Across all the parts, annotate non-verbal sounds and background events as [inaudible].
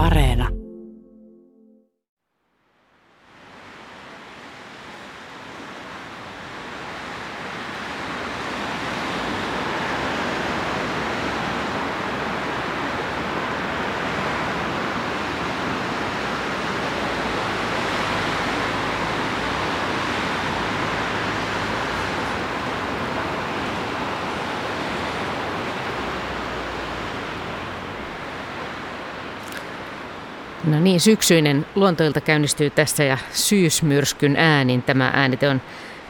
Areena. No niin, syksyinen luontoilta käynnistyy tässä ja syysmyrskyn äänin. Tämä äänite on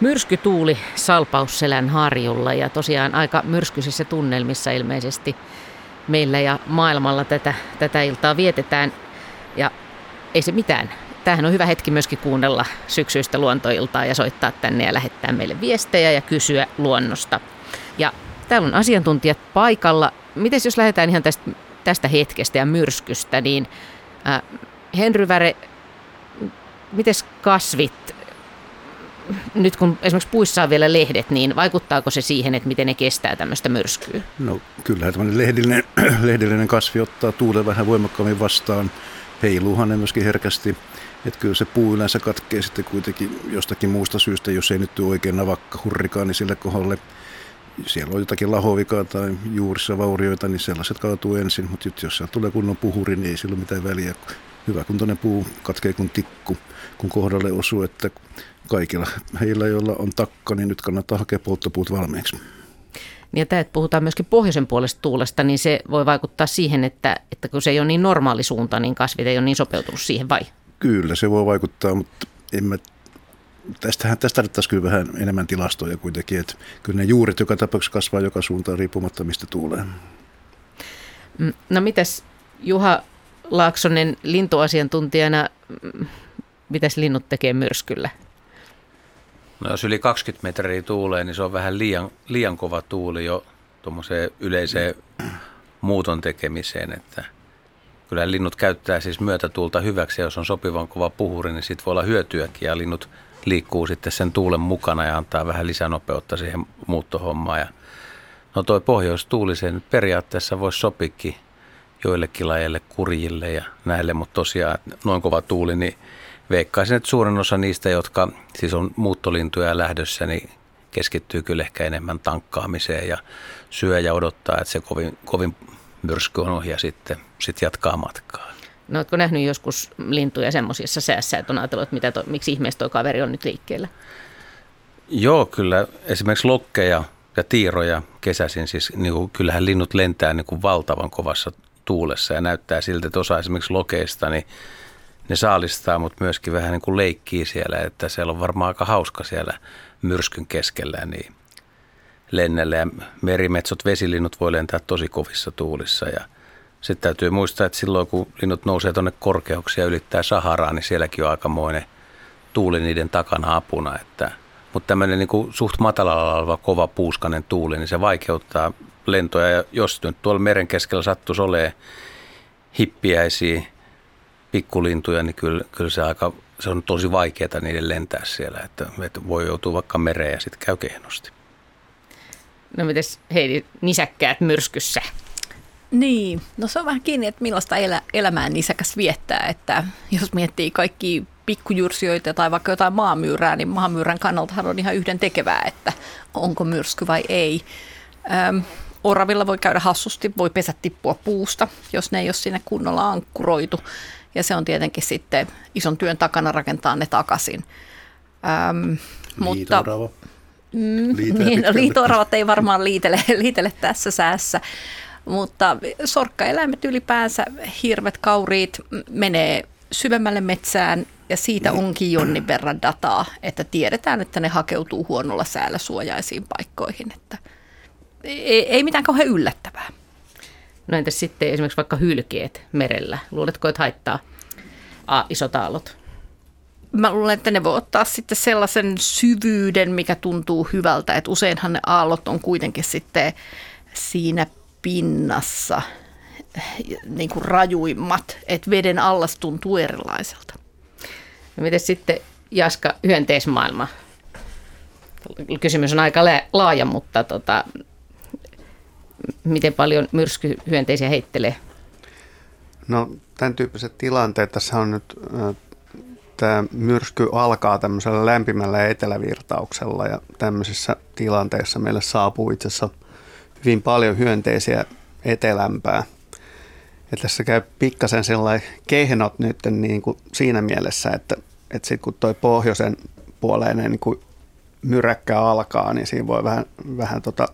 myrskytuuli Salpausselän harjulla ja tosiaan aika myrskyisissä tunnelmissa ilmeisesti meillä ja maailmalla tätä, tätä iltaa vietetään. Ja ei se mitään. Tämähän on hyvä hetki myöskin kuunnella syksyistä luontoiltaa ja soittaa tänne ja lähettää meille viestejä ja kysyä luonnosta. Ja täällä on asiantuntijat paikalla. Miten jos lähdetään ihan tästä, tästä hetkestä ja myrskystä, niin Äh, Henry Väre, miten kasvit, nyt kun esimerkiksi puissa on vielä lehdet, niin vaikuttaako se siihen, että miten ne kestää tämmöistä myrskyä? No kyllähän tämmöinen lehdellinen, [clears throat] lehdellinen kasvi ottaa tuulen vähän voimakkaammin vastaan. Heiluuhan ne myöskin herkästi. Että kyllä se puu yleensä katkee sitten kuitenkin jostakin muusta syystä, jos ei nyt tule oikein navakka hurrikaani sille kohdalle siellä on jotakin lahovikaa tai juurissa vaurioita, niin sellaiset kaatuu ensin, mutta jos siellä tulee kunnon puhuri, niin ei sillä ole mitään väliä. Hyvä kuntoinen puu katkee kuin tikku, kun kohdalle osuu, että kaikilla heillä, joilla on takka, niin nyt kannattaa hakea polttopuut valmiiksi. Ja tämä, että puhutaan myöskin pohjoisen puolesta tuulesta, niin se voi vaikuttaa siihen, että, että kun se ei ole niin normaali suunta, niin kasvit ei ole niin sopeutunut siihen, vai? Kyllä, se voi vaikuttaa, mutta en mä tästähän, tästä tarvittaisiin kyllä vähän enemmän tilastoja kuitenkin, että kyllä ne juuret joka tapauksessa kasvaa joka suuntaan riippumatta mistä tuulee. Mm, no mitäs Juha Laaksonen lintuasiantuntijana, mm, mitäs linnut tekee myrskyllä? No jos yli 20 metriä tuulee, niin se on vähän liian, liian kova tuuli jo tuommoiseen yleiseen muuton tekemiseen, että kyllä linnut käyttää siis myötätuulta hyväksi ja jos on sopivan kova puhuri, niin siitä voi olla hyötyäkin ja linnut liikkuu sitten sen tuulen mukana ja antaa vähän lisänopeutta siihen muuttohommaan. Ja no toi pohjoistuuli se nyt periaatteessa voisi sopikin joillekin lajeille, kurjille ja näille, mutta tosiaan noin kova tuuli, niin veikkaisin, että suurin osa niistä, jotka siis on muuttolintuja lähdössä, niin keskittyy kyllä ehkä enemmän tankkaamiseen ja syö ja odottaa, että se kovin, kovin myrsky on ohi ja sitten sit jatkaa matkaa. No oletko nähnyt joskus lintuja semmoisissa säässä, että on ajatellut, että mitä to, miksi ihmeessä tuo kaveri on nyt liikkeellä? Joo, kyllä. Esimerkiksi lokkeja ja tiiroja kesäisin, siis niin kuin, kyllähän linnut lentää niin kuin valtavan kovassa tuulessa ja näyttää siltä, että osa esimerkiksi lokeista, niin ne saalistaa, mutta myöskin vähän niin kuin leikkii siellä, että siellä on varmaan aika hauska siellä myrskyn keskellä niin lennellä ja merimetsot, vesilinnut voi lentää tosi kovissa tuulissa ja – sitten täytyy muistaa, että silloin kun linnut nousee tuonne korkeuksia ja ylittää Saharaa, niin sielläkin on aikamoinen tuuli niiden takana apuna. Että, mutta tämmöinen niin kuin suht matalalla oleva kova puuskanen tuuli, niin se vaikeuttaa lentoja. Ja jos nyt tuolla meren keskellä sattuisi olemaan hippiäisiä pikkulintuja, niin kyllä, kyllä se, aika, se on tosi vaikeaa niiden lentää siellä. Että, että voi joutua vaikka mereen ja sitten käy kehnosti. No mites Heidi, nisäkkäät myrskyssä? Niin, no se on vähän kiinni, että millaista elä, elämää nisäkäs viettää, että jos miettii kaikki pikkujursioita tai vaikka jotain maamyyrää, niin maamyyrän kannaltahan on ihan yhden tekevää, että onko myrsky vai ei. Öm, oravilla voi käydä hassusti, voi pesä tippua puusta, jos ne ei ole sinne kunnolla ankkuroitu. Ja se on tietenkin sitten ison työn takana rakentaa ne takaisin. Öm, mutta, mm, niin, no, [laughs] liito-oravat ei varmaan liitele, [laughs] liitele tässä säässä. Mutta sorkkaeläimet ylipäänsä, hirvet, kauriit, menee syvemmälle metsään ja siitä onkin jonnin verran dataa, että tiedetään, että ne hakeutuu huonolla säällä suojaisiin paikkoihin. Että ei, ei mitään kauhean yllättävää. No entäs sitten esimerkiksi vaikka hylkeet merellä? Luuletko, että haittaa A, isot aallot? Mä luulen, että ne voi ottaa sitten sellaisen syvyyden, mikä tuntuu hyvältä. Että useinhan ne aallot on kuitenkin sitten siinä pinnassa niin kuin rajuimmat, että veden allas tuntuu erilaiselta. No miten sitten Jaska, hyönteismaailma? Kysymys on aika laaja, mutta tota, miten paljon myrskyhyönteisiä heittelee? No tämän tyyppiset tilanteet, tässä on nyt tämä myrsky alkaa tämmöisellä lämpimällä etelävirtauksella ja tämmöisissä tilanteissa meille saapuu itse asiassa hyvin paljon hyönteisiä etelämpää. Ja tässä käy pikkasen sellainen kehnot nyt niin kuin siinä mielessä, että, että sitten kun tuo pohjoisen puoleinen niin kuin myräkkä alkaa, niin siinä voi vähän, vähän tota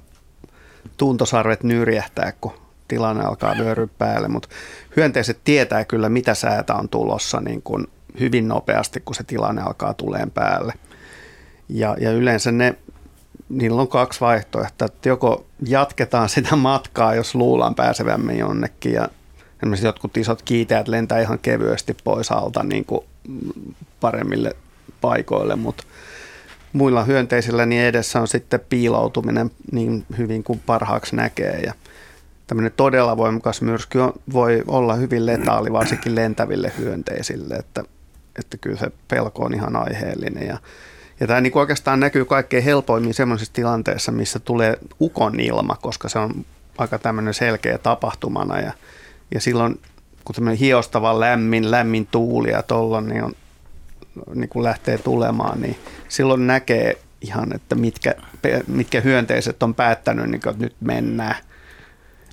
tuntosarvet nyrjähtää, kun tilanne alkaa vyöryä päälle. Mutta hyönteiset tietää kyllä, mitä säätä on tulossa niin kuin hyvin nopeasti, kun se tilanne alkaa tuleen päälle. Ja, ja yleensä ne, niillä on kaksi vaihtoehtoa, että joko jatketaan sitä matkaa, jos luullaan pääsevämme jonnekin. Ja esimerkiksi jotkut isot kiiteät lentää ihan kevyesti pois alta niin kuin paremmille paikoille, mutta muilla hyönteisillä niin edessä on sitten piiloutuminen niin hyvin kuin parhaaksi näkee. Ja tämmöinen todella voimakas myrsky on, voi olla hyvin letaali varsinkin lentäville hyönteisille, että, että kyllä se pelko on ihan aiheellinen. Ja ja tämä niin oikeastaan näkyy kaikkein helpoimmin sellaisissa tilanteissa, missä tulee ukon ilma, koska se on aika tämmöinen selkeä tapahtumana ja, ja silloin kun tämmöinen hiostava lämmin, lämmin tuuli ja tollon, niin, on, niin kun lähtee tulemaan, niin silloin näkee ihan, että mitkä, mitkä hyönteiset on päättänyt, niin kuin, että nyt mennään.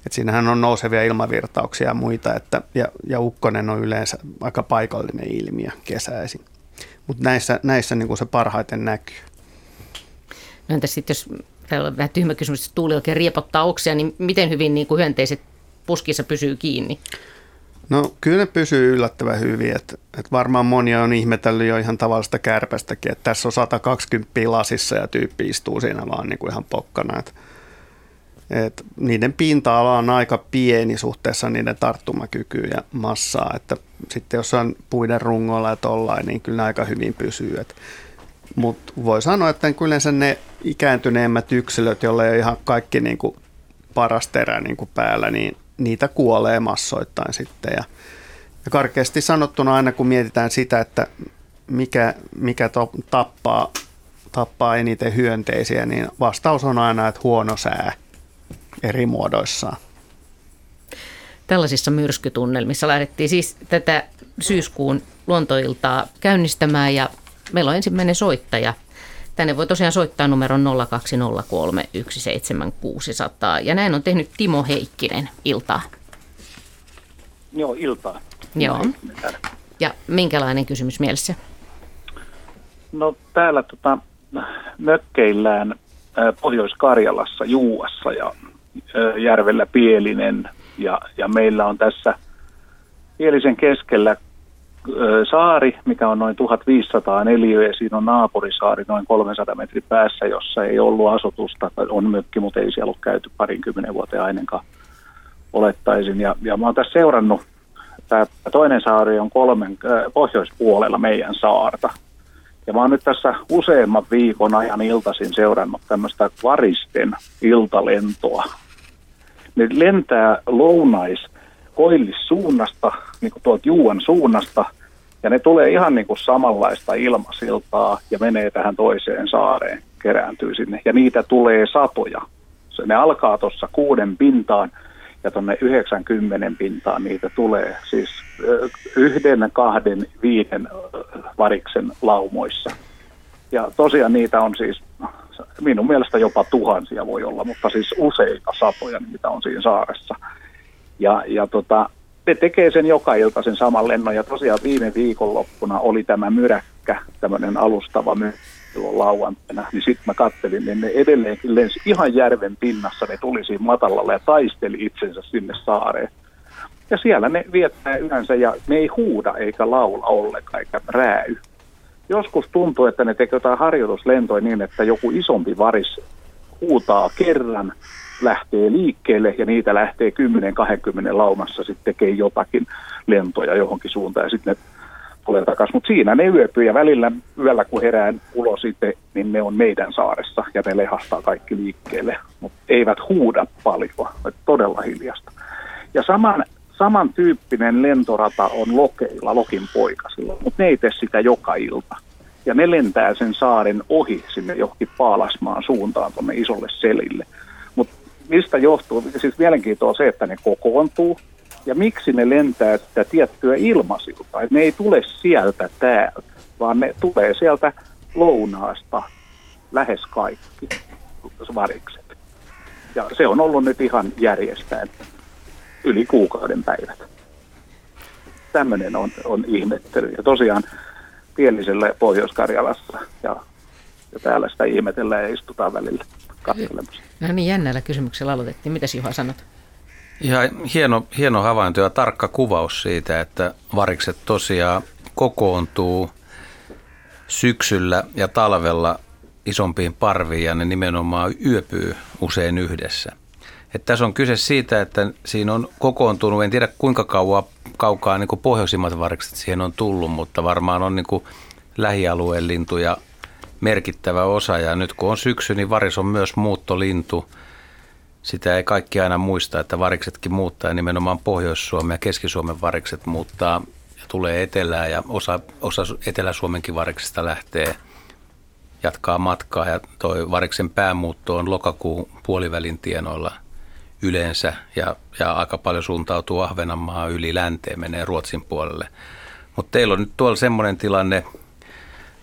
Et siinähän on nousevia ilmavirtauksia ja muita, että, ja, ja ukkonen on yleensä aika paikallinen ilmiö kesäisin. Mutta näissä, näissä niin se parhaiten näkyy. No entäs sitten, jos täällä on vähän tyhmä kysymys, että tuuli oikein riepottaa oksia, niin miten hyvin niin kuin hyönteiset puskissa pysyy kiinni? No kyllä ne pysyy yllättävän hyvin, että, että varmaan monia on ihmetellyt jo ihan tavallista kärpästäkin, että tässä on 120 lasissa ja tyyppi istuu siinä vaan niin kuin ihan pokkana, että, että niiden pinta-ala on aika pieni suhteessa niiden tarttumakykyyn ja massaa, että sitten jossain puiden rungoilla ja tollain, niin kyllä ne aika hyvin pysyy, mutta voi sanoa, että yleensä ne ikääntyneemmät yksilöt, joille ei ihan kaikki niin kuin paras terä niin kuin päällä, niin niitä kuolee massoittain sitten. Ja, ja karkeasti sanottuna aina kun mietitään sitä, että mikä, mikä to, tappaa, tappaa eniten hyönteisiä, niin vastaus on aina, että huono sää eri muodoissaan. Tällaisissa myrskytunnelmissa lähdettiin siis tätä syyskuun luontoiltaa käynnistämään ja meillä on ensimmäinen soittaja. Tänne voi tosiaan soittaa numeron 0203 17600 ja näin on tehnyt Timo Heikkinen iltaa. Joo, iltaa. Joo. Ja minkälainen kysymys mielessä? No täällä tota, mökkeillään Pohjois-Karjalassa, Juuassa ja järvellä Pielinen. Ja, ja meillä on tässä Pielisen keskellä saari, mikä on noin 1500 neliöä, ja siinä on naapurisaari noin 300 metrin päässä, jossa ei ollut asutusta, on mökki, mutta ei siellä ollut käyty parinkymmenen vuoteen ainakaan olettaisin. Ja, ja mä oon tässä seurannut, tämä toinen saari on kolmen äh, pohjoispuolella meidän saarta. Ja mä oon nyt tässä useamman viikon ajan iltaisin seurannut tämmöistä varisten iltalentoa. Ne lentää lounais koillissuunnasta, niin kuin tuolta Juuan suunnasta, ja ne tulee ihan niin kuin samanlaista ilmasiltaa ja menee tähän toiseen saareen, kerääntyy sinne. Ja niitä tulee satoja. Ne alkaa tuossa kuuden pintaan ja tuonne 90 pintaan niitä tulee. Siis yhden, kahden, viiden variksen laumoissa. Ja tosiaan niitä on siis, minun mielestä jopa tuhansia voi olla, mutta siis useita satoja niitä on siinä saaressa. Ja, ja tota, ne tekee sen joka ilta sen saman lennon. Ja tosiaan viime viikonloppuna oli tämä myräkkä, tämmöinen alustava myräkkä lauantaina, niin sitten mä kattelin, niin ne edelleenkin lensi ihan järven pinnassa, ne tuli siinä matalalla ja taisteli itsensä sinne saareen. Ja siellä ne viettää yleensä ja ne ei huuda eikä laula ollenkaan eikä rääy. Joskus tuntuu, että ne tekee jotain harjoituslentoja niin, että joku isompi varis huutaa kerran, lähtee liikkeelle ja niitä lähtee 10-20 laumassa sitten tekee jotakin lentoja johonkin suuntaan ja sitten ne tulee takaisin. Mutta siinä ne yöpyy ja välillä yöllä kun herään ulos sitten, niin ne on meidän saaressa ja ne lehastaa kaikki liikkeelle. Mutta eivät huuda paljon, todella hiljasta. Ja saman, samantyyppinen lentorata on Lokeilla, Lokin poikasilla, mutta ne ei tee sitä joka ilta. Ja ne lentää sen saaren ohi sinne johonkin Paalasmaan suuntaan tuonne isolle selille mistä johtuu, siis mielenkiintoa on se, että ne kokoontuu Ja miksi ne lentää sitä tiettyä ilmasiltaa? Ne ei tule sieltä täältä, vaan ne tulee sieltä lounaasta lähes kaikki varikset. Ja se on ollut nyt ihan järjestään yli kuukauden päivät. Tämmöinen on, on ihmettely. Ja tosiaan Pielisellä Pohjois-Karjalassa ja, ja täällä sitä ihmetellään ja istutaan välillä katselemassa. No niin, jännällä kysymyksellä aloitettiin. Mitäs Juha sanot? Ihan hieno, hieno havainto ja tarkka kuvaus siitä, että varikset tosiaan kokoontuu syksyllä ja talvella isompiin parviin ja ne nimenomaan yöpyy usein yhdessä. Että tässä on kyse siitä, että siinä on kokoontunut, en tiedä kuinka kauan, kaukaa niin pohjoisimmat varikset siihen on tullut, mutta varmaan on niin lähialueen lintuja merkittävä osa. Ja nyt kun on syksy, niin varis on myös muuttolintu. Sitä ei kaikki aina muista, että variksetkin muuttaa ja nimenomaan Pohjois-Suomen ja Keski-Suomen varikset muuttaa ja tulee etelään ja osa, osa Etelä-Suomenkin variksista lähtee jatkaa matkaa ja toi variksen päämuutto on lokakuun puolivälin tienoilla yleensä ja, ja aika paljon suuntautuu Ahvenanmaa yli länteen, menee Ruotsin puolelle. Mutta teillä on nyt tuolla semmoinen tilanne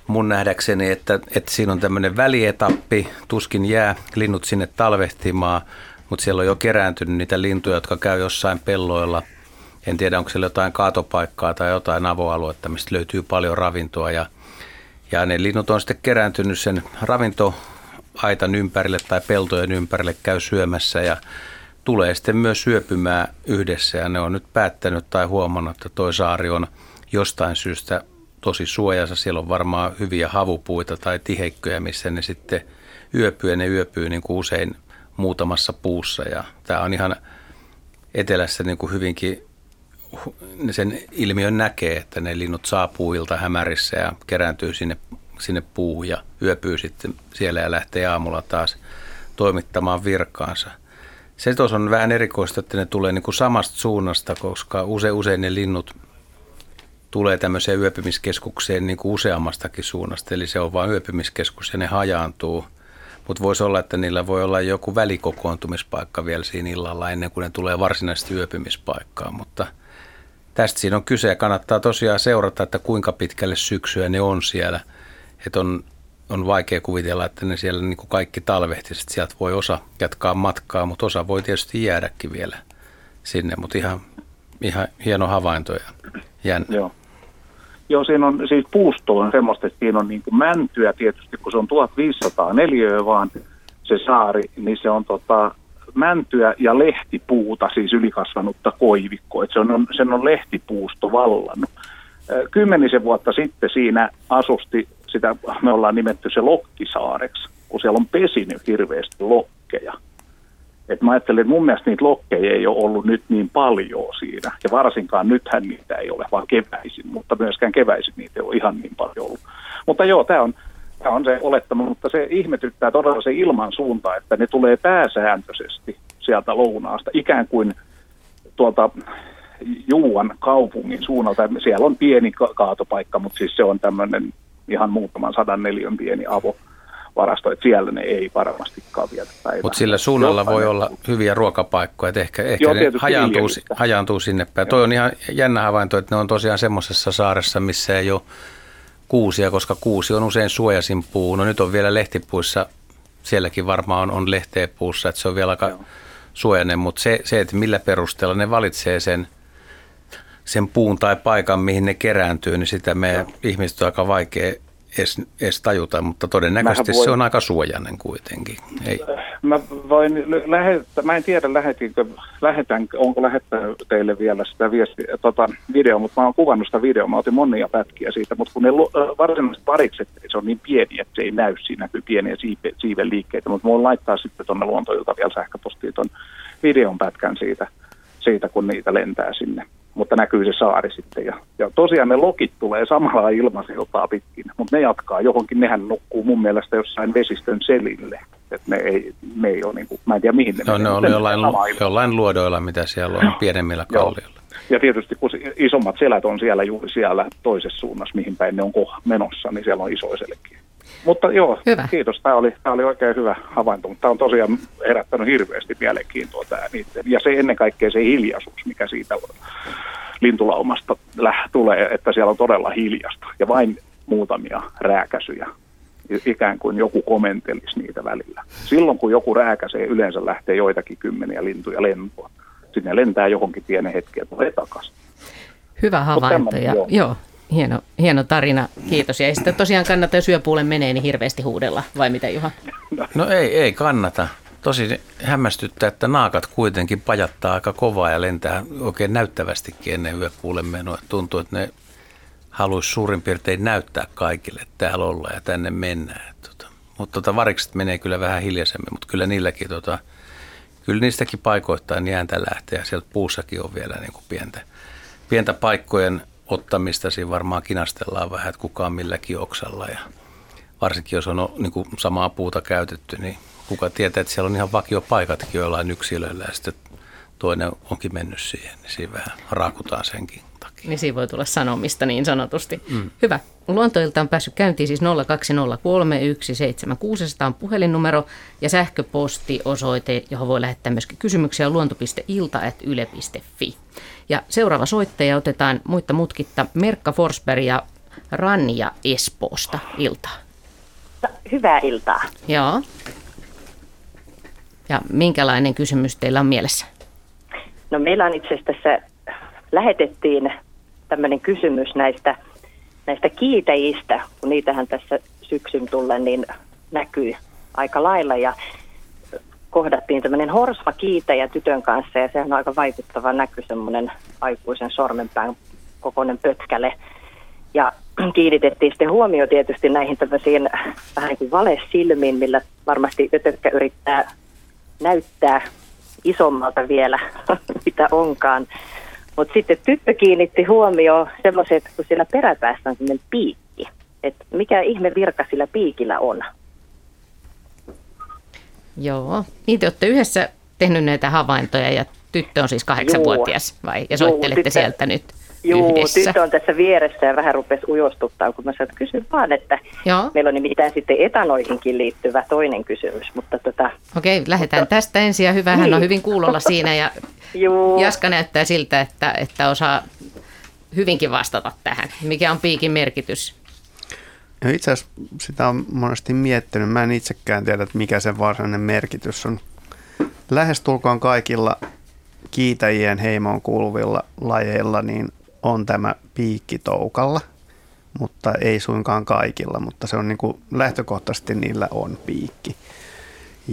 mun nähdäkseni, että, että siinä on tämmöinen välietappi, tuskin jää linnut sinne talvehtimaan, mutta siellä on jo kerääntynyt niitä lintuja, jotka käy jossain pelloilla. En tiedä, onko siellä jotain kaatopaikkaa tai jotain avoaluetta, mistä löytyy paljon ravintoa ja, ja ne linnut on sitten kerääntynyt sen ravintoaitan ympärille tai peltojen ympärille, käy syömässä ja tulee sitten myös syöpymään yhdessä ja ne on nyt päättänyt tai huomannut, että toi saari on jostain syystä tosi suojassa. Siellä on varmaan hyviä havupuita tai tiheikköjä, missä ne sitten yöpyy ja ne yöpyy niin kuin usein muutamassa puussa ja tämä on ihan etelässä niin kuin hyvinkin sen ilmiön näkee, että ne linnut saapuu ilta hämärissä ja kerääntyy sinne, sinne puuhun ja yöpyy sitten siellä ja lähtee aamulla taas toimittamaan virkaansa. Se tuossa on vähän erikoista, että ne tulee niin kuin samasta suunnasta, koska usein, usein ne linnut tulee tämmöiseen yöpymiskeskukseen niin kuin useammastakin suunnasta, eli se on vain yöpymiskeskus ja ne hajaantuu. Mutta voisi olla, että niillä voi olla joku välikokoontumispaikka vielä siinä illalla ennen kuin ne tulee varsinaisesti yöpymispaikkaan, mutta tästä siinä on kyse ja kannattaa tosiaan seurata, että kuinka pitkälle syksyä ne on siellä. Että on on vaikea kuvitella, että ne siellä niin kuin kaikki talvehtiset, sieltä voi osa jatkaa matkaa, mutta osa voi tietysti jäädäkin vielä sinne, mutta ihan, ihan hieno havainto ja jännä. Joo. Joo, siinä on siis puusto on semmoista, että siinä on niin kuin mäntyä tietysti, kun se on 1500 neliöä vaan se saari, niin se on tota, mäntyä ja lehtipuuta, siis ylikasvanutta koivikkoa, että se on, sen on lehtipuusto vallannut. Kymmenisen vuotta sitten siinä asusti sitä me ollaan nimetty se Lokkisaareksi, kun siellä on pesinyt hirveästi lokkeja. Et mä ajattelin, että mun mielestä niitä lokkeja ei ole ollut nyt niin paljon siinä. Ja varsinkaan nythän niitä ei ole, vaan keväisin. Mutta myöskään keväisin niitä ei ole ihan niin paljon ollut. Mutta joo, tämä on, tämä on se olettama, mutta se ihmetyttää todella se ilman suunta, että ne tulee pääsääntöisesti sieltä lounaasta. Ikään kuin tuolta Juuan kaupungin suunnalta. Siellä on pieni kaatopaikka, mutta siis se on tämmöinen ihan muutaman sadan neliön pieni avo varasto, että siellä ne ei varmastikaan vietä päivää. Mutta sillä suunnalla voi olla hyviä ruokapaikkoja, että ehkä, ehkä Joo, ne hajaantuu, hajaantuu sinne päin. Toi on ihan jännä havainto, että ne on tosiaan semmoisessa saaressa, missä ei ole kuusia, koska kuusi on usein suojasin puu. No nyt on vielä lehtipuissa, sielläkin varmaan on, on lehteä puussa, että se on vielä aika Joo. suojainen, mutta se, se, että millä perusteella ne valitsee sen – sen puun tai paikan, mihin ne kerääntyy, niin sitä me ihmiset on aika vaikea edes, edes tajuta, mutta todennäköisesti voin, se on aika suojainen kuitenkin. Ei. Mä voin lähettää, mä en tiedä lähetinkö, lähetän, onko lähettänyt teille vielä sitä viesti, tota, video, mutta mä oon kuvannut sitä videoa, mä otin monia pätkiä siitä, mutta kun ne varsinaiset parikset, se on niin pieni, että se ei näy, siinä näkyy pieniä siipe, siiven liikkeitä, mutta mä voin laittaa sitten tuonne luontoilta vielä sähköpostiin tuon videon pätkän siitä, siitä, kun niitä lentää sinne mutta näkyy se saari sitten. Ja, ja tosiaan ne lokit tulee samalla ilmasiltaa pitkin, mutta ne jatkaa johonkin, nehän nukkuu mun mielestä jossain vesistön selille. että ne ei, ne ei ole niin kuin, mä en tiedä mihin ne no, menee. Ne on jollain, jollain luodoilla, mitä siellä on, pienemmillä kallioilla. Ja tietysti kun isommat selät on siellä juuri siellä toisessa suunnassa, mihin päin ne on menossa, niin siellä on isoja selkiä. Mutta joo, Hyvä. kiitos. Tämä oli, tämä oli oikein hyvä havainto, mutta tämä on tosiaan herättänyt hirveästi mielenkiintoa tämä niiden. Ja se ennen kaikkea se hiljaisuus, mikä siitä lintulaumasta lä- tulee, että siellä on todella hiljasta ja vain muutamia rääkäsyjä. Ikään kuin joku komentelisi niitä välillä. Silloin kun joku rääkäsee, yleensä lähtee joitakin kymmeniä lintuja lentoon. Sitten ne lentää johonkin pienen hetken ja tulee takaisin. Hyvä havainto ja joo. Hieno, hieno tarina. Kiitos. Ja ei sitten tosiaan kannata, jos yöpuolen menee, niin hirveästi huudella, vai mitä Juha? No ei, ei kannata. Tosi hämmästyttää, että naakat kuitenkin pajattaa aika kovaa ja lentää oikein näyttävästikin ennen yöpuolen menoa. Tuntuu, että ne haluaisi suurin piirtein näyttää kaikille, että täällä ollaan ja tänne mennään. Tota, mutta tota, varikset menee kyllä vähän hiljaisemmin, mutta kyllä niilläkin, tota, kyllä niistäkin paikoittain jääntä lähtee ja sieltä puussakin on vielä niin kuin pientä, pientä paikkojen ottamista. Siinä varmaan kinastellaan vähän, että kuka on milläkin oksalla ja varsinkin jos on niin kuin samaa puuta käytetty, niin kuka tietää, että siellä on ihan vakiopaikatkin joillain yksilöillä ja sitten toinen onkin mennyt siihen, niin siinä vähän raakutaan senkin takia. Niin siinä voi tulla sanomista niin sanotusti. Mm. Hyvä. Luontoilta on päässyt käyntiin siis 020317600 on puhelinnumero ja sähköpostiosoite, johon voi lähettää myöskin kysymyksiä luonto.ilta.yle.fi. Ja seuraava soittaja otetaan muitta mutkitta Merkka Forsberg ja Ranja Espoosta iltaa. Hyvää iltaa. Joo. Ja minkälainen kysymys teillä on mielessä? No meillä on itse asiassa tässä, lähetettiin tämmöinen kysymys näistä, näistä kiitäjistä, kun niitähän tässä syksyn tullen niin näkyy aika lailla ja kohdattiin tämmöinen horsma kiitäjä tytön kanssa ja sehän on aika vaikuttava näky, semmoinen aikuisen sormenpään kokoinen pötkäle. Ja [clears throat] kiinnitettiin sitten huomio tietysti näihin tämmöisiin vähän kuin valesilmiin, millä varmasti ötökkä yrittää näyttää isommalta vielä, [laughs] mitä onkaan. Mutta sitten tyttö kiinnitti huomioon semmoiset, että kun siellä peräpäässä on semmoinen piikki, että mikä ihme virka sillä piikillä on. Joo. Niin te olette yhdessä tehnyt näitä havaintoja ja tyttö on siis kahdeksanvuotias vai? Ja soittelette tyttö- sieltä nyt Joo, yhdessä. tyttö on tässä vieressä ja vähän rupesi ujostuttaa, kun mä sanoin, että kysyn vaan, että Joo. meillä on nimittäin sitten etanoihinkin liittyvä toinen kysymys, mutta tota, Okei, lähdetään tästä ensin ja hyvä, hän on Niin. hyvin kuulolla siinä ja [laughs] juu, Jaska näyttää siltä, että, että osaa hyvinkin vastata tähän. Mikä on piikin merkitys? Ja itse asiassa sitä on monesti miettinyt. Mä en itsekään tiedä, että mikä sen varsinainen merkitys on. Lähestulkoon kaikilla kiitäjien heimoon kuuluvilla lajeilla niin on tämä piikki toukalla, mutta ei suinkaan kaikilla, mutta se on niin kuin lähtökohtaisesti niillä on piikki.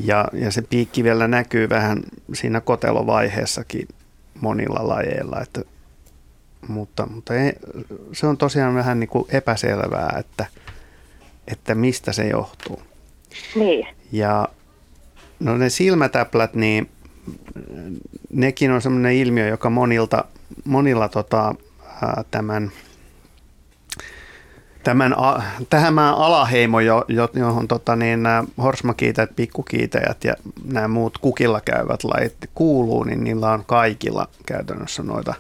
Ja, ja se piikki vielä näkyy vähän siinä kotelovaiheessakin monilla lajeilla, että, mutta, mutta ei, se on tosiaan vähän niin kuin epäselvää, että, että mistä se johtuu. niin, Ja no ne silmätäplät, niin nekin on semmoinen ilmiö, joka monilta, monilla tota, tämän, tämän tähän alaheimo, jo, jo, johon tota, niin, horsmakiitäjät, pikkukiitäjät ja nämä muut kukilla käyvät lajit kuuluu, niin niillä on kaikilla käytännössä noita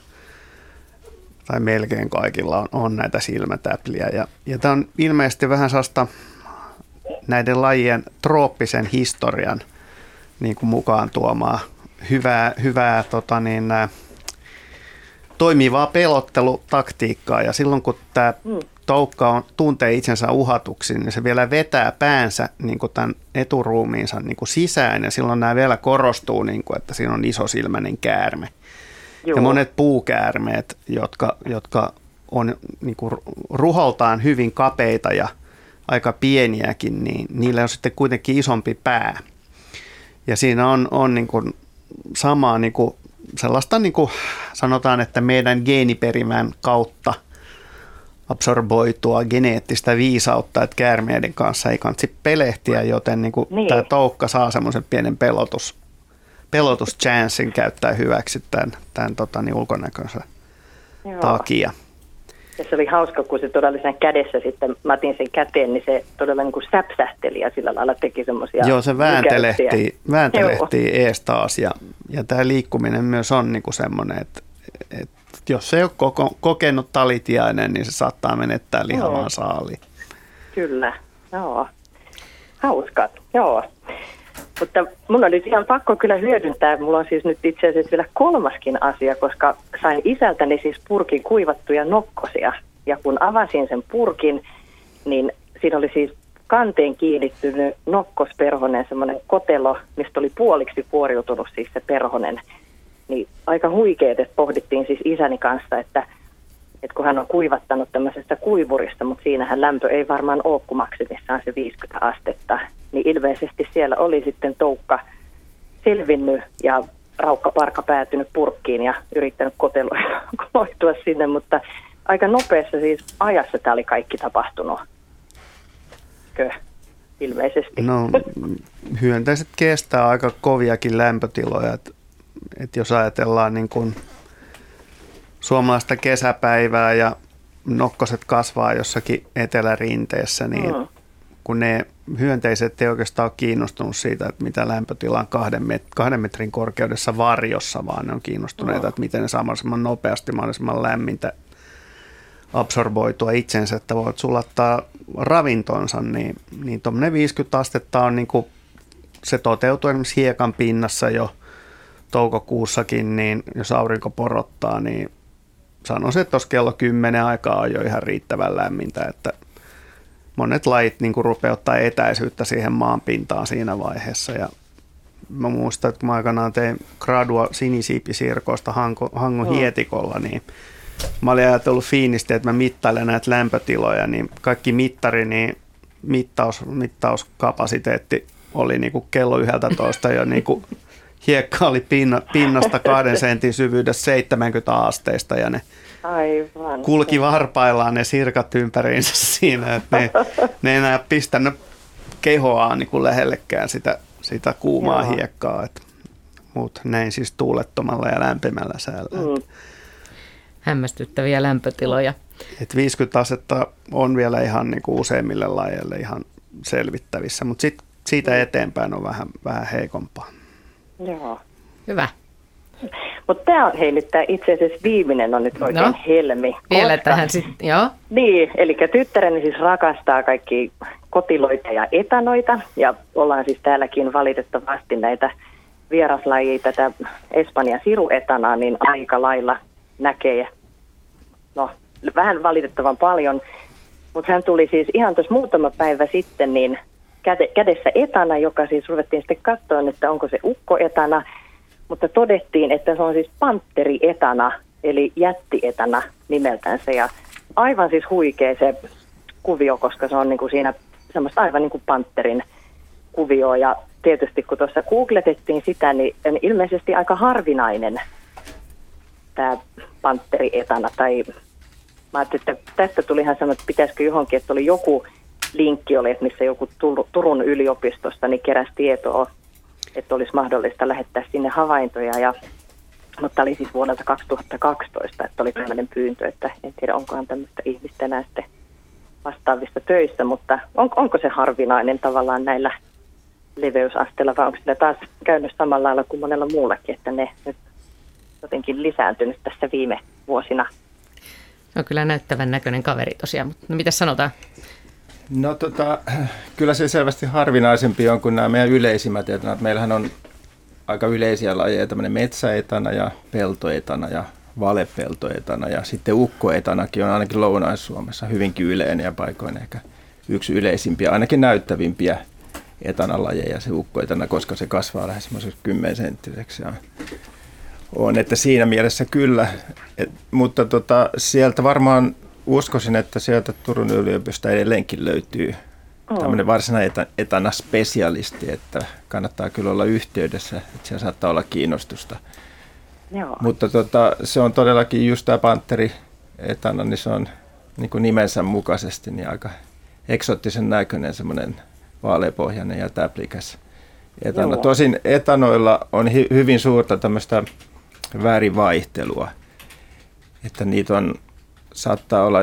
tai melkein kaikilla on, on näitä silmätäpliä. Ja, ja tämä on ilmeisesti vähän sellaista näiden lajien trooppisen historian niin kuin mukaan tuomaa hyvää, hyvää tota niin, toimivaa pelottelutaktiikkaa. Ja silloin kun tämä toukka on, tuntee itsensä uhatuksi, niin se vielä vetää päänsä niin kuin tämän eturuumiinsa niin kuin sisään. Ja silloin nämä vielä korostuu, niin kuin, että siinä on isosilmäinen käärme. juu, Ja monet puukäärmeet, jotka, jotka on niin kuin ruholtaan hyvin kapeita ja aika pieniäkin, niin niillä on sitten kuitenkin isompi pää. Ja siinä on, on niin kuin samaa niin kuin sellaista, niin kuin sanotaan, että meidän geeniperimän kautta absorboitua geneettistä viisautta, että käärmeiden kanssa ei kansi pelehtiä, joten niin kuin Niin. tämä toukka saa semmoisen pienen pelotus, pelotuschanssin käyttää hyväksi tämän, tämän tota, niin ulkonäkönsä joo. takia. Ja se oli hauska, kun se todella kädessä sitten, mä otin sen käteen, niin se todella niin kuin säpsähteli ja sillä lailla teki semmoisia Joo, se vääntelehtii, vääntelehtii ees taas ja, ja tämä liikkuminen myös on niinku semmoinen, että, että jos se ei ole koko, kokenut talitiainen, niin se saattaa menettää lihavan Joo. saaliin. Kyllä, joo. Hauskaa, joo. Mutta mun oli ihan pakko kyllä hyödyntää. Mulla on siis nyt itse asiassa vielä kolmaskin asia, koska sain isältäni siis purkin kuivattuja nokkosia. Ja kun avasin sen purkin, niin siinä oli siis kanteen kiinnittynyt nokkosperhonen, semmoinen kotelo, mistä oli puoliksi puoriutunut siis se perhonen. Niin aika huikeet, että pohdittiin siis isäni kanssa, että, että kun hän on kuivattanut tämmöisestä kuivurista, mutta siinähän lämpö ei varmaan ole, kun maksimissaan se 50 astetta, niin ilmeisesti siellä oli sitten toukka selvinnyt ja raukka parka päätynyt purkkiin ja yrittänyt koteloitua [laughs] sinne, mutta aika nopeassa siis ajassa tämä oli kaikki tapahtunut. Kö? Ilmeisesti. No, hyönteiset kestää aika koviakin lämpötiloja. Et, et jos ajatellaan niin kun suomalaista kesäpäivää ja nokkoset kasvaa jossakin etelärinteessä, niin mm. kun ne hyönteiset ei oikeastaan ole kiinnostunut siitä, että mitä lämpötila on kahden, met- kahden metrin korkeudessa varjossa, vaan ne on kiinnostuneita, mm. että miten ne saa mahdollisimman nopeasti mahdollisimman lämmintä absorboitua itsensä, että voit sulattaa ravintonsa, niin, niin tuommoinen 50 astetta on niin kuin, se toteutuu esimerkiksi hiekan pinnassa jo toukokuussakin, niin jos aurinko porottaa, niin sanoisin, että tuossa kello 10 aikaa on jo ihan riittävän lämmintä, että monet lajit niin rupeaa ottaa etäisyyttä siihen maanpintaan siinä vaiheessa. Ja mä muistan, että kun mä aikanaan tein gradua sinisiipisirkoista Hanko, Hangon hietikolla, niin mä olin ajatellut fiinisti, että mä mittailen näitä lämpötiloja, niin kaikki mittari, niin mittaus, mittauskapasiteetti oli niin kuin kello 11 jo niin kuin hiekka oli pinna, pinnasta kahden [laughs] sentin syvyydessä 70 asteista ja ne Aivan. kulki varpaillaan ne sirkat ympäriinsä [laughs] siinä, että ne, ne ei enää pistänyt kehoaan niin kuin lähellekään sitä, sitä kuumaa Joo. hiekkaa, mutta näin siis tuulettomalla ja lämpimällä säällä. Mm hämmästyttäviä lämpötiloja. Et 50 asetta on vielä ihan niin kuin useimmille lajeille ihan selvittävissä, mutta sit, siitä eteenpäin on vähän, vähän heikompaa. Joo. Hyvä. Mutta tämä on hei nyt, itse asiassa viimeinen on nyt oikein no, helmi. Vielä koska, tähän sitten, joo. Niin, eli tyttäreni siis rakastaa kaikki kotiloita ja etanoita, ja ollaan siis täälläkin valitettavasti näitä vieraslajia, tätä Espanjan siruetanaa, niin aika lailla näkee no vähän valitettavan paljon, mutta hän tuli siis ihan tuossa muutama päivä sitten niin käde, kädessä etana, joka siis ruvettiin sitten katsoa, että onko se ukko etana, mutta todettiin, että se on siis pantteri etana, eli jättietana nimeltänsä ja aivan siis huikea se kuvio, koska se on niin kuin siinä semmoista aivan niin kuin pantterin kuvio ja tietysti kun tuossa googletettiin sitä, niin ilmeisesti aika harvinainen tämä pantteri etana. Tai Mä ajattelin, että tästä tuli sanoa, että pitäisikö johonkin, että oli joku linkki oli, että missä joku Turun yliopistosta niin keräsi tietoa, että olisi mahdollista lähettää sinne havaintoja. Ja, mutta oli siis vuodelta 2012, että oli tämmöinen pyyntö, että en tiedä onkohan tämmöistä ihmistä sitten vastaavista töissä, mutta on, onko se harvinainen tavallaan näillä leveysasteilla vai onko sillä taas käynyt samalla lailla kuin monella muullakin, että ne nyt jotenkin lisääntynyt tässä viime vuosina on kyllä näyttävän näköinen kaveri tosiaan, mutta no mitä sanotaan? No tota, kyllä se selvästi harvinaisempi on kuin nämä meidän yleisimmät etanat. Meillähän on aika yleisiä lajeja, tämmöinen metsäetana ja peltoetana ja valepeltoetana ja sitten ukkoetanakin on ainakin Lounais-Suomessa hyvinkin yleinen ja paikoin ehkä yksi yleisimpiä, ainakin näyttävimpiä etanalajeja se ukkoetana, koska se kasvaa lähes semmoiseksi 10 senttiseksi ja on, että siinä mielessä kyllä, et, mutta tota, sieltä varmaan uskoisin, että sieltä Turun yliopistosta edelleenkin löytyy oh. tämmöinen varsinainen etana spesialisti, että kannattaa kyllä olla yhteydessä, että siellä saattaa olla kiinnostusta. Joo. Mutta tota, se on todellakin just tämä Panteri etana, niin se on niin kuin nimensä mukaisesti niin aika eksoottisen näköinen semmoinen vaaleapohjainen ja täplikäs etana. Joo. Tosin etanoilla on hi- hyvin suurta tämmöistä värivaihtelua. Että niitä on, saattaa olla,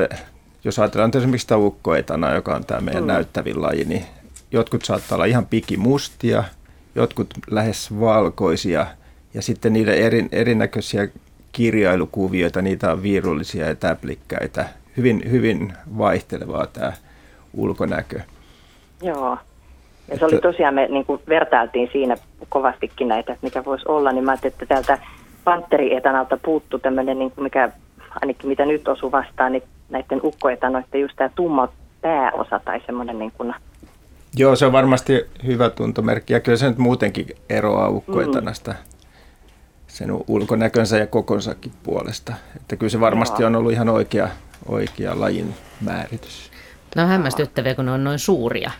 jos ajatellaan esimerkiksi sitä ukkoetana, joka on tämä meidän mm. näyttävin laji, niin jotkut saattaa olla ihan pikimustia, jotkut lähes valkoisia ja sitten niiden eri, erinäköisiä kirjailukuvioita, niitä on viirullisia ja täplikkäitä. Hyvin, hyvin vaihtelevaa tämä ulkonäkö. Joo. Ja se oli tosiaan, me niin kuin vertailtiin siinä kovastikin näitä, että mikä voisi olla, niin mä ajattelin, että täältä pantterietanalta puuttuu tämmöinen, niin kuin mikä ainakin mitä nyt osuu vastaan, niin näiden ukkoetanoiden just tämä tumma pääosa tai semmoinen niin kuin Joo, se on varmasti hyvä tuntomerkki ja kyllä se nyt muutenkin eroaa ukkoetanasta mm. sen ulkonäkönsä ja kokonsakin puolesta. Että kyllä se varmasti Joo. on ollut ihan oikea, oikea lajin määritys. Ne on hämmästyttäviä, kun ne on noin suuria.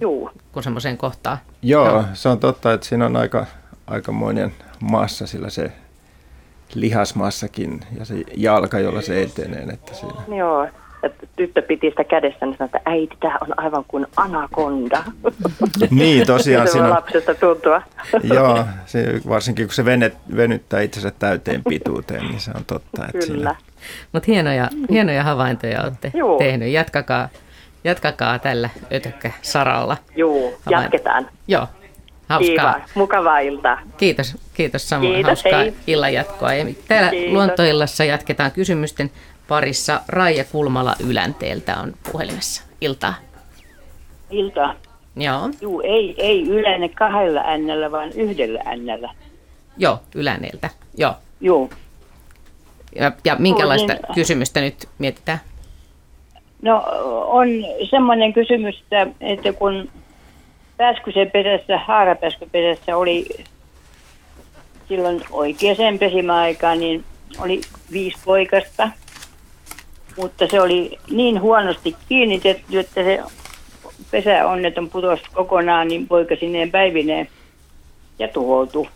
Joo. Kun semmoiseen kohtaan. Joo, Joo, se on totta, että siinä on aika, aikamoinen massa, sillä se lihasmassakin ja se jalka, jolla se etenee. Että siinä. Joo, että tyttö piti sitä kädessä, niin sanoi, että äiti, tämä on aivan kuin anakonda. [laughs] niin, tosiaan. [laughs] se voi lapsesta tuntua. [laughs] joo, se, varsinkin kun se venet, venyttää itsensä täyteen pituuteen, niin se on totta. Että Kyllä. Siinä... Mutta hienoja, hienoja havaintoja olette Joo. tehnyt. Jatkakaa, jatkakaa tällä ötökkä-saralla. Joo, jatketaan. Joo, hauskaa. Kiva, mukavaa iltaa. Kiitos, kiitos samoin. Kiitos, hauskaa hei. illan jatkoa. Ja täällä kiitos. Luontoillassa jatketaan kysymysten parissa. Raija Kulmala Ylänteeltä on puhelimessa. Iltaa. Iltaa. Joo. Juu, ei, ei Ylänne kahdella ännällä, vaan yhdellä ännällä. Joo, Ylänneeltä. Joo. Joo. Ja, ja minkälaista niin, kysymystä nyt mietitään? No on semmoinen kysymys, että kun Pääskysen pesässä, Haarapääskön pesässä oli silloin oikeaan pesimäaikaan, niin oli viisi poikasta – mutta se oli niin huonosti kiinnitetty, että se pesäonneton putosi kokonaan, niin poika sinne päivineen ja tuhoutui.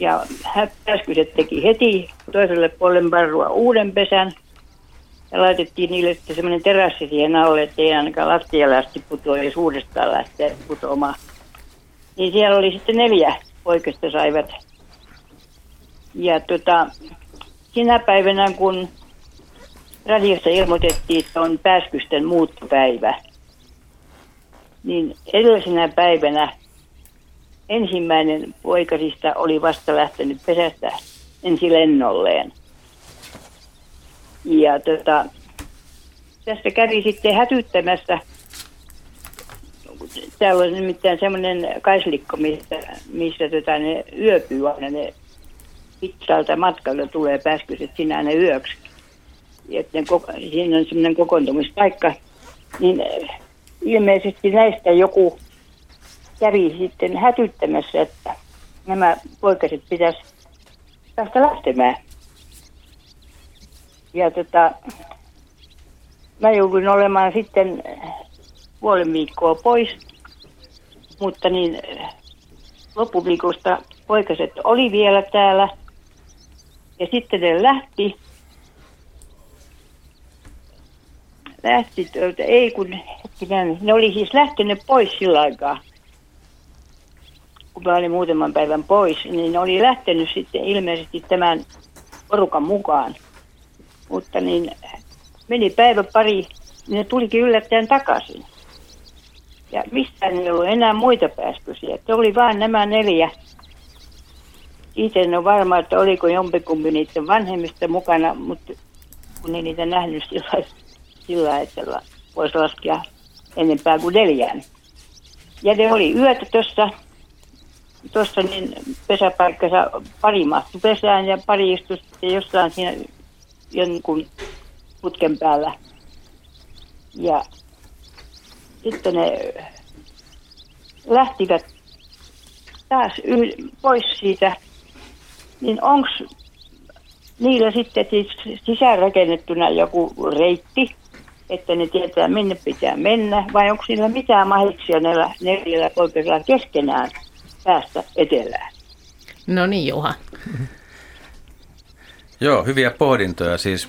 Ja häppäskyset teki heti toiselle puolelle parrua uuden pesän ja laitettiin niille sitten semmoinen terassi siihen alle, että ei ainakaan lattialle asti putoa, jos uudestaan lähtee putoamaan. Niin siellä oli sitten neljä poikasta saivat. Ja tota, sinä päivänä, kun radiossa ilmoitettiin, että on pääskysten muuttopäivä. Niin edellisenä päivänä ensimmäinen poikasista oli vasta lähtenyt pesästä ensi lennolleen. Ja tota, tästä kävi sitten hätyttämässä. Täällä on nimittäin semmoinen kaislikko, missä, missä tota, ne yöpyy aina ne pitkältä matkalta tulee pääskyset sinä ne yöksi että ne, siinä on semmoinen kokoontumispaikka, niin eh, ilmeisesti näistä joku kävi sitten hätyttämässä, että nämä poikaset pitäisi päästä lähtemään. Ja tota, mä jouduin olemaan sitten puolen viikkoa pois, mutta niin eh, loppuviikosta poikaset oli vielä täällä. Ja sitten ne lähti lähti, tuota, ei kun hetkinen, ne oli siis lähtenyt pois sillä aikaa, kun mä olin muutaman päivän pois, niin ne oli lähtenyt sitten ilmeisesti tämän porukan mukaan. Mutta niin meni päivä pari, niin ne tulikin yllättäen takaisin. Ja mistään ei ollut enää muita pääskysiä. Se oli vain nämä neljä. Itse en ole varma, että oliko jompikumpi niiden vanhemmista mukana, mutta kun ei niitä nähnyt sillä sillä että voisi laskea enempää kuin neljään. Ja ne oli yötä tuossa tuossa niin pesäpaikkansa pari mahtui pesään ja pari istui jossain siinä jonkun putken päällä. Ja sitten ne lähtivät taas yh- pois siitä, niin onko niillä sitten siis sisäänrakennettuna joku reitti, että ne tietää minne pitää mennä, vai onko niillä mitään mahiksia näillä neljällä poikasilla keskenään päästä etelään? No niin, Juha. Joo, hyviä pohdintoja. Siis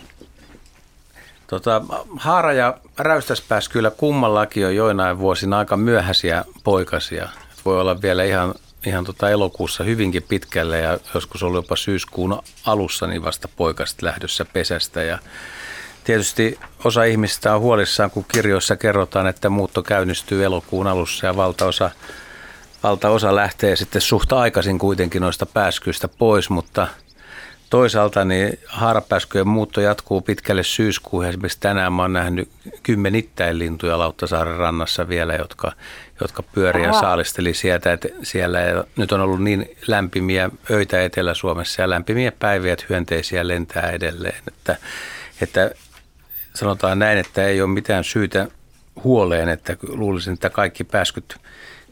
tota, haara ja räystäspääs kyllä kummallakin on joinain vuosina aika myöhäisiä poikasia. Voi olla vielä ihan, ihan tota elokuussa hyvinkin pitkälle ja joskus ollut jopa syyskuun alussa niin vasta poikaset lähdössä pesästä. Ja Tietysti osa ihmistä on huolissaan, kun kirjoissa kerrotaan, että muutto käynnistyy elokuun alussa ja valtaosa, valtaosa lähtee sitten suht aikaisin kuitenkin noista pääskyistä pois, mutta toisaalta niin haarapääskyjen muutto jatkuu pitkälle syyskuuhun. Esimerkiksi tänään mä oon nähnyt kymmenittäin lintuja Lauttasaaren rannassa vielä, jotka, jotka pyörii ja saalisteli sieltä, että siellä ja nyt on ollut niin lämpimiä öitä Etelä-Suomessa ja lämpimiä päiviä, että hyönteisiä lentää edelleen. Että, että sanotaan näin, että ei ole mitään syytä huoleen, että luulisin, että kaikki pääskyt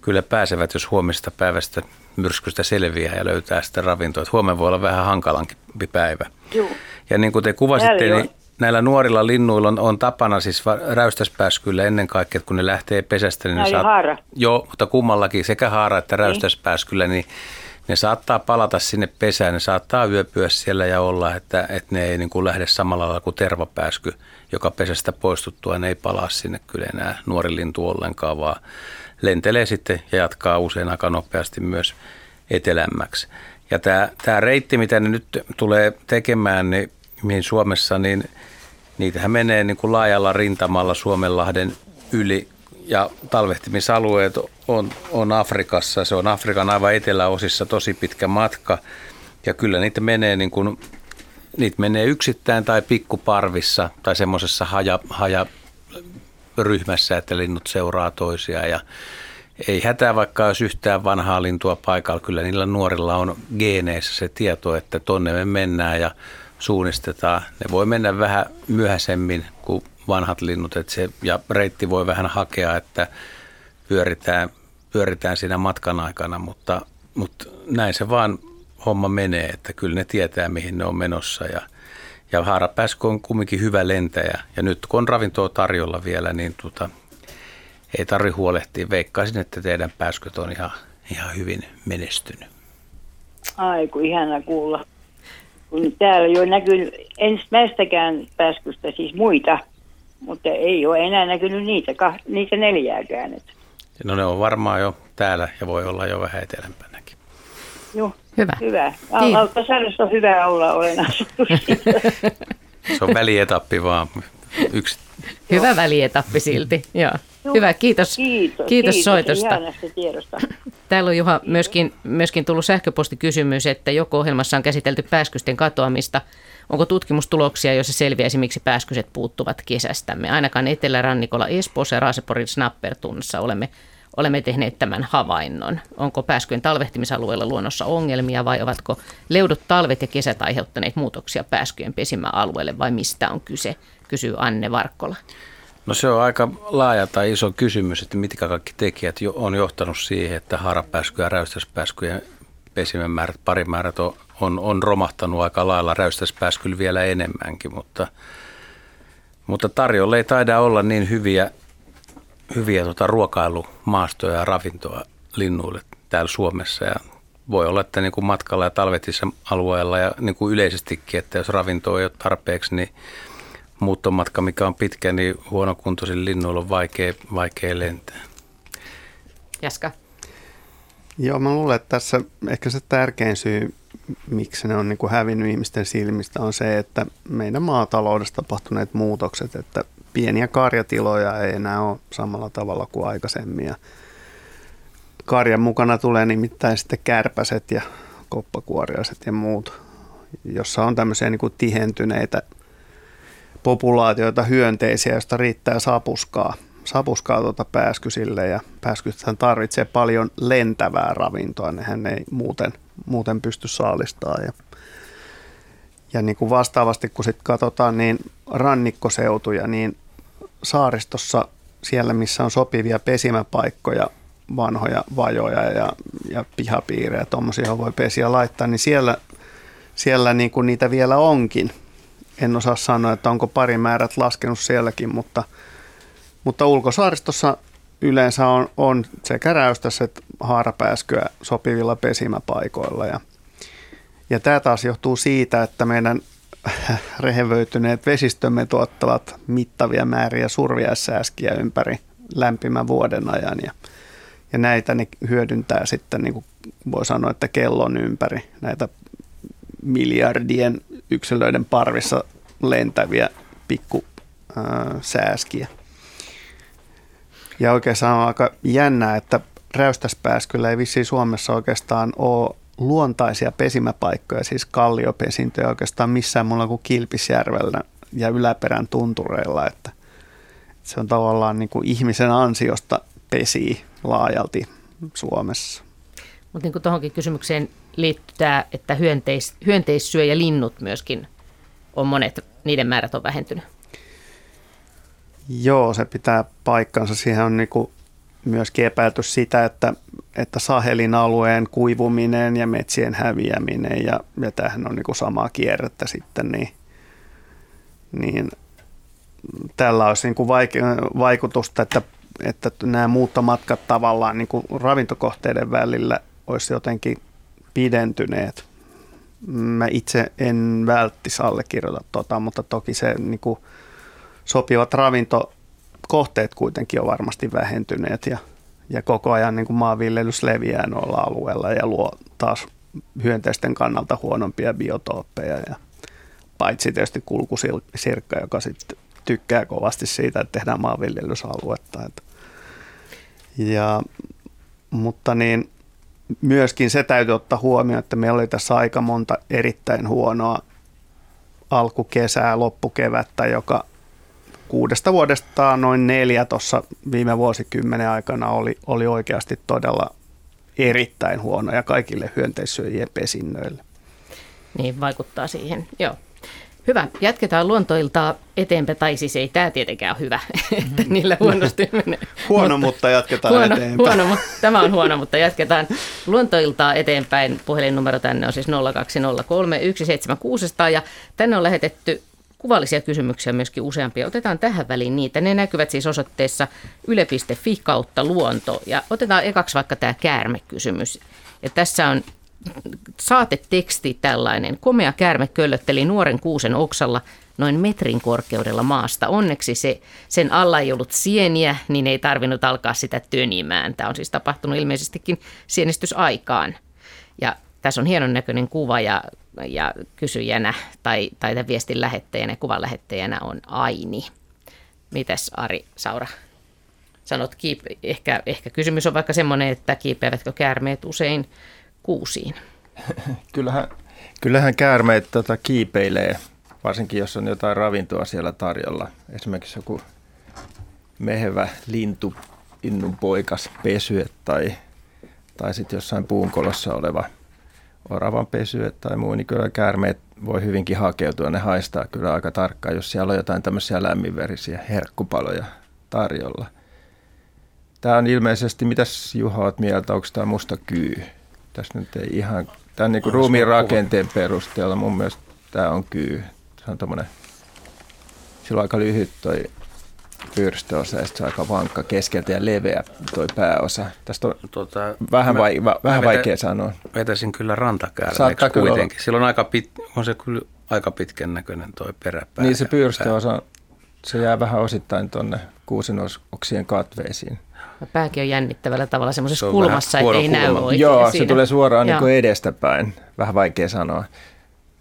kyllä pääsevät, jos huomista päivästä myrskystä selviää ja löytää sitä ravintoa. Että huomenna voi olla vähän hankalampi päivä. Joo. Ja niin kuin te kuvasitte, niin näillä nuorilla linnuilla on, on tapana siis räystäspääskyllä ennen kaikkea, että kun ne lähtee pesästä, niin ne saa... haara. Joo, mutta kummallakin, sekä haara että räystäspääskyllä, niin ne saattaa palata sinne pesään, ne saattaa yöpyä siellä ja olla, että, että ne ei niin kuin lähde samalla lailla kuin tervapääsky, joka pesästä poistuttua, ne ei palaa sinne kyllä enää nuori lintu ollenkaan, vaan lentelee sitten ja jatkaa usein aika nopeasti myös etelämmäksi. Ja tämä, tämä reitti, mitä ne nyt tulee tekemään, niin mihin Suomessa, niin niitähän menee niin kuin laajalla rintamalla Suomenlahden yli ja talvehtimisalueet on, on Afrikassa. Se on Afrikan aivan eteläosissa tosi pitkä matka ja kyllä niitä menee niin kuin, niitä menee yksittäin tai pikkuparvissa tai semmoisessa haja, haja ryhmässä, että linnut seuraa toisiaan ja ei hätää vaikka olisi yhtään vanhaa lintua paikalla. Kyllä niillä nuorilla on geeneissä se tieto, että tonne me mennään ja suunnistetaan. Ne voi mennä vähän myöhäisemmin kuin vanhat linnut että se, ja reitti voi vähän hakea, että pyöritään, pyöritään siinä matkan aikana, mutta, mutta näin se vaan homma menee, että kyllä ne tietää mihin ne on menossa ja, ja haarapääskö on kumminkin hyvä lentäjä ja nyt kun on ravintoa tarjolla vielä, niin tota, ei tarvi huolehtia. Veikkaisin, että teidän pääsköt on ihan, ihan hyvin menestynyt. Ai kun ihana kuulla. Kun täällä jo näkyy ensimmäistäkään pääskystä siis muita, mutta ei ole enää näkynyt niitä, niitä neljääkään. No ne on varmaan jo täällä ja voi olla jo vähän etelämpänäkin. Joo, hyvä. hyvä. Valtasaaressa on hyvä olla, olen asuttu [laughs] Se on välietappi vaan. Yksi. Hyvä välietappi silti, joo. Joo. Hyvä, kiitos. Kiitos, kiitos, kiitos soitosta. tiedosta. Täällä on Juha myöskin, myöskin tullut sähköpostikysymys, että joko ohjelmassa on käsitelty pääskysten katoamista. Onko tutkimustuloksia, joissa selviäisi, miksi pääskyset puuttuvat kesästämme? Ainakaan Etelärannikolla, Espoossa ja Raaseporin Snappertunnassa olemme, olemme tehneet tämän havainnon. Onko pääskyjen talvehtimisalueella luonnossa ongelmia vai ovatko leudut talvet ja kesät aiheuttaneet muutoksia pääskyjen pesimäalueelle vai mistä on kyse, kysyy Anne Varkkola. No se on aika laaja tai iso kysymys, että mitkä kaikki tekijät on johtanut siihen, että harapääsky ja räystäspääskyjen pesimän määrät, parimäärät on, on, on romahtanut aika lailla, räystäspääskyllä vielä enemmänkin, mutta, mutta tarjolla ei taida olla niin hyviä, hyviä tota ruokailumaastoja ja ravintoa linnuille täällä Suomessa ja voi olla, että niin kuin matkalla ja talvetisessa alueella ja niin kuin yleisestikin, että jos ravintoa ei ole tarpeeksi, niin muuttomatka, mikä on pitkä, niin huonokuntoisilla linnuilla on vaikea, vaikea lentää. Jaska. Joo, mä luulen, että tässä ehkä se tärkein syy, miksi ne on niin kuin hävinnyt ihmisten silmistä, on se, että meidän maataloudessa tapahtuneet muutokset, että pieniä karjatiloja ei enää ole samalla tavalla kuin aikaisemmin. Ja karjan mukana tulee nimittäin sitten kärpäset ja koppakuoriaiset ja muut, jossa on tämmöisiä niin kuin tihentyneitä populaatioita hyönteisiä, joista riittää sapuskaa, sapuskaa tuota pääskysille ja pääskythän tarvitsee paljon lentävää ravintoa, nehän ei muuten, muuten pysty saalistamaan. Ja, ja niin kuin vastaavasti kun sitten katsotaan niin rannikkoseutuja, niin saaristossa siellä, missä on sopivia pesimäpaikkoja, vanhoja vajoja ja, ja pihapiirejä, tuommoisia voi pesiä laittaa, niin siellä, siellä niin kuin niitä vielä onkin – en osaa sanoa, että onko parimäärät laskenut sielläkin, mutta, mutta ulkosaaristossa yleensä on, on sekä räystässä että haarapääskyä sopivilla pesimäpaikoilla. Ja, ja tämä taas johtuu siitä, että meidän [laughs] rehevöityneet vesistömme tuottavat mittavia määriä surviaissääskiä ympäri lämpimän vuoden ajan. Ja, ja näitä ne hyödyntää sitten, niin kuin voi sanoa, että kellon ympäri näitä miljardien yksilöiden parvissa lentäviä pikku sääskiä. Ja oikeastaan on aika jännää, että räystäspääskyllä ei vissiin Suomessa oikeastaan ole luontaisia pesimäpaikkoja, siis kalliopesintöjä oikeastaan missään muulla kuin Kilpisjärvellä ja yläperän tuntureilla, että se on tavallaan niin kuin ihmisen ansiosta pesii laajalti Suomessa. Mutta niin tuohonkin kysymykseen liittyy tämä, että hyönteis, hyönteissyö ja linnut myöskin on monet, niiden määrät on vähentynyt. Joo, se pitää paikkansa. Siihen on niin kuin myöskin epäilty sitä, että, että Sahelin alueen kuivuminen ja metsien häviäminen ja, ja tämähän on niin kuin samaa kierrettä sitten, niin, niin tällä olisi niin kuin vaikutusta, että, että nämä muuttomatkat tavallaan niin kuin ravintokohteiden välillä olisi jotenkin pidentyneet. Mä itse en välttis allekirjoita tota, mutta toki se niin kuin sopivat ravintokohteet kuitenkin on varmasti vähentyneet ja, ja koko ajan niin kuin maanviljelys leviää noilla alueilla ja luo taas hyönteisten kannalta huonompia biotooppeja ja paitsi tietysti kulkusirkka, joka sitten tykkää kovasti siitä, että tehdään maanviljelysaluetta. Ja, mutta niin, myöskin se täytyy ottaa huomioon, että meillä oli tässä aika monta erittäin huonoa alkukesää, loppukevättä, joka kuudesta vuodesta noin neljä tuossa viime vuosikymmenen aikana oli, oli oikeasti todella erittäin huonoja kaikille hyönteissyöjien pesinnöille. Niin, vaikuttaa siihen, joo. Hyvä. Jatketaan luontoiltaa eteenpäin, tai siis ei tämä tietenkään ole hyvä, [laughs] että niillä huonosti menee. huono, mutta, mutta jatketaan huono, eteenpäin. Huono, tämä on huono, mutta jatketaan luontoiltaa eteenpäin. Puhelinnumero tänne on siis 0203 17600 ja tänne on lähetetty kuvallisia kysymyksiä myöskin useampia. Otetaan tähän väliin niitä. Ne näkyvät siis osoitteessa yle.fi kautta luonto. Ja otetaan ekaksi vaikka tämä käärmekysymys. Ja tässä on saateteksti tällainen. Komea käärme köllötteli nuoren kuusen oksalla noin metrin korkeudella maasta. Onneksi se, sen alla ei ollut sieniä, niin ei tarvinnut alkaa sitä tönimään. Tämä on siis tapahtunut ilmeisestikin sienistysaikaan. Ja tässä on hienon näköinen kuva ja, ja kysyjänä tai, tai tämän viestin lähettäjänä kuvan lähettäjänä on Aini. Mites Ari Saura? Sanot, kiip, ehkä, ehkä kysymys on vaikka semmoinen, että kiipeävätkö käärmeet usein kuusiin? [laughs] kyllähän, kyllähän käärmeet tota, kiipeilee, varsinkin jos on jotain ravintoa siellä tarjolla. Esimerkiksi joku mehevä lintu, innun poikas pesy tai, tai sitten jossain puunkolossa oleva oravan pesy tai muu, niin kyllä käärmeet voi hyvinkin hakeutua. Ne haistaa kyllä aika tarkkaan, jos siellä on jotain tämmöisiä lämminverisiä herkkupaloja tarjolla. Tämä on ilmeisesti, mitäs Juha oot mieltä, onko tämä musta kyy? tässä nyt ei ihan, tämän niin ruumiin rakenteen perusteella mun mielestä tämä on kyy. Se on tommonen, sillä on aika lyhyt toi pyrstöosa ja se on aika vankka keskeltä ja leveä toi pääosa. Tästä on tota, vähän, mä, vai, va, vähän vetä, vaikea sanoa. Vetäisin kyllä rantakäärmeeksi kuitenkin. Olla. Silloin aika pit, on se kyllä aika pitkän näköinen toi peräpää. Niin se pyrstöosa, se jää vähän osittain tuonne kuusinoksien katveisiin. Pääkin on jännittävällä tavalla semmoisessa kulmassa, että ei näy oikein Joo, siinä. se tulee suoraan niin kuin edestäpäin. Vähän vaikea sanoa.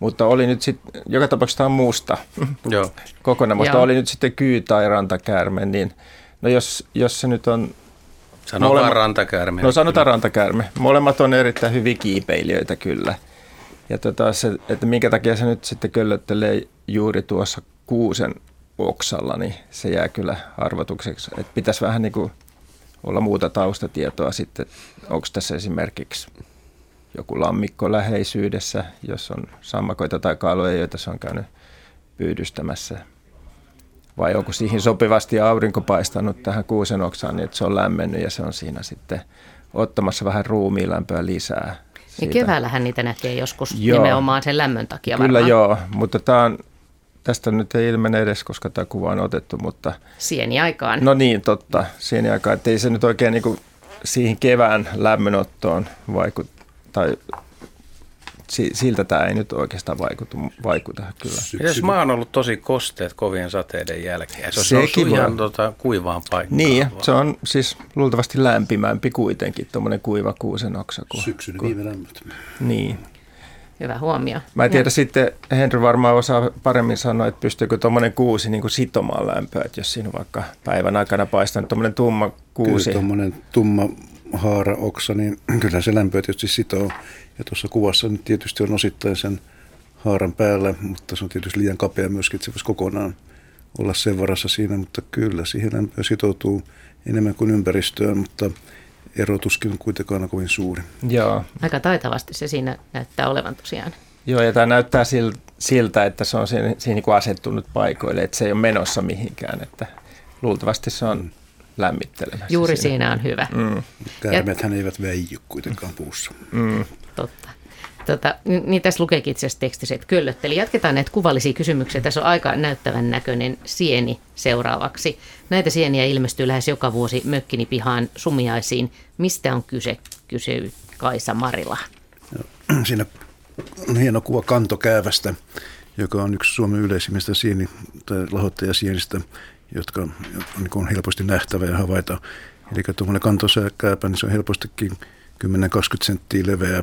Mutta oli nyt sitten, joka tapauksessa tämä on musta [laughs] Joo. kokonaan, mutta Joo. oli nyt sitten kyy tai rantakäärme, niin no jos, jos se nyt on... Sanotaan molemmat, rantakäärme. No sanotaan rantakäärme. Molemmat on erittäin hyviä kiipeilijöitä kyllä. Ja tota, se, että minkä takia se nyt sitten köllöttelee juuri tuossa kuusen oksalla, niin se jää kyllä arvotukseksi. Että pitäisi vähän niin kuin olla muuta taustatietoa sitten, onko tässä esimerkiksi joku lammikko läheisyydessä, jos on sammakoita tai kaloja, joita se on käynyt pyydystämässä. Vai onko siihen sopivasti aurinko paistanut tähän kuusen oksaan niin, että se on lämmennyt ja se on siinä sitten ottamassa vähän ruumiilämpöä lisää. Niin keväällähän niitä näkee joskus joo. nimenomaan sen lämmön takia Kyllä varmaan. joo, mutta tämä on Tästä nyt ei ilmene edes, koska tämä kuva on otettu, mutta... Sieniaikaan. No niin, totta. Sieniaikaan. Että ei se nyt oikein niin kuin siihen kevään lämmönottoon vaikuta, tai siltä tämä ei nyt oikeastaan vaikuta, vaikuta kyllä. Jos maa on ollut tosi kosteet kovien sateiden jälkeen, se on ihan tuota, kuivaan paikkaan. Niin, vaan. se on siis luultavasti lämpimämpi kuitenkin, tuommoinen kuiva kuusen oksa. Syksyn viime lämmöt. Niin. Hyvä huomio. Mä en tiedä ja. sitten, Henry varmaan osaa paremmin sanoa, että pystyykö tuommoinen kuusi niin kuin sitomaan lämpöä, että jos siinä vaikka päivän aikana paistaa tuommoinen tumma kuusi. Kyllä tuommoinen tumma haara, oksa, niin [clears throat] kyllä se lämpöä tietysti sitoo. Ja tuossa kuvassa nyt tietysti on osittain sen haaran päällä, mutta se on tietysti liian kapea myöskin, että se voisi kokonaan olla sen varassa siinä, mutta kyllä siihen lämpöä sitoutuu enemmän kuin ympäristöön, mutta erotuskin on kuitenkaan kovin suuri. Joo. Aika taitavasti se siinä näyttää olevan tosiaan. Joo, ja tämä näyttää siltä, että se on siinä, siinä niin kuin asettunut paikoille, että se ei ole menossa mihinkään, että luultavasti se on mm. Lämmittelemässä. Juuri siinä, siinä on hyvä. Mm. Käärmeethän eivät väijy kuitenkaan puussa. Mm. Totta. Tota, niin tässä lukeekin itse asiassa tekstissä, että köllötteli. Jatketaan näitä kuvallisia kysymyksiä. Tässä on aika näyttävän näköinen sieni seuraavaksi. Näitä sieniä ilmestyy lähes joka vuosi mökkini pihaan sumiaisiin. Mistä on kyse, kysyy Kaisa Marila? [clears throat] Siinä on hieno kuva kantokäävästä, joka on yksi Suomen yleisimmistä sieni- tai lahottajasienistä, jotka on, niin helposti nähtävä ja havaita. Eli tuommoinen kantosääkääpä, niin se on helpostikin 10-20 senttiä leveä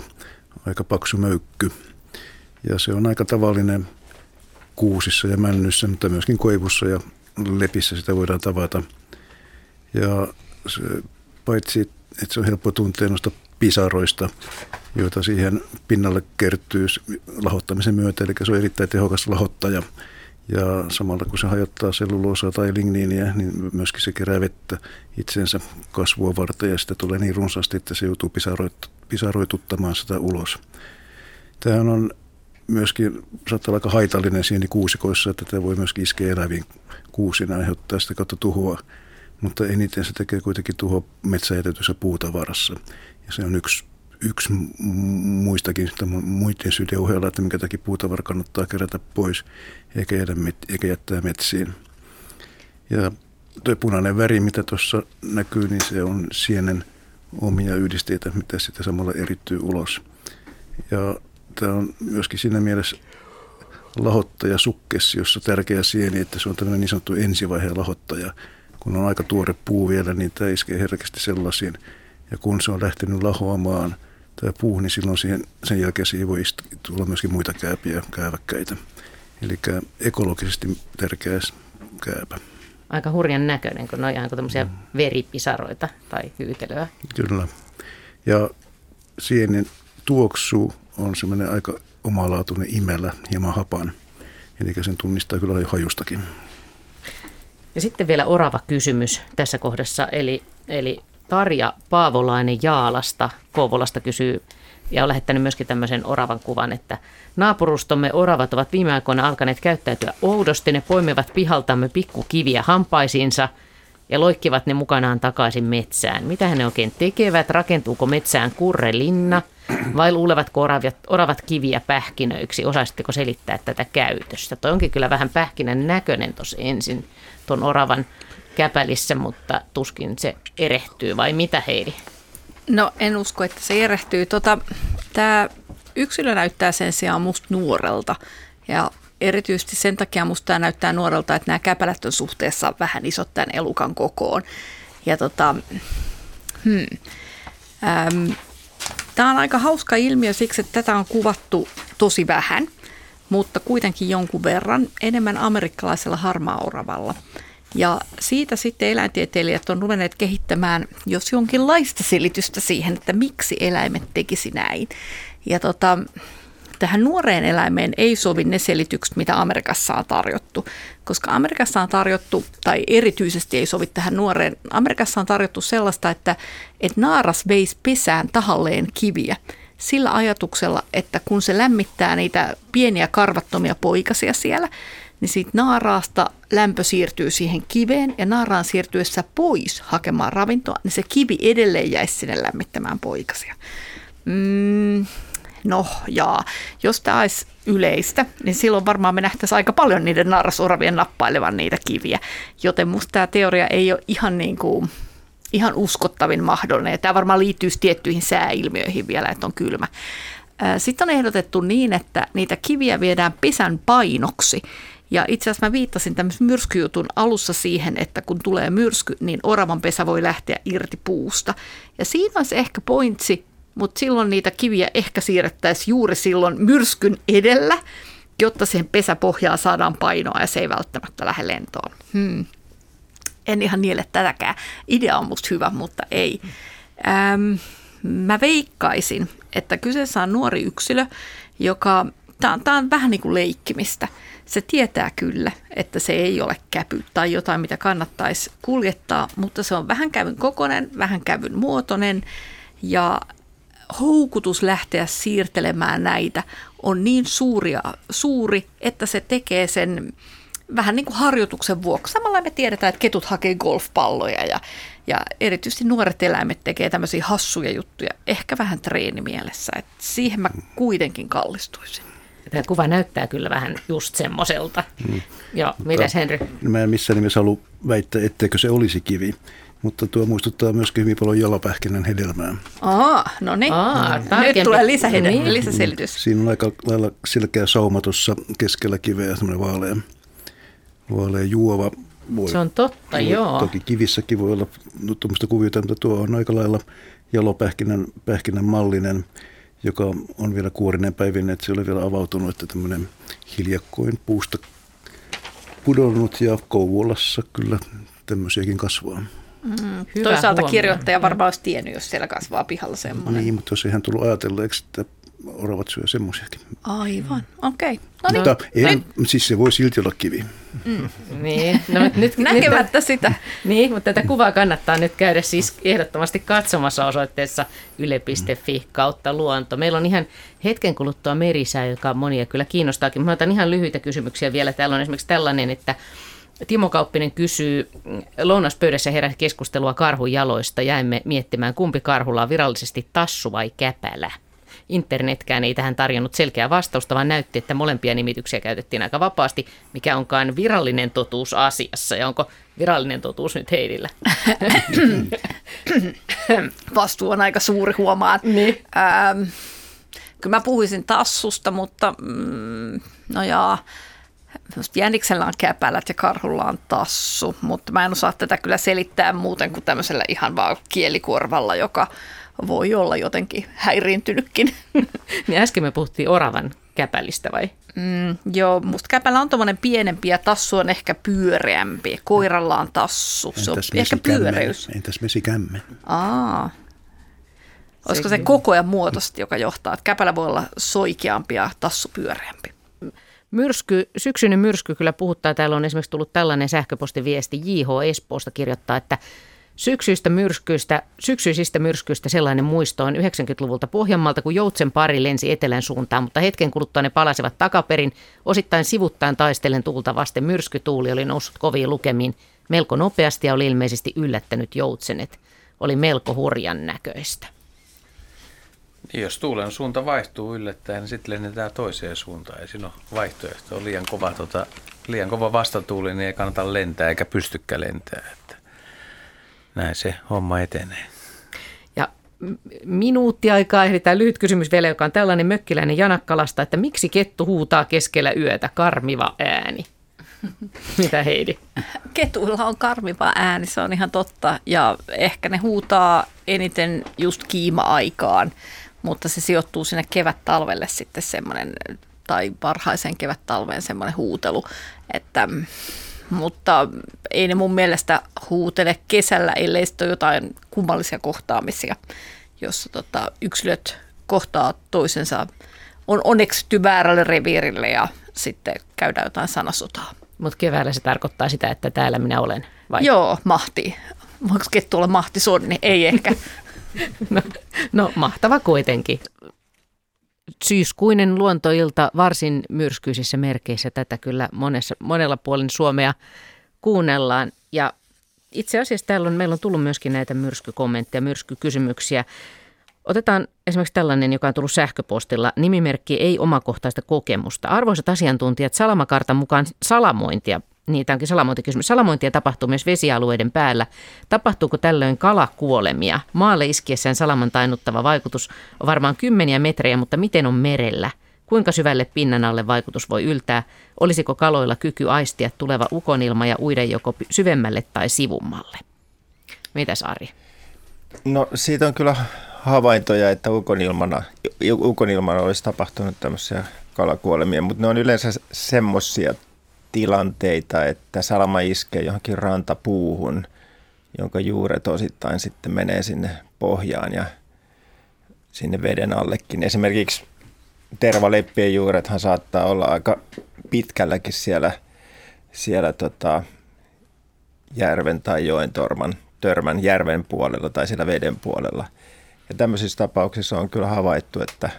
aika paksu möykky. Ja se on aika tavallinen kuusissa ja männyssä, mutta myöskin koivussa ja lepissä sitä voidaan tavata. Ja se, paitsi, että se on helppo tuntea noista pisaroista, joita siihen pinnalle kertyy lahottamisen myötä, eli se on erittäin tehokas lahottaja. Ja samalla kun se hajottaa selluloosaa tai ligniiniä, niin myöskin se kerää vettä itsensä kasvua varten ja sitä tulee niin runsaasti, että se joutuu pisaroituttamaan sitä ulos. Tämä on myöskin, saattaa olla aika haitallinen sieni kuusikoissa, että tämä voi myöskin iskeä eläviin kuusina ja aiheuttaa sitä kautta tuhoa. Mutta eniten se tekee kuitenkin tuho metsäjätetyssä puutavarassa. Ja se on yksi, yksi muistakin muiden syiden ohella, että minkä takia puutavara kannattaa kerätä pois eikä, jäädä, eikä jättää metsiin. Ja tuo punainen väri, mitä tuossa näkyy, niin se on sienen omia yhdisteitä, mitä sitten samalla erittyy ulos. Ja tämä on myöskin siinä mielessä lahottaja sukkessi, jossa tärkeä sieni, että se on tämmöinen niin sanottu ensivaiheen lahottaja. Kun on aika tuore puu vielä, niin tämä iskee herkästi sellaisiin. Ja kun se on lähtenyt lahoamaan tämä puu, niin silloin siihen, sen jälkeen siihen voi tulla myöskin muita kääpiä, kääväkkäitä. Eli ekologisesti tärkeä kääpä aika hurjan näköinen, kun ne on ihan tämmöisiä mm. veripisaroita tai hyytelöä. Kyllä. Ja sienen tuoksu on semmoinen aika omalaatuinen imellä, hieman hapan. Eli sen tunnistaa kyllä jo hajustakin. Ja sitten vielä orava kysymys tässä kohdassa, eli, eli Tarja Paavolainen Jaalasta Kouvolasta kysyy ja on lähettänyt myöskin tämmöisen oravan kuvan, että naapurustomme oravat ovat viime aikoina alkaneet käyttäytyä oudosti. Ne poimivat pihaltamme pikkukiviä hampaisiinsa ja loikkivat ne mukanaan takaisin metsään. Mitä ne oikein tekevät? Rakentuuko metsään kurrelinna vai luulevatko oravat, oravat kiviä pähkinöiksi? Osaisitteko selittää tätä käytöstä? Toi onkin kyllä vähän pähkinän näköinen tuossa ensin tuon oravan käpälissä, mutta tuskin se erehtyy vai mitä Heidi? No en usko, että se erehtyy. Tota, Tämä yksilö näyttää sen sijaan musta nuorelta ja erityisesti sen takia musta tämä näyttää nuorelta, että nämä käpälät on suhteessa vähän isot tämän elukan kokoon. Ja tota, hmm. Ähm, tämä on aika hauska ilmiö siksi, että tätä on kuvattu tosi vähän, mutta kuitenkin jonkun verran enemmän amerikkalaisella harmaauravalla. Ja siitä sitten eläintieteilijät on ruvenneet kehittämään jos jonkinlaista selitystä siihen, että miksi eläimet tekisi näin. Ja tota, tähän nuoreen eläimeen ei sovi ne selitykset, mitä Amerikassa on tarjottu. Koska Amerikassa on tarjottu, tai erityisesti ei sovi tähän nuoreen, Amerikassa on tarjottu sellaista, että, että naaras veisi pesään tahalleen kiviä sillä ajatuksella, että kun se lämmittää niitä pieniä karvattomia poikasia siellä, niin siitä naaraasta lämpö siirtyy siihen kiveen ja naaraan siirtyessä pois hakemaan ravintoa, niin se kivi edelleen jäisi sinne lämmittämään poikasia. Mm, no jaa, jos tämä olisi yleistä, niin silloin varmaan me nähtäisiin aika paljon niiden naarasoravien nappailevan niitä kiviä. Joten musta tämä teoria ei ole ihan niin kuin, ihan uskottavin mahdollinen. Ja tämä varmaan liittyy tiettyihin sääilmiöihin vielä, että on kylmä. Sitten on ehdotettu niin, että niitä kiviä viedään pesän painoksi. Ja itse asiassa mä viittasin tämmöisen myrskyjutun alussa siihen, että kun tulee myrsky, niin oravan pesä voi lähteä irti puusta. Ja siinä olisi ehkä pointsi, mutta silloin niitä kiviä ehkä siirrettäisiin juuri silloin myrskyn edellä, jotta siihen pesäpohjaan saadaan painoa ja se ei välttämättä lähde lentoon. Hmm. En ihan niele tätäkään. Idea on musta hyvä, mutta ei, Ähm, mä veikkaisin, että kyseessä on nuori yksilö, joka, tämä on, tää on vähän niin kuin leikkimistä. Se tietää kyllä, että se ei ole käpy tai jotain, mitä kannattaisi kuljettaa, mutta se on vähän kävyn kokonen, vähän kävyn muotoinen ja houkutus lähteä siirtelemään näitä on niin suuria, suuri, että se tekee sen vähän niin kuin harjoituksen vuoksi. Samalla me tiedetään, että ketut hakee golfpalloja ja, ja erityisesti nuoret eläimet tekee tämmöisiä hassuja juttuja, ehkä vähän treenimielessä. Että siihen mä kuitenkin kallistuisin. Tämä kuva näyttää kyllä vähän just semmoiselta. Mm. Joo, mitäs Henry? Mä en missään nimessä halua väittää, etteikö se olisi kivi. Mutta tuo muistuttaa myöskin hyvin paljon jalopähkinän hedelmää. Aa, no niin. Aa, Nyt tulee lisähede, niin. lisäselitys. Siinä on aika lailla selkeä sauma tuossa keskellä kiveä, semmoinen vaalea, vaalea juova. Voi, se on totta, voi, joo. Toki kivissäkin voi olla tuommoista kuviota, mutta tuo on aika lailla jalopähkinän pähkinän mallinen, joka on vielä kuorinen päivinen, että se ole vielä avautunut, että tämmöinen hiljakkoin puusta pudonnut ja Kouvolassa kyllä tämmöisiäkin kasvaa. Mm, Toisaalta huomio. kirjoittaja varmaan olisi tiennyt, jos siellä kasvaa pihalla semmoinen. Niin, mutta jos ihan tullut ajatelleeksi, että oravat syö semmoisiakin. Aivan, okei. Okay. No niin. Mutta ei, siis se voi silti olla kivi. Mm. Niin, no, nyt, Näkemättä nyt, sitä. [laughs] Niin, mutta tätä kuvaa kannattaa nyt käydä siis ehdottomasti katsomassa osoitteessa yle.fi kautta luonto. Meillä on ihan hetken kuluttua merisää, joka monia kyllä kiinnostaakin. Mä otan ihan lyhyitä kysymyksiä vielä. Täällä on esimerkiksi tällainen, että Timo Kauppinen kysyy, lounaspöydässä heräsi keskustelua karhun jaloista. Jäimme miettimään, kumpi karhulla on virallisesti tassu vai käpälä. Internetkään ei tähän tarjonnut selkeää vastausta, vaan näytti, että molempia nimityksiä käytettiin aika vapaasti, mikä onkaan virallinen totuus asiassa. Ja onko virallinen totuus nyt Heidillä? [coughs] Vastuu on aika suuri, huomaan. Niin. Ähm, kyllä mä puhuisin tassusta, mutta mm, no jaa, Jäniksellä on käpälät ja karhulla on tassu, mutta mä en osaa tätä kyllä selittää muuten kuin tämmöisellä ihan vaan kielikorvalla, joka voi olla jotenkin häiriintynytkin. [laughs] niin äsken me puhuttiin oravan käpälistä vai? Mm, joo, musta käpälä on tuommoinen pienempi ja tassu on ehkä pyöreämpi. Koiralla on tassu, se on ehkä pyöreys. Entäs mesikämmen? Aa. Olisiko se, se koko ajan muotosta, joka johtaa, että käpälä voi olla soikeampi ja tassu pyöreämpi? Myrsky, syksyinen myrsky kyllä puhuttaa. Täällä on esimerkiksi tullut tällainen sähköpostiviesti. JH Espoosta kirjoittaa, että syksyistä myrskyistä, syksyisistä myrskyistä sellainen muisto on 90-luvulta Pohjanmaalta, kun Joutsen pari lensi etelän suuntaan, mutta hetken kuluttua ne palasivat takaperin. Osittain sivuttain taistellen tuulta vasten myrskytuuli oli noussut koviin lukemiin melko nopeasti ja oli ilmeisesti yllättänyt Joutsenet. Oli melko hurjan näköistä. Niin, jos tuulen suunta vaihtuu yllättäen, niin sitten lennetään toiseen suuntaan. Ei siinä vaihtoehto. On liian kova, tota, liian kova vastatuuli, niin ei kannata lentää eikä pystykkä lentää. Näin se homma etenee. Ja minuutti aikaa ehditään lyhyt kysymys vielä, joka on tällainen mökkiläinen Janakkalasta, että miksi kettu huutaa keskellä yötä karmiva ääni? [laughs] Mitä Heidi? Ketuilla on karmiva ääni, se on ihan totta. Ja ehkä ne huutaa eniten just kiima-aikaan mutta se sijoittuu sinne kevät-talvelle sitten semmoinen, tai varhaisen kevät-talveen semmoinen huutelu, että mutta ei ne mun mielestä huutele kesällä, ellei sitten ole jotain kummallisia kohtaamisia, jossa tota, yksilöt kohtaa toisensa, on onneksi väärälle reviirille ja sitten käydään jotain sanasotaa. Mutta keväällä se tarkoittaa sitä, että täällä minä olen, vai? Joo, mahti. Voiko kettu olla mahti sonni? Ei ehkä. [laughs] No, no mahtava kuitenkin. Syyskuinen luontoilta varsin myrskyisissä merkeissä tätä kyllä monessa, monella puolin Suomea kuunnellaan. Ja itse asiassa täällä on, meillä on tullut myöskin näitä myrskykommentteja, myrskykysymyksiä. Otetaan esimerkiksi tällainen, joka on tullut sähköpostilla. Nimimerkki ei omakohtaista kokemusta. Arvoisat asiantuntijat, Salamakartan mukaan salamointia niin tämä onkin salamointikysymys. Salamointia tapahtuu myös vesialueiden päällä. Tapahtuuko tällöin kalakuolemia? Maalle iskiessään salaman tainuttava vaikutus on varmaan kymmeniä metrejä, mutta miten on merellä? Kuinka syvälle pinnan alle vaikutus voi yltää? Olisiko kaloilla kyky aistia tuleva ukonilma ja uida joko syvemmälle tai sivummalle? Mitäs Ari? No siitä on kyllä havaintoja, että ukonilmana, ukonilmana olisi tapahtunut tämmöisiä kalakuolemia, mutta ne on yleensä semmoisia tilanteita, että salama iskee johonkin rantapuuhun jonka juuret osittain sitten menee sinne pohjaan ja sinne veden allekin. Esimerkiksi tervaleppien juurethan saattaa olla aika pitkälläkin siellä, siellä tota, järven tai joen torman, törmän järven puolella tai siellä veden puolella. Ja tämmöisissä tapauksissa on kyllä havaittu, että,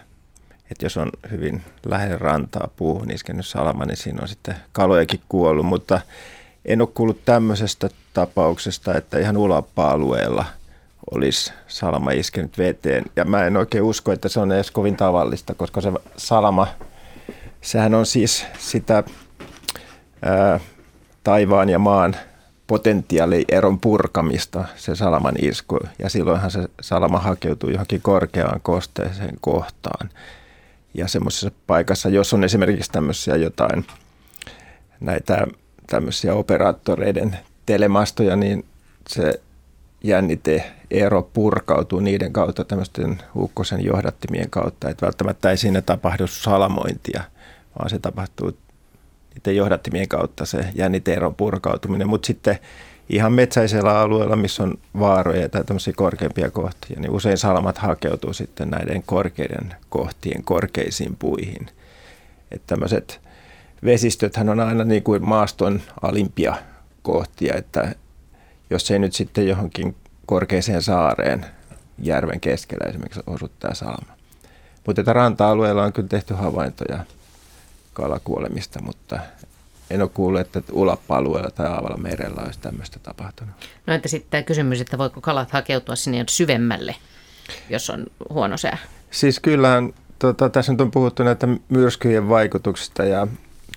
että jos on hyvin lähellä rantaa puuhun iskenyt salama, niin siinä on sitten kalojakin kuollut, mutta en ole kuullut tämmöisestä tapauksesta, että ihan ulappa-alueella olisi salama iskenyt veteen. Ja mä en oikein usko, että se on edes kovin tavallista, koska se salama, sehän on siis sitä ää, taivaan ja maan potentiaalieron purkamista, se salaman isku. Ja silloinhan se salama hakeutuu johonkin korkeaan kosteeseen kohtaan. Ja semmoisessa paikassa, jos on esimerkiksi tämmöisiä jotain näitä tämmöisiä operaattoreiden telemastoja, niin se jännite ero purkautuu niiden kautta tämmöisten ukkosen johdattimien kautta, että välttämättä ei siinä tapahdu salamointia, vaan se tapahtuu niiden johdattimien kautta se jänniteeron purkautuminen, mutta sitten ihan metsäisellä alueella, missä on vaaroja tai tämmöisiä korkeampia kohtia, niin usein salamat hakeutuu sitten näiden korkeiden kohtien korkeisiin puihin. Että tämmöiset vesistöthän on aina niin kuin maaston alimpia kohtia, että jos ei nyt sitten johonkin korkeiseen saareen järven keskellä esimerkiksi osu tämä salama. Mutta ranta-alueella on kyllä tehty havaintoja kalakuolemista, mutta en ole kuullut, että ulappa-alueella tai aavalla merellä olisi tämmöistä tapahtunut. No entä sitten tämä kysymys, että voiko kalat hakeutua sinne syvemmälle, jos on huono sää? Siis kyllähän tota, tässä nyt on puhuttu näitä myrskyjen vaikutuksista ja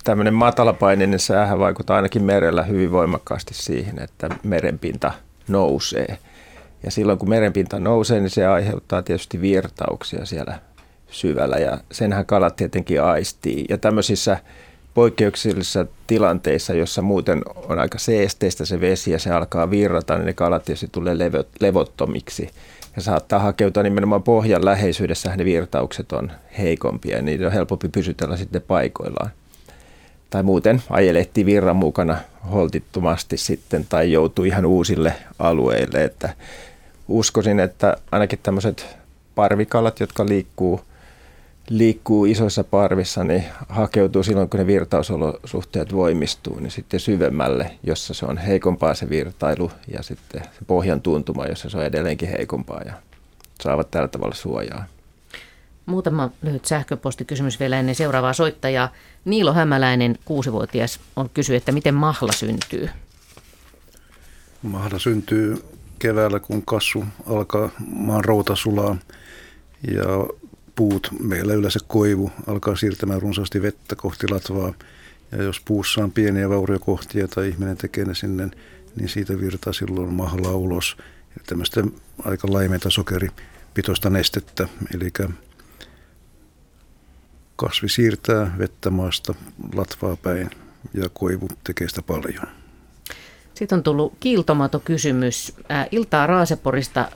tämmöinen matalapaineinen säähän vaikuttaa ainakin merellä hyvin voimakkaasti siihen, että merenpinta nousee. Ja silloin kun merenpinta nousee, niin se aiheuttaa tietysti virtauksia siellä syvällä ja senhän kalat tietenkin aistii. Ja tämmöisissä poikkeuksellisissa tilanteissa, jossa muuten on aika seesteistä se vesi ja se alkaa virrata, niin ne kalat tietysti tulee levottomiksi ja saattaa hakeutua nimenomaan pohjan läheisyydessä, ne virtaukset on heikompia ja niitä on helpompi pysytellä sitten paikoillaan. Tai muuten ajelehti virran mukana holtittomasti sitten tai joutuu ihan uusille alueille, että uskoisin, että ainakin tämmöiset parvikalat, jotka liikkuu – liikkuu isoissa parvissa, niin hakeutuu silloin, kun ne virtausolosuhteet voimistuu, niin sitten syvemmälle, jossa se on heikompaa se virtailu ja sitten se pohjan tuntuma, jossa se on edelleenkin heikompaa ja saavat tällä tavalla suojaa. Muutama lyhyt sähköpostikysymys vielä ennen seuraavaa soittajaa. Niilo Hämäläinen, kuusivuotias, on kysynyt, että miten mahla syntyy? Mahla syntyy keväällä, kun kasvu alkaa maan routa sulaa ja puut, meillä yleensä koivu, alkaa siirtämään runsaasti vettä kohti latvaa. Ja jos puussa on pieniä vauriokohtia tai ihminen tekee ne sinne, niin siitä virtaa silloin mahlaa ulos. Ja tämmöistä aika laimenta sokeripitoista nestettä. Eli kasvi siirtää vettä maasta latvaa päin ja koivu tekee sitä paljon. Sitten on tullut kiiltomato-kysymys. Iltaa Raaseporista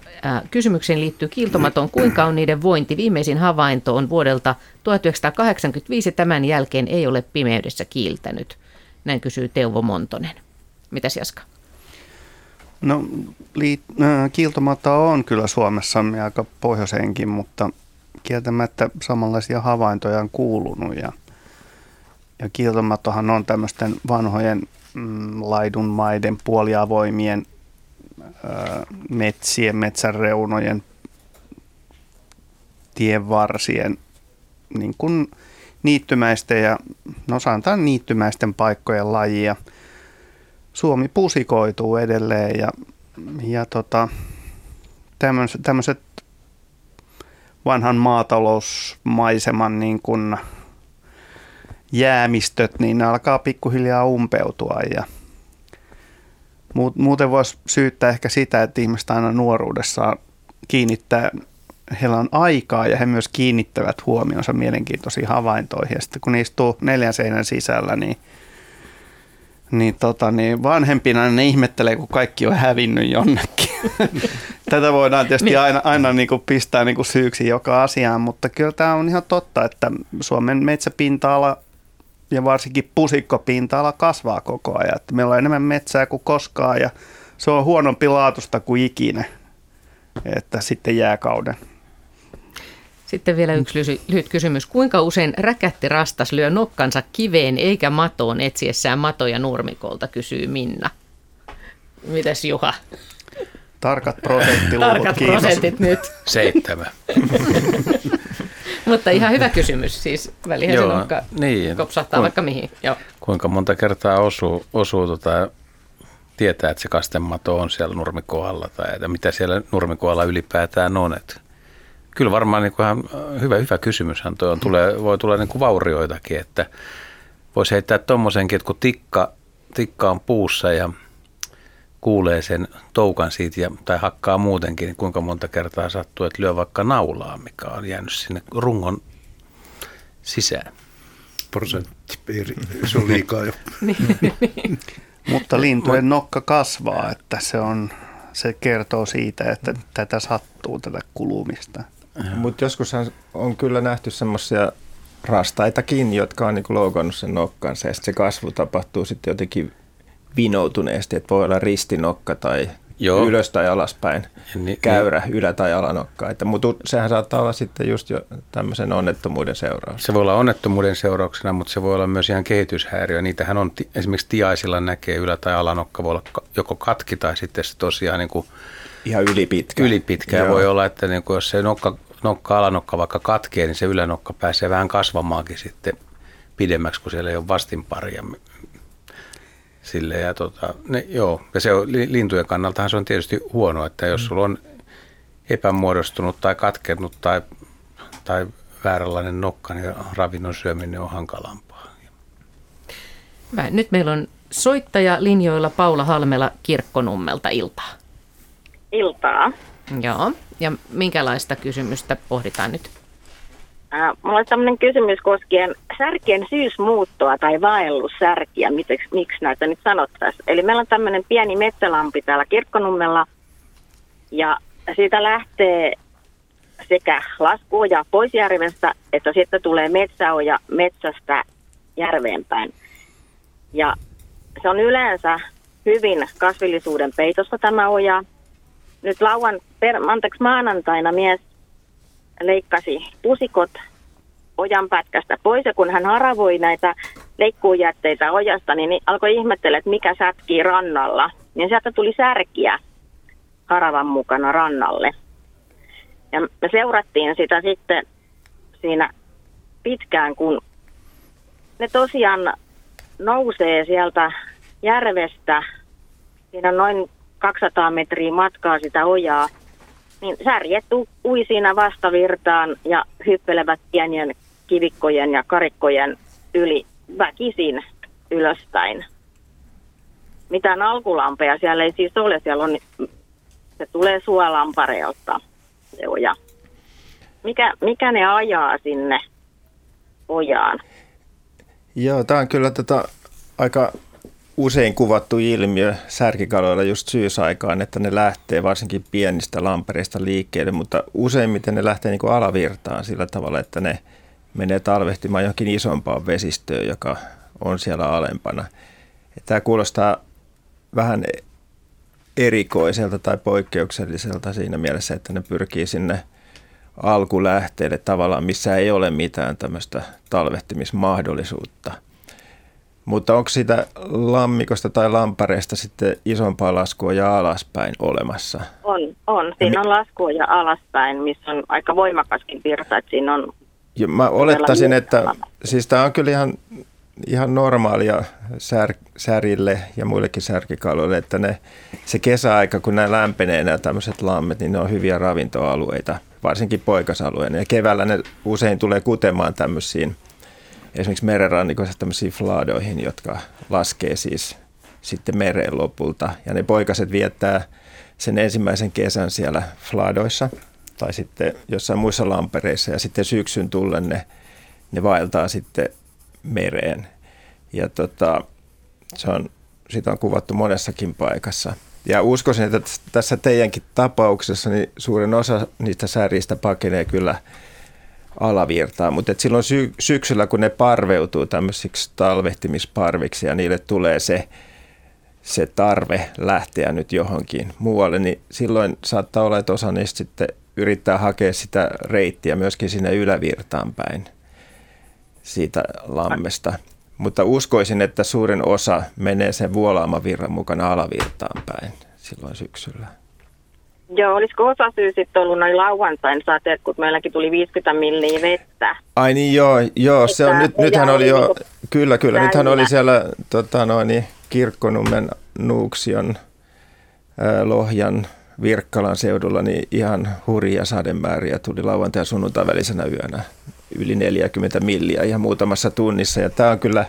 kysymykseen liittyy kiiltomatoon. Kuinka on niiden vointi? Viimeisin havainto on vuodelta 1985. Tämän jälkeen ei ole pimeydessä kiiltänyt. Näin kysyy Teuvo Montonen. Mitäs Jaska? No liit, äh, kiiltomato on kyllä Suomessa aika pohjoiseenkin, mutta kieltämättä samanlaisia havaintoja on kuulunut. Ja, ja kiiltomatohan on tämmöisten vanhojen mm, laidunmaiden puoliavoimien metsien, metsänreunojen, tienvarsien niin kuin niittymäisten ja no sanotaan niittymäisten paikkojen lajia. Suomi pusikoituu edelleen ja, ja tota, tämmöiset vanhan maatalousmaiseman niin kuin jäämistöt, niin ne alkaa pikkuhiljaa umpeutua ja muuten voisi syyttää ehkä sitä, että ihmiset aina nuoruudessaan kiinnittää, heillä on aikaa ja he myös kiinnittävät huomionsa mielenkiintoisiin havaintoihin. Ja sitten kun ne istuu neljän seinän sisällä, niin, niin, tota, niin vanhempina ne ihmettelee, kun kaikki on hävinnyt jonnekin. [laughs] Tätä voidaan tietysti niin. aina, aina niin kuin pistää niin kuin syyksi joka asiaan, mutta kyllä tämä on ihan totta, että Suomen metsäpinta-ala ja varsinkin pusikkopinta-ala kasvaa koko ajan. Että meillä on enemmän metsää kuin koskaan ja se on huonompi laatusta kuin ikinä, että sitten jääkauden. Sitten vielä yksi lyhyt kysymys. Kuinka usein räkätti rastas lyö nokkansa kiveen eikä matoon etsiessään matoja nurmikolta, kysyy Minna. Mitäs Juha? Tarkat prosenttiluvut, Tarkat kiitos. prosentit nyt. Seitsemän. [laughs] Mutta ihan hyvä kysymys. Siis välihän se Joo, nokka niin. kopsahtaa Kun- vaikka mihin. Joo. Kuinka monta kertaa osuu, osuu tota, tietää, että se kastemato on siellä nurmikohdalla tai että mitä siellä nurmikohdalla ylipäätään on. Et kyllä varmaan niin kuin ihan hyvä, hyvä kysymyshän tuo on. Tulee, voi tulla niin kuin vaurioitakin, että voisi heittää tommosenkin, että kun tikka, tikka on puussa ja kuulee sen toukan siitä ja, tai hakkaa muutenkin, niin kuinka monta kertaa sattuu, että lyö vaikka naulaa, mikä on jäänyt sinne rungon sisään. Prosentti, ei- se on liikaa jo. [laughs] Mutta lintujen nokka kasvaa, että se, on, se kertoo siitä, että tätä sattuu, tätä kulumista. Mutta joskus on kyllä nähty semmoisia rastaitakin, jotka on niinku loukannut sen nokkansa ja se kasvu tapahtuu sitten jotenkin vinoutuneesti, että voi olla ristinokka tai Joo. Ylös tai alaspäin Ja ni- käyrä, ylä- tai alanokka. Että, mutta sehän saattaa olla sitten just jo tämmöisen onnettomuuden seuraus. Se voi olla onnettomuuden seurauksena, mutta se voi olla myös ihan kehityshäiriö. Niitähän on esimerkiksi tiaisilla näkee ylä- tai alanokka voi olla joko katki tai sitten se tosiaan niin kuin Ihan ylipitkä. ylipitkä. Joo. Voi olla, että niin kuin jos se nokka, nokka, alanokka vaikka katkee, niin se ylänokka pääsee vähän kasvamaankin sitten pidemmäksi, kun siellä ei ole vastinparia. Sille ja tota, ne, joo, ja se on, li- lintujen kannaltahan se on tietysti huono, että jos sulla on epämuodostunut tai katkennut tai, tai vääränlainen nokka, niin ravinnon syöminen on hankalampaa. Hyvä. Nyt meillä on soittaja linjoilla Paula Halmela Kirkkonummelta iltaa. iltaa. Joo. Ja minkälaista kysymystä pohditaan nyt? Äh, mulla olisi tämmöinen kysymys koskien särkien syysmuuttoa tai vaellussärkiä, miten, miksi näitä nyt sanottaisiin. Eli meillä on tämmöinen pieni metsälampi täällä Kirkkonummella ja siitä lähtee sekä laskuoja pois järvestä, että sitten tulee metsäoja metsästä järveen päin. Ja se on yleensä hyvin kasvillisuuden peitossa tämä oja. Nyt lauan, per, anteeksi, maanantaina mies leikkasi pusikot ojan pätkästä pois ja kun hän haravoi näitä leikkuujätteitä ojasta, niin, niin alkoi ihmettellä, että mikä sätkii rannalla. Niin sieltä tuli särkiä haravan mukana rannalle. Ja me seurattiin sitä sitten siinä pitkään, kun ne tosiaan nousee sieltä järvestä. Siinä on noin 200 metriä matkaa sitä ojaa niin särjet ui siinä vastavirtaan ja hyppelevät pienien kivikkojen ja karikkojen yli väkisin ylöspäin. Mitään alkulampeja siellä ei siis ole, siellä on, se tulee suolampareelta se. Mikä, mikä ne ajaa sinne ojaan? Joo, tämä on kyllä tota, aika usein kuvattu ilmiö särkikaloilla just syysaikaan, että ne lähtee varsinkin pienistä lampereista liikkeelle, mutta useimmiten ne lähtee niin kuin alavirtaan sillä tavalla, että ne menee talvehtimaan johonkin isompaan vesistöön, joka on siellä alempana. Ja Tämä kuulostaa vähän erikoiselta tai poikkeukselliselta siinä mielessä, että ne pyrkii sinne alkulähteelle tavallaan, missä ei ole mitään tämmöistä talvehtimismahdollisuutta. Mutta onko sitä lammikosta tai lampareesta sitten isompaa laskua ja alaspäin olemassa? On, on. Siinä on laskuoja alaspäin, missä on aika voimakaskin virta, että siinä on Ja mä olettaisin, että siis tämä on kyllä ihan, ihan normaalia sär, särille ja muillekin särkikaloille, että ne, se kesäaika, kun nämä lämpenee nämä tämmöiset lammet, niin ne on hyviä ravintoalueita, varsinkin poikasalueena. Ja keväällä ne usein tulee kutemaan tämmöisiin, esimerkiksi merenrannikoissa tämmöisiin fladoihin, jotka laskee siis sitten mereen lopulta. Ja ne poikaset viettää sen ensimmäisen kesän siellä fladoissa tai sitten jossain muissa lampereissa ja sitten syksyn tullen ne, ne vaeltaa sitten mereen. Ja tota, se on, sitä on kuvattu monessakin paikassa. Ja uskoisin, että tässä teidänkin tapauksessa niin suurin osa niistä särjistä pakenee kyllä alavirtaa, mutta et silloin sy- syksyllä, kun ne parveutuu tämmöisiksi talvehtimisparviksi ja niille tulee se, se tarve lähteä nyt johonkin muualle, niin silloin saattaa olla, että osa niistä sitten yrittää hakea sitä reittiä myöskin sinne ylävirtaan päin siitä lammesta. Mutta uskoisin, että suurin osa menee sen vuolaamavirran mukana alavirtaan päin silloin syksyllä. Joo, olisiko osa syy sitten ollut noin lauantain sateet, kun meilläkin tuli 50 milliä vettä? Ai niin joo, joo se on, nyt, nythän oli jo, niinku kyllä kyllä, täynnä. nythän oli siellä tota, noin, Kirkkonummen, Nuuksion, ää, Lohjan, Virkkalan seudulla niin ihan hurjia sademääriä tuli lauantai ja sunnuntai välisenä yönä yli 40 milliä ihan muutamassa tunnissa. Ja tämä on kyllä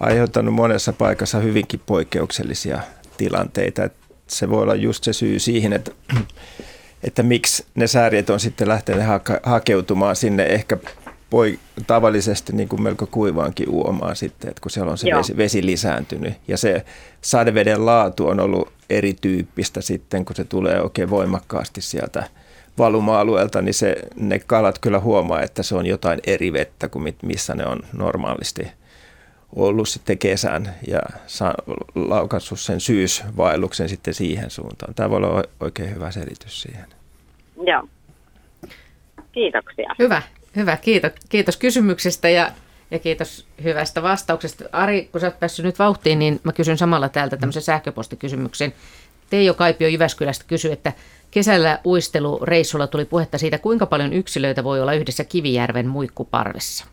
aiheuttanut monessa paikassa hyvinkin poikkeuksellisia tilanteita. Se voi olla just se syy siihen, että, että miksi ne sääriet on sitten lähteneet hakeutumaan sinne ehkä poi, tavallisesti niin kuin melko kuivaankin uomaan sitten, että kun siellä on se vesi, vesi lisääntynyt. Ja se sadeveden laatu on ollut erityyppistä sitten, kun se tulee oikein voimakkaasti sieltä valuma-alueelta, niin se, ne kalat kyllä huomaa, että se on jotain eri vettä kuin missä ne on normaalisti ollut sitten kesän ja laukassut sen syysvaelluksen sitten siihen suuntaan. Tämä voi olla oikein hyvä selitys siihen. Joo. Kiitoksia. Hyvä, hyvä. Kiitos, kiitos kysymyksestä ja, ja kiitos hyvästä vastauksesta. Ari, kun sä oot päässyt nyt vauhtiin, niin mä kysyn samalla täältä tämmöisen sähköpostikysymyksen. Teijo Kaipio Jyväskylästä kysyy, että kesällä uistelureissulla tuli puhetta siitä, kuinka paljon yksilöitä voi olla yhdessä Kivijärven muikkuparvessa.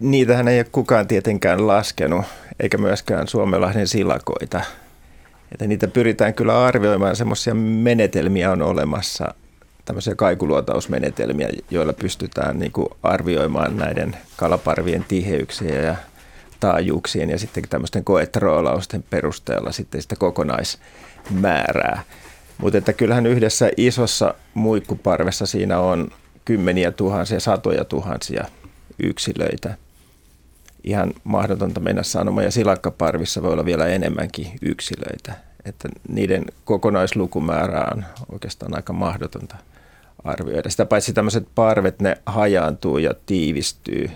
Niitähän ei ole kukaan tietenkään laskenut, eikä myöskään Suomenlahden silakoita. Että niitä pyritään kyllä arvioimaan, semmoisia menetelmiä on olemassa, tämmöisiä kaikuluotausmenetelmiä, joilla pystytään niin kuin arvioimaan näiden kalaparvien tiheyksiä ja taajuuksien ja sitten tämmöisten koetroolausten perusteella sitten sitä kokonaismäärää. Mutta että kyllähän yhdessä isossa muikkuparvessa siinä on kymmeniä tuhansia, satoja tuhansia yksilöitä ihan mahdotonta mennä sanomaan. Ja silakkaparvissa voi olla vielä enemmänkin yksilöitä. Että niiden kokonaislukumäärä on oikeastaan aika mahdotonta arvioida. Sitä paitsi tämmöiset parvet, ne hajaantuu ja tiivistyy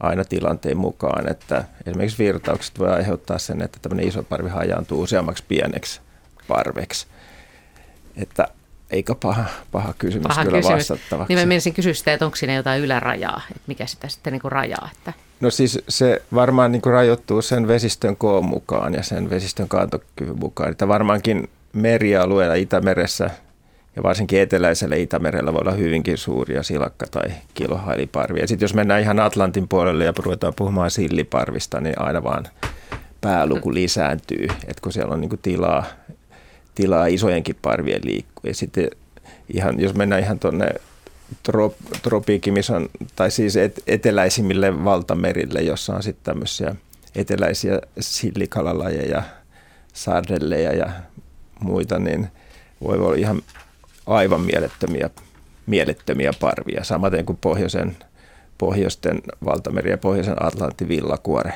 aina tilanteen mukaan. Että esimerkiksi virtaukset voi aiheuttaa sen, että tämmöinen iso parvi hajaantuu useammaksi pieneksi parveksi. Että eikä paha, paha kysymys paha kyllä kysymys. vastattavaksi. Niin mä menisin kysyä sitä, että onko siinä jotain ylärajaa, että mikä sitä sitten niin kuin rajaa? Että... No siis se varmaan niin kuin rajoittuu sen vesistön koon mukaan ja sen vesistön kantokyvyn mukaan. Että varmaankin merialueella Itämeressä ja varsinkin eteläisellä Itämerellä voi olla hyvinkin suuria silakka- tai kilohailiparvia. Sitten jos mennään ihan Atlantin puolelle ja ruvetaan puhumaan silliparvista, niin aina vaan pääluku lisääntyy, että kun siellä on niin kuin tilaa, tilaa isojenkin parvien liikkua. Ja sitten ihan, jos mennään ihan tuonne trop, tropiikki, missä on, tai siis et, eteläisimmille valtamerille, jossa on sitten tämmöisiä eteläisiä sillikalalajia, sardelleja ja muita, niin voi olla ihan aivan mielettömiä, mielettömiä parvia. Samaten kuin pohjoisen, pohjoisten valtameri ja pohjoisen Atlantin villakuore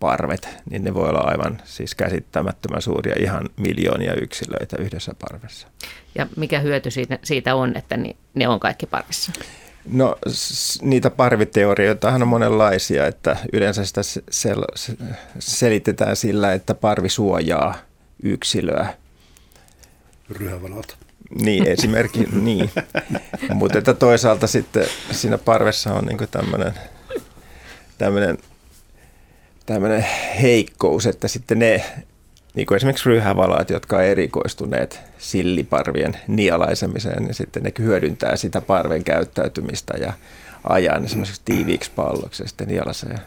parvet, niin ne voi olla aivan siis käsittämättömän suuria, ihan miljoonia yksilöitä yhdessä parvessa. Ja mikä hyöty siitä, siitä on, että ne on kaikki parvissa? No niitä parviteorioitahan on monenlaisia, että yleensä sitä sel- selitetään sillä, että parvi suojaa yksilöä. Ryhävalot. Niin, [laughs] esimerkiksi niin. Mutta että toisaalta sitten siinä parvessa on niin tämmöinen tämmöinen tämmöinen heikkous, että sitten ne, niin kuin esimerkiksi ryhävalaat, jotka on erikoistuneet silliparvien nialaisemiseen, niin sitten ne hyödyntää sitä parven käyttäytymistä ja ajaa ne semmoiseksi tiiviiksi palloksi ja sitten nialasee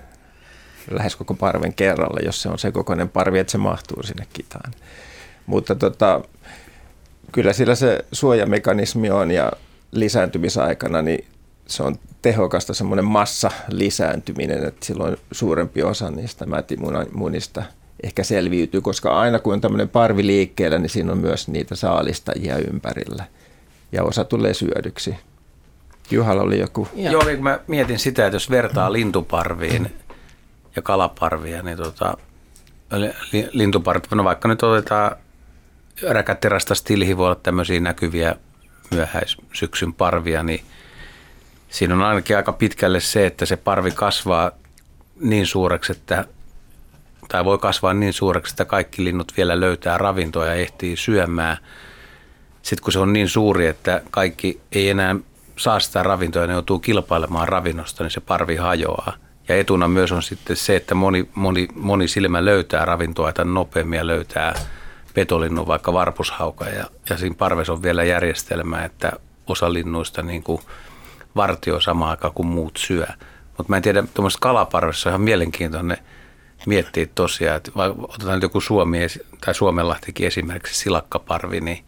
lähes koko parven kerralla, jos se on se kokoinen parvi, että se mahtuu sinne kitaan. Mutta tota, kyllä sillä se suojamekanismi on ja lisääntymisaikana, niin se on tehokasta semmoinen massa lisääntyminen, että silloin suurempi osa niistä mätimunista ehkä selviytyy, koska aina kun on tämmöinen parvi liikkeellä, niin siinä on myös niitä saalistajia ympärillä ja osa tulee syödyksi. Juhalla oli joku... Joo, kun mä mietin sitä, että jos vertaa lintuparviin ja kalaparvia, niin tota, lintuparvit, no vaikka nyt otetaan räkäterästä stilhi voi olla tämmöisiä näkyviä myöhäissyksyn parvia, niin siinä on ainakin aika pitkälle se, että se parvi kasvaa niin suureksi, että tai voi kasvaa niin suureksi, että kaikki linnut vielä löytää ravintoa ja ehtii syömään. Sitten kun se on niin suuri, että kaikki ei enää saa sitä ravintoa ja ne joutuu kilpailemaan ravinnosta, niin se parvi hajoaa. Ja etuna myös on sitten se, että moni, moni, moni silmä löytää ravintoa, että nopeammin löytää petolinnun, vaikka varpushauka. Ja, ja siinä parves on vielä järjestelmä, että osa linnuista niin kuin vartioi samaan aikaan kuin muut syö. Mutta mä en tiedä, tuommoista kalaparvessa on ihan mielenkiintoinen miettiä tosiaan, että otetaan nyt joku Suomi tai Suomenlahtikin esimerkiksi silakkaparvi, niin,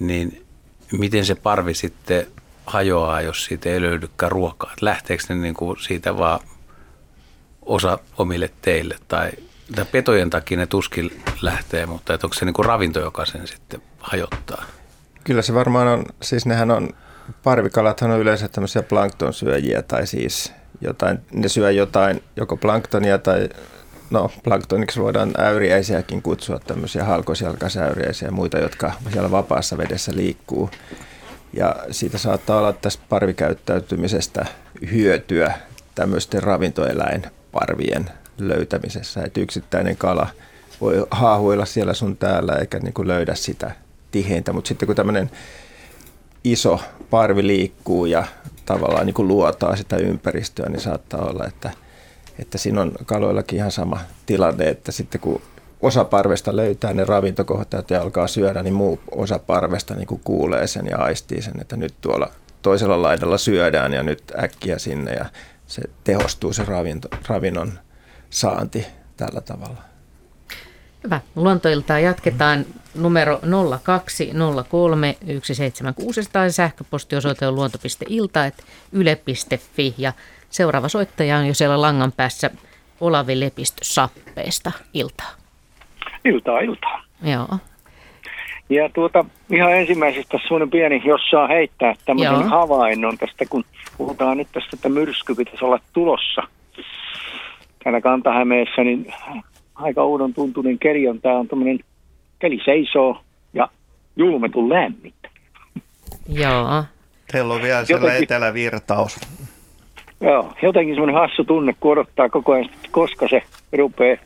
niin miten se parvi sitten hajoaa, jos siitä ei löydykään ruokaa? Et lähteekö ne niin kuin siitä vaan osa omille teille tai, tai petojen takia ne tuskin lähtee, mutta että onko se niin kuin ravinto, joka sen sitten hajottaa? Kyllä se varmaan on, siis nehän on, parvikalathan on yleensä tämmöisiä planktonsyöjiä tai siis jotain, ne syö jotain, joko planktonia tai no planktoniksi voidaan äyriäisiäkin kutsua, tämmöisiä halkosjalkasäyriäisiä ja muita, jotka siellä vapaassa vedessä liikkuu. Ja siitä saattaa olla tästä parvikäyttäytymisestä hyötyä tämmöisten ravintoeläinparvien löytämisessä. Että yksittäinen kala voi haahuilla siellä sun täällä eikä niin kuin löydä sitä tiheintä, mutta sitten kun tämmöinen iso parvi liikkuu ja tavallaan niin kuin luotaa sitä ympäristöä, niin saattaa olla, että, että siinä on kaloillakin ihan sama tilanne, että sitten kun osa parvesta löytää ne ravintokohtat ja alkaa syödä, niin muu osa parvesta niin kuin kuulee sen ja aistii sen, että nyt tuolla toisella laidalla syödään ja nyt äkkiä sinne ja se tehostuu se ravinto, ravinnon saanti tällä tavalla. Hyvä. Luontoiltaa jatketaan numero 0203 176 tai sähköpostiosoite on luonto.ilta.yle.fi ja seuraava soittaja on jo siellä langan päässä Olavi Lepistö Sappeesta. Iltaa. Iltaa, iltaa. Joo. Ja tuota, ihan ensimmäisestä semmoinen pieni, jos saa heittää tämmöisen Joo. havainnon tästä, kun puhutaan nyt tästä, että myrsky pitäisi olla tulossa täällä Kantahämeessä, niin aika uudon tuntunen keli on, tämä on tämmöinen, keli seisoo ja julmetun lämmintä. Joo. Teillä on vielä siellä jotenkin, etelävirtaus. Joo, jotenkin semmoinen hassu tunne, kun odottaa koko ajan, koska se rupeaa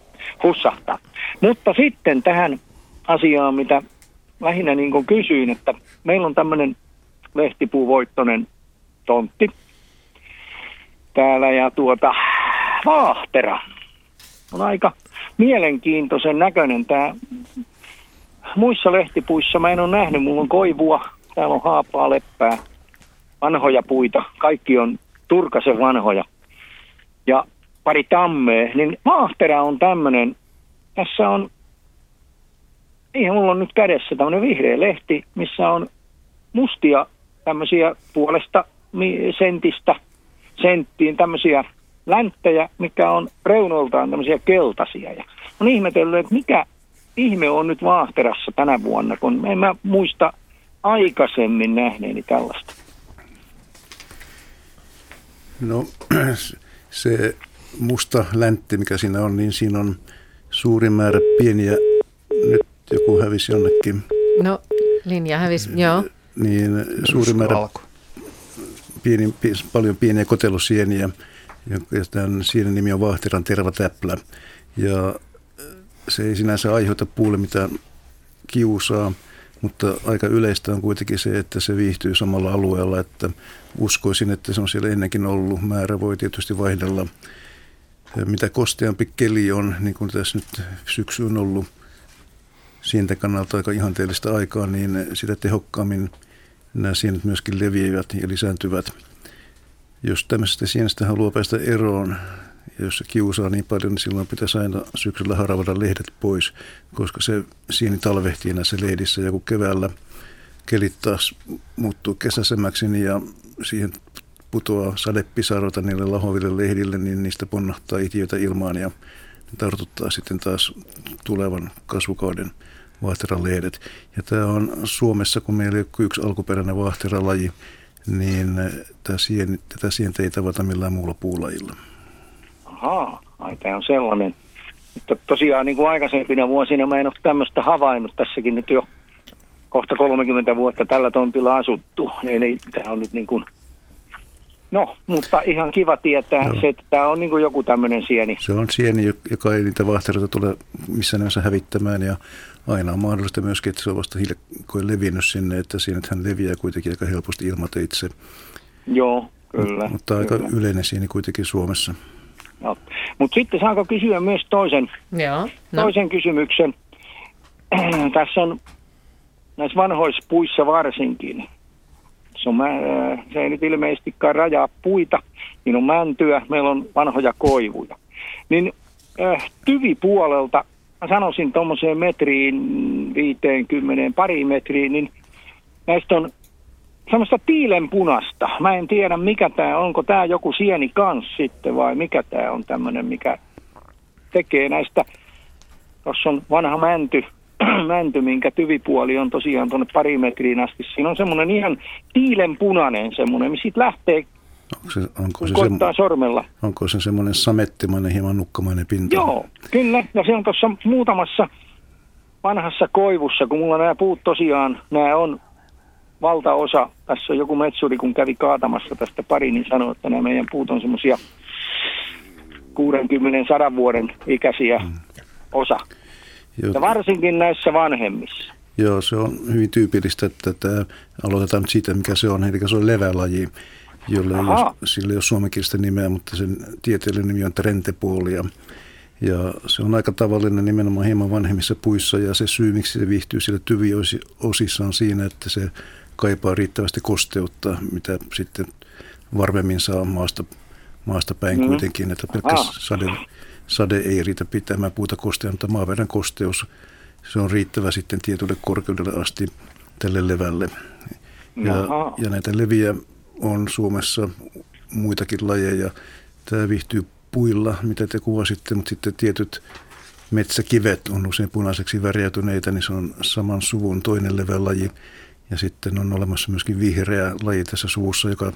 hussahtaa. Mutta sitten tähän asiaan, mitä lähinnä niin kuin kysyin, että meillä on tämmöinen lehtipuuvoittoinen tontti täällä ja tuota vaahtera on aika mielenkiintoisen näköinen tämä. Muissa lehtipuissa mä en ole nähnyt, mulla on koivua, täällä on haapaa, leppää, vanhoja puita, kaikki on turkasen vanhoja. Ja pari tammea, niin maahtera on tämmöinen, tässä on, ihan mulla on nyt kädessä tämmöinen vihreä lehti, missä on mustia tämmöisiä puolesta sentistä senttiin tämmöisiä länttejä, mikä on reunoltaan tämmöisiä keltaisia. Ja on ihmetellyt, että mikä ihme on nyt vaahterassa tänä vuonna, kun en mä muista aikaisemmin nähneeni tällaista. No [clears throat] se musta läntti, mikä siinä on, niin siinä on suuri määrä pieniä, nyt joku hävisi jonnekin. No linja hävisi, joo. Niin suuri määrä pieni, paljon pieniä kotelusieniä ja tämän siinä nimi on Vaahteran tervatäplä. Ja se ei sinänsä aiheuta puulle mitään kiusaa, mutta aika yleistä on kuitenkin se, että se viihtyy samalla alueella, että uskoisin, että se on siellä ennenkin ollut. Määrä voi tietysti vaihdella. Mitä kosteampi keli on, niin kuin tässä nyt syksy on ollut sienten kannalta aika ihanteellista aikaa, niin sitä tehokkaammin nämä sienet myöskin leviävät ja lisääntyvät jos tämmöisestä sienestä haluaa päästä eroon, jos se kiusaa niin paljon, niin silloin pitäisi aina syksyllä haravada lehdet pois, koska se sieni talvehtii näissä lehdissä, ja kun keväällä kelit taas muuttuu kesäisemmäksi, niin ja siihen putoaa sadepisarota niille lahoville lehdille, niin niistä ponnahtaa itiöitä ilmaan ja tartuttaa sitten taas tulevan kasvukauden vaahteralehdet. Ja tämä on Suomessa, kun meillä ei ole yksi alkuperäinen vaahteralaji, niin eh, tätä, sien, tätä sientä ei tavata millään muulla puulajilla. Ahaa, ai tämä on sellainen. Mutta tosiaan niin kuin aikaisempina vuosina mä en ole tämmöistä havainnut tässäkin nyt jo kohta 30 vuotta tällä tontilla asuttu. Eli tämä on nyt niin kuin No, mutta ihan kiva tietää Joo. se, että tämä on niin kuin joku tämmöinen sieni. Se on sieni, joka ei niitä vahteroita tule missään nimessä hävittämään ja aina on mahdollista myöskin, että se on vasta hiljakkoin levinnyt sinne, että siinä hän leviää kuitenkin aika helposti ilmateitse. Joo, kyllä. Mutta aika kyllä. yleinen sieni kuitenkin Suomessa. No. Mutta sitten saanko kysyä myös toisen, Joo. No. toisen kysymyksen. [clears throat] Tässä on näissä vanhoissa puissa varsinkin. Se, on, mä- se ei nyt ilmeisestikään rajaa puita, niin on mäntyä, meillä on vanhoja koivuja. Niin äh, tyvipuolelta, mä sanoisin tuommoiseen metriin 50, pari metriin, niin näistä on semmoista tiilenpunasta. Mä en tiedä mikä tämä onko tämä joku sieni kans sitten vai mikä tämä on tämmöinen, mikä tekee näistä. Tuossa on vanha mänty, [clears throat] mänty, minkä tyvipuoli on tosiaan tuonne pari metriin asti. Siinä on semmoinen ihan tiilenpunainen semmoinen, missä siitä lähtee, Onko se, onko se, koittaa semmo- sormella. onko se semmoinen samettimainen, hieman nukkamainen pinta? Joo, kyllä. Ja se on tuossa muutamassa vanhassa koivussa, kun mulla nämä puut tosiaan, nämä on valtaosa. Tässä on joku metsuri, kun kävi kaatamassa tästä pari, niin sanoi, että nämä meidän puut on semmoisia 60-100 vuoden ikäisiä osa. Joo, Ja varsinkin näissä vanhemmissa. Joo, se on hyvin tyypillistä, että tämä, aloitetaan nyt siitä, mikä se on. Eli se on levälaji, jolle ei ole, sillä ei ole suomenkielistä nimeä, mutta sen tieteellinen nimi on trentepuolia. Ja se on aika tavallinen nimenomaan hieman vanhemmissa puissa ja se syy, miksi se viihtyy siellä tyviosissa on siinä, että se kaipaa riittävästi kosteutta, mitä sitten varmemmin saa maasta, maasta päin Mm. kuitenkin, että pelkkä sade, sade ei riitä pitämään puuta kosteena, mutta maaperän kosteus se on riittävä sitten tietylle korkeudelle asti tälle levälle. Ja, Jaha. ja näitä leviä on Suomessa muitakin lajeja. Tämä viihtyy puilla, mitä te kuvasitte, mutta sitten tietyt metsäkivet on usein punaiseksi värjäytyneitä, niin se on saman suvun toinen levälaji. Ja sitten on olemassa myöskin vihreä laji tässä suvussa, joka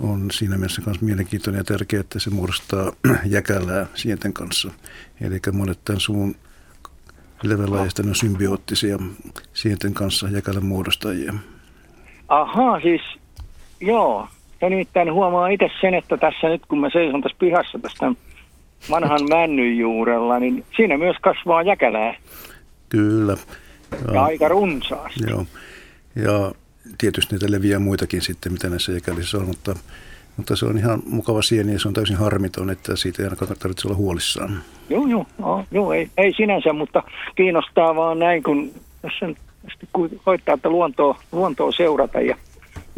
on siinä mielessä myös mielenkiintoinen ja tärkeä, että se muodostaa [clears throat] jäkälää sienten kanssa. Eli monet tämän suvun levälajista ne on symbioottisia sienten kanssa jäkälän muodostajia. Ahaa, siis joo. Ja nimittäin huomaa itse sen, että tässä nyt kun mä seison tässä pihassa tästä vanhan [laughs] männyn juurella, niin siinä myös kasvaa jäkälää Kyllä. ja aika runsaasti. Joo. Ja tietysti niitä leviää muitakin sitten, mitä näissä jäkälissä on, mutta, mutta se on ihan mukava sieni ja se on täysin harmiton, että siitä ei ainakaan tarvitse olla huolissaan. Joo, joo, joo, joo ei, ei sinänsä, mutta kiinnostaa vaan näin, kun jos sen koittaa, että luontoa, luontoa seurata ja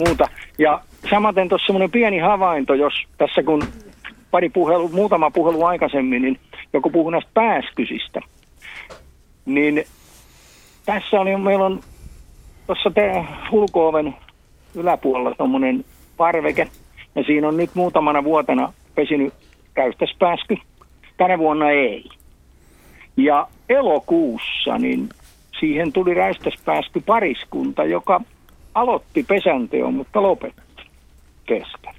muuta. Ja samaten tuossa semmoinen pieni havainto, jos tässä kun pari puhelu, muutama puhelu aikaisemmin, niin joku puhui näistä pääskysistä, niin tässä on, meillä on tuossa ulkooven yläpuolella tuommoinen parveke, ja siinä on nyt muutamana vuotena pesinyt räystäspääsky. Tänä vuonna ei. Ja elokuussa niin siihen tuli räystäspääsky pariskunta, joka aloitti pesänteon, mutta lopetti kesken.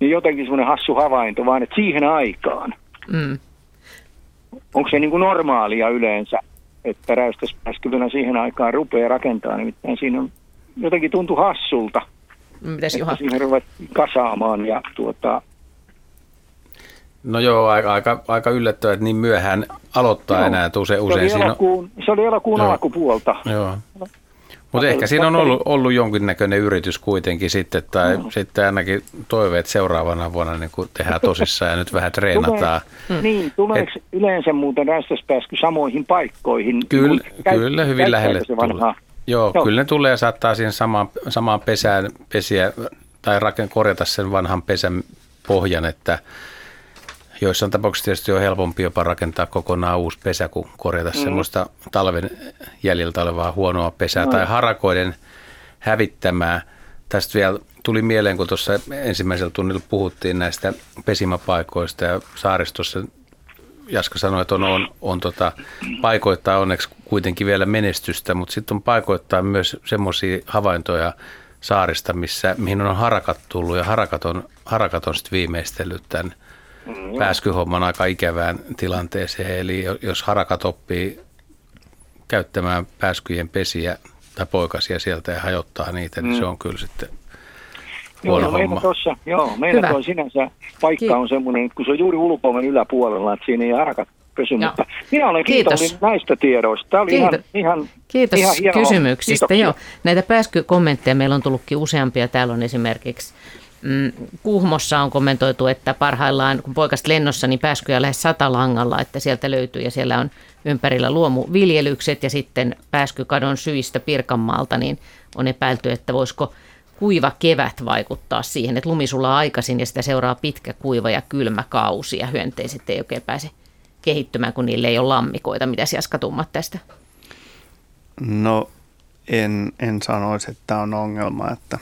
Niin jotenkin semmoinen hassu havainto vaan, että siihen aikaan, Mm. onko se niin kuin normaalia yleensä, että räystäspääskyvänä siihen aikaan rupeaa rakentaa, nimittäin siinä on jotenkin tuntui hassulta, Mitäs että Juha? siihen ruvettiin kasaamaan ja tuota, No joo, aika, aika, aika yllättävää, että niin myöhään aloittaa Joo. enää. että Usein, se, oli usein siinä on, elokuun, se oli elokuun Joo. alkupuolta. joo. Mutta ehkä siinä on ollut, ollut jonkinnäköinen yritys kuitenkin sitten, tai Joo. sitten ainakin toiveet seuraavana vuonna niin kuin tehdään [laughs] tosissaan ja nyt vähän treenataan. Tulee, niin, tuleeko yleensä muuten räystäspääsky samoihin paikkoihin? Kyllä, Niin käy- kyllä hyvin lähelle tulee. vanhaa? Joo, Joo. kyllä ne tulee ja saattaa siihen samaan, samaan pesään pesiä tai raken, korjata sen vanhan pesän pohjan, että joissain tapauksissa tietysti on helpompi jopa rakentaa kokonaan uusi pesä kuin korjata mm. semmoista talven jäljiltä olevaa huonoa pesää No. tai harakoiden hävittämää. Tästä vielä tuli mieleen, kun tuossa ensimmäisellä tunnilla puhuttiin näistä pesimäpaikoista ja saaristossa Jaska sanoi, että on, on, on tota, paikoittaa onneksi kuitenkin vielä menestystä, mutta sitten on paikoittaa myös semmoisia havaintoja saarista, missä, mihin on harakat tullut ja harakat on, harakat on sitten viimeistellyt tämän pääskyhomman aika ikävään tilanteeseen. Eli jo- jos harakat oppii käyttämään pääskyjen pesiä tai poikasia sieltä ja hajottaa niitä, niin Mm. se on kyllä sitten huono joo, meillä homma. tossa, joo, meillä Hyvä. tuo sinänsä paikka Ki- on semmoinen, että kun se on juuri ulkoimen yläpuolella, että siinä ei harakat pysy, Joo. mutta minä olen Kiitos. kiitollinen näistä tiedoista. Tämä oli Kiito- ihan, ihan, Kiitos ihan hieno kysymyksistä. Kiitoksia. Joo, näitä pääskykommentteja meillä on tullutkin useampia. Täällä on esimerkiksi mm, Kuhmossa on kommentoitu, että parhaillaan kun poikasta lennossa, niin pääskyjä lähes sata langalla, että sieltä löytyy ja siellä on ympärillä luomuviljelykset ja sitten pääskykadon syistä Pirkanmaalta, niin on epäilty, että voisiko kuiva kevät vaikuttaa siihen, että lumi sulaa aikaisin ja sitä seuraa pitkä kuiva ja kylmä kausi ja hyönteiset ei oikein pääse kehittymään, kun niille ei ole lammikoita. Mitä Jaska tummat tästä? No en, en sanoisi, että tämä on ongelma, että,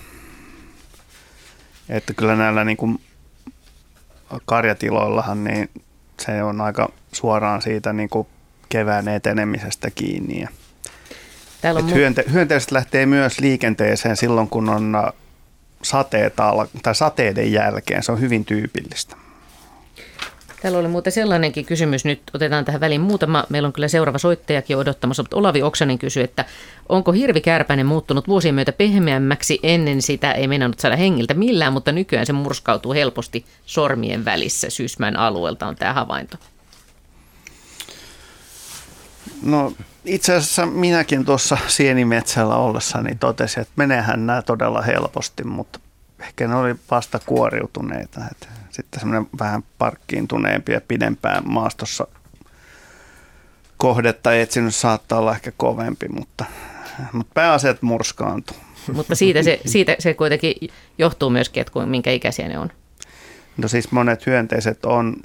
että kyllä näillä niin kuin karjatiloillahan niin se on aika suoraan siitä niin kuin kevään etenemisestä kiinni. Ja, Täällä on mu- hyönte, hyönteiset lähtee myös liikenteeseen silloin, kun on ä, sateet al- tai sateiden jälkeen. Se on hyvin tyypillistä. Täällä oli muuten sellainenkin kysymys, nyt otetaan tähän väliin muutama, meillä on kyllä seuraava soittajakin odottamassa, mutta Olavi Oksanen kysyy, että onko hirvikärpäinen muuttunut vuosien myötä pehmeämmäksi, ennen sitä ei meinannut saada hengiltä millään, mutta nykyään se murskautuu helposti sormien välissä, Syysmän alueelta on tämä havainto. No itse asiassa minäkin tuossa sienimetsällä ollessani totesin, että menehän nämä todella helposti, mutta ehkä ne oli vasta kuoriutuneita. Että sitten semmoinen vähän parkkiintuneempi ja pidempään maastossa kohdetta etsinyt saattaa olla ehkä kovempi, mutta, mutta pääasiat murskaantuu. Mutta siitä se, siitä se kuitenkin johtuu myöskin, että minkä ikäisiä ne on. No siis monet hyönteiset on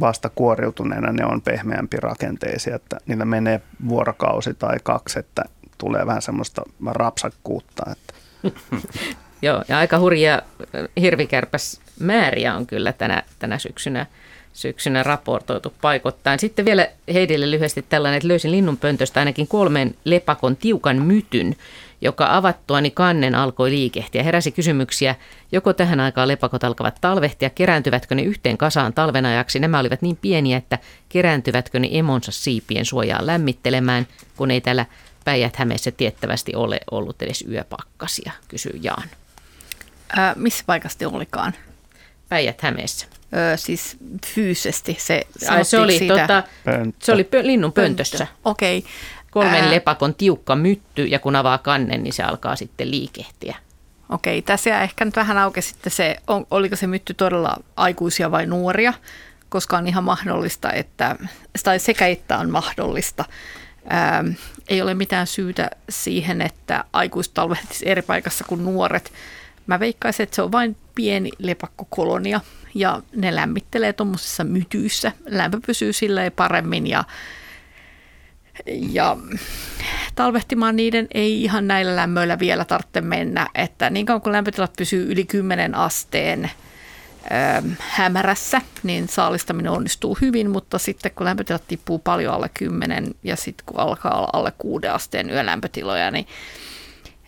vasta kuoriutuneena, ne on pehmeämpi rakenteisia, että niillä menee vuorokausi tai kaksi, että tulee vähän semmoista rapsakkuutta. Että [laughs] Joo, ja aika hurjia hirvikärpäs määriä on kyllä tänä, tänä syksynä, syksynä raportoitu paikoittain. Sitten vielä Heidille lyhyesti tällainen, että löysin linnunpöntöstä ainakin kolmen lepakon tiukan mytyn, joka avattuani kannen alkoi liikehtiä. Heräsi kysymyksiä, joko tähän aikaan lepakot alkavat talvehtia, kerääntyvätkö ne yhteen kasaan talven ajaksi. Nämä olivat niin pieniä, että kerääntyvätkö ne emonsa siipien suojaa lämmittelemään, kun ei täällä Päijät-Hämeessä tiettävästi ole ollut edes yöpakkasia, kysyy Jaan. Ää, missä paikassa te olikaan? Päijät-Hämeessä. Öö, siis fyysisesti se Ai, se oli, siitä, tota, se oli pö, linnun pöntössä. Okei. Kolmen Ää, lepakon tiukka mytty ja kun avaa kannen, niin se alkaa sitten liikehtiä. Okei, tässä ehkä nyt vähän auki sitten se, on, oliko se mytty todella aikuisia vai nuoria, koska on ihan mahdollista, että, tai sekä että on mahdollista. Ää, ei ole mitään syytä siihen, että aikuiset talvehtisi eri paikassa kuin nuoret. Mä veikkaisin, että se on vain pieni lepakkokolonia ja ne lämmittelee tuommoisissa mytyissä. Lämpö pysyy silleen paremmin ja ja talvehtimaan niiden ei ihan näillä lämmöillä vielä tarvitse mennä, että niin kauan kun lämpötilat pysyy yli 10 asteen ö, hämärässä, niin saalistaminen onnistuu hyvin, mutta sitten kun lämpötilat tippuu paljon alle 10 ja sitten kun alkaa olla alle 6 asteen yölämpötiloja, niin,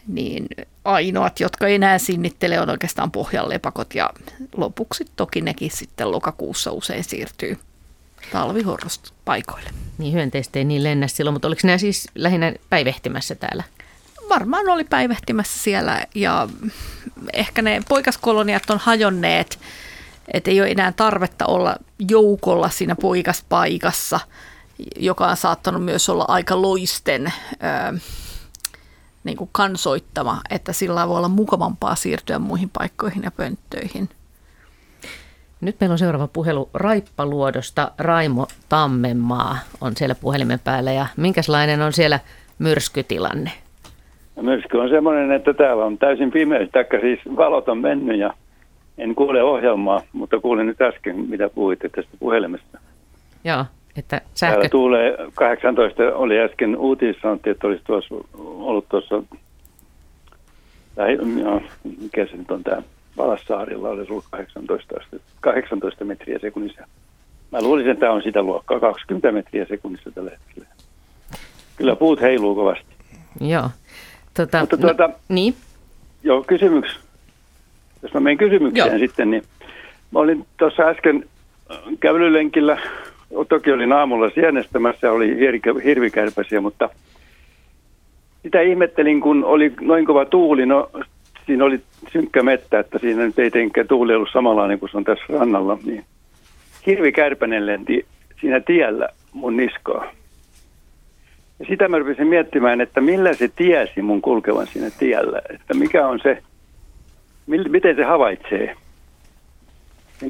niin ainoat, jotka enää sinnittele, on oikeastaan pohjanlepakot ja lopuksi toki nekin sitten lokakuussa usein siirtyy talvihorrospaikoille. Niin hyönteistä ei niin lennä silloin, mutta oliko nämä siis lähinnä päivehtimässä täällä? varmaan oli päivehtimässä siellä ja ehkä ne poikaskoloniat on hajonneet, että ei ole enää tarvetta olla joukolla siinä poikaspaikassa, joka on saattanut myös olla aika loisten ö, niin kuin kansoittama, että sillä voi olla mukavampaa siirtyä muihin paikkoihin ja pönttöihin. Nyt meillä on seuraava puhelu Raippaluodosta. Raimo Tammenmaa on siellä puhelimen päällä ja minkälainen on siellä myrskytilanne? Myrsky on semmoinen, että täällä on täysin pimeys, taikka siis valot on mennyt ja en kuule ohjelmaa, mutta kuulin nyt äsken, mitä puhuitte tästä puhelimesta. Joo, että Täällä sähkö... tuulee 18, oli äsken uutis, sanottiin, että olisi tuossa ollut tuossa, lähi, no, mikä se nyt on tämä, Valassaarilla olisi ollut 18, astetta- 18 metriä sekunnissa. Mä luulisin, että tämä on sitä luokkaa, 20 metriä sekunnissa tällä hetkellä. Kyllä puut heiluu kovasti. Joo. Tota, Mutta tuota, no, niin, Joo, kysymys. Jos mä menen kysymykseen Joo. sitten, niin mä olin tuossa äsken kävelylenkillä, toki olin aamulla sienestämässä, oli hirvikä- hirvikärpäsiä, mutta sitä ihmettelin, kun oli noin kova tuuli. No siinä oli synkkä mettä, että siinä nyt ei tietenkään tuuli ollut samanlainen kuin se on tässä rannalla, niin hirvi kärpänen lenti siinä tiellä mun niskaa. Ja sitä mä rupesin miettimään, että millä se tiesi mun kulkevan siinä tiellä, että mikä on se, miten se havaitsee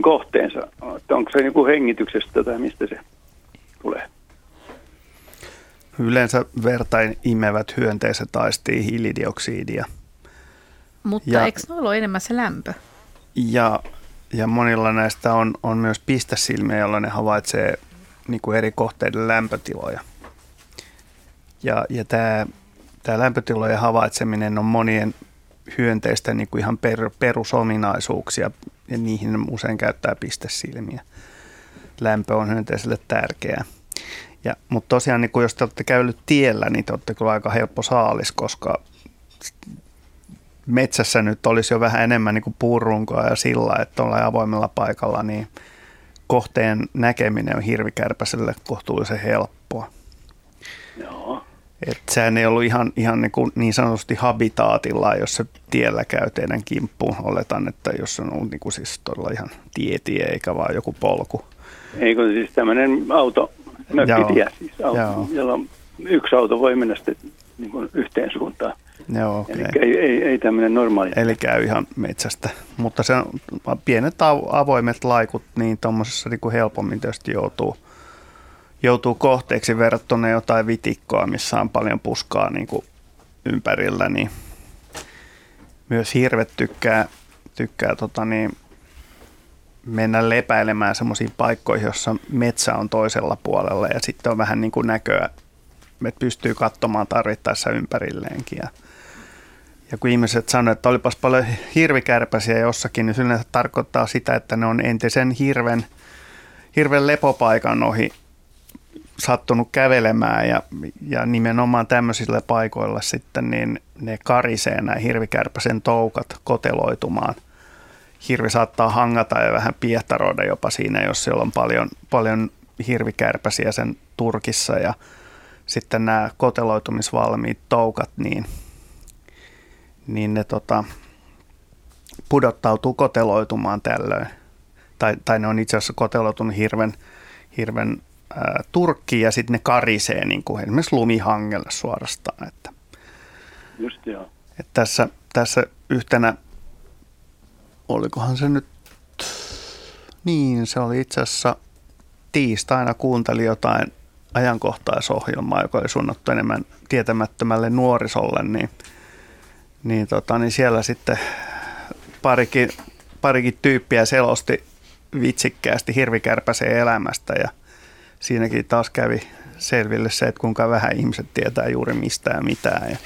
kohteensa, että onko se joku hengityksestä tai mistä se tulee. Yleensä vertain imevät hyönteiset taistii hiilidioksidia. Mutta ja, eikö noilla ole enemmän se lämpö? Ja, ja monilla näistä on, on myös pistesilmiä, jolloin ne havaitsee niin kuin eri kohteiden lämpötiloja. Ja, ja tämä, tämä lämpötilojen havaitseminen on monien hyönteisten niin kuin ihan per, perusominaisuuksia ja niihin usein käyttää pistesilmiä. Lämpö on hyönteiselle tärkeää. Ja, mutta tosiaan, niin kun jos te olette käynyt tiellä, niin te olette kyllä aika helppo saalis, koska metsässä nyt olisi jo vähän enemmän niin kuin puurunkoa ja sillä, että ollaan avoimella paikalla, niin kohteen näkeminen on hirvikärpäselle kohtuullisen helppoa. Joo. Et sehän ei ollut ihan, ihan niin, kuin niin sanotusti habitaatilla, jos se tiellä käy teidän kimppuun. Oletan, että jos on ollut niin kuin siis todella ihan tietie eikä vaan joku polku. Eikö siis tämmöinen auto, mökkitie siis, auto, jolla yksi auto voi mennä sitten niin kuin yhteen suuntaan. Joo, okay. Eli ei, ei, ei tämmöinen normaali. Eli käy ihan metsästä. Mutta se on pienet avoimet laikut, niin tuommoisessa niin helpommin tietysti joutuu, joutuu kohteeksi verrattuna jotain vitikkoa, missä on paljon puskaa niin kuin ympärillä, niin myös hirvet tykkää, tykkää tota niin, mennä lepäilemään semmoisiin paikkoihin, jossa metsä on toisella puolella ja sitten on vähän niin kuin näköä, että pystyy katsomaan tarvittaessa ympärilleenkin. Ja, ja kun ihmiset sanoivat, että olipas paljon hirvikärpäsiä jossakin, niin se tarkoittaa sitä, että ne on entisen hirven, hirven lepopaikan ohi sattunut kävelemään ja, ja nimenomaan tämmöisillä paikoilla sitten niin ne karisee nämä hirvikärpäsen toukat koteloitumaan. Hirvi saattaa hangata ja vähän piehtaroida jopa siinä, jos siellä on paljon, paljon hirvikärpäsiä sen turkissa ja sitten nämä koteloitumisvalmiit toukat, niin, niin ne tota, pudottautuu koteloitumaan tällöin. Tai, tai ne on itse asiassa koteloitunut hirven, hirven turkkiin ja sitten ne karisee niin kuin esimerkiksi lumihangelle suorastaan. Että, Just joo. Että tässä, tässä yhtenä, olikohan se nyt, niin se oli itse asiassa tiistaina kuuntelin jotain ajankohtaisohjelmaa, joka oli suunnattu enemmän tietämättömälle nuorisolle, niin, niin, tota, niin siellä sitten parikin, parikin tyyppiä selosti vitsikkäästi hirvikärpäseen elämästä ja siinäkin taas kävi selville se, että kuinka vähän ihmiset tietää juuri mistään mitään. Ja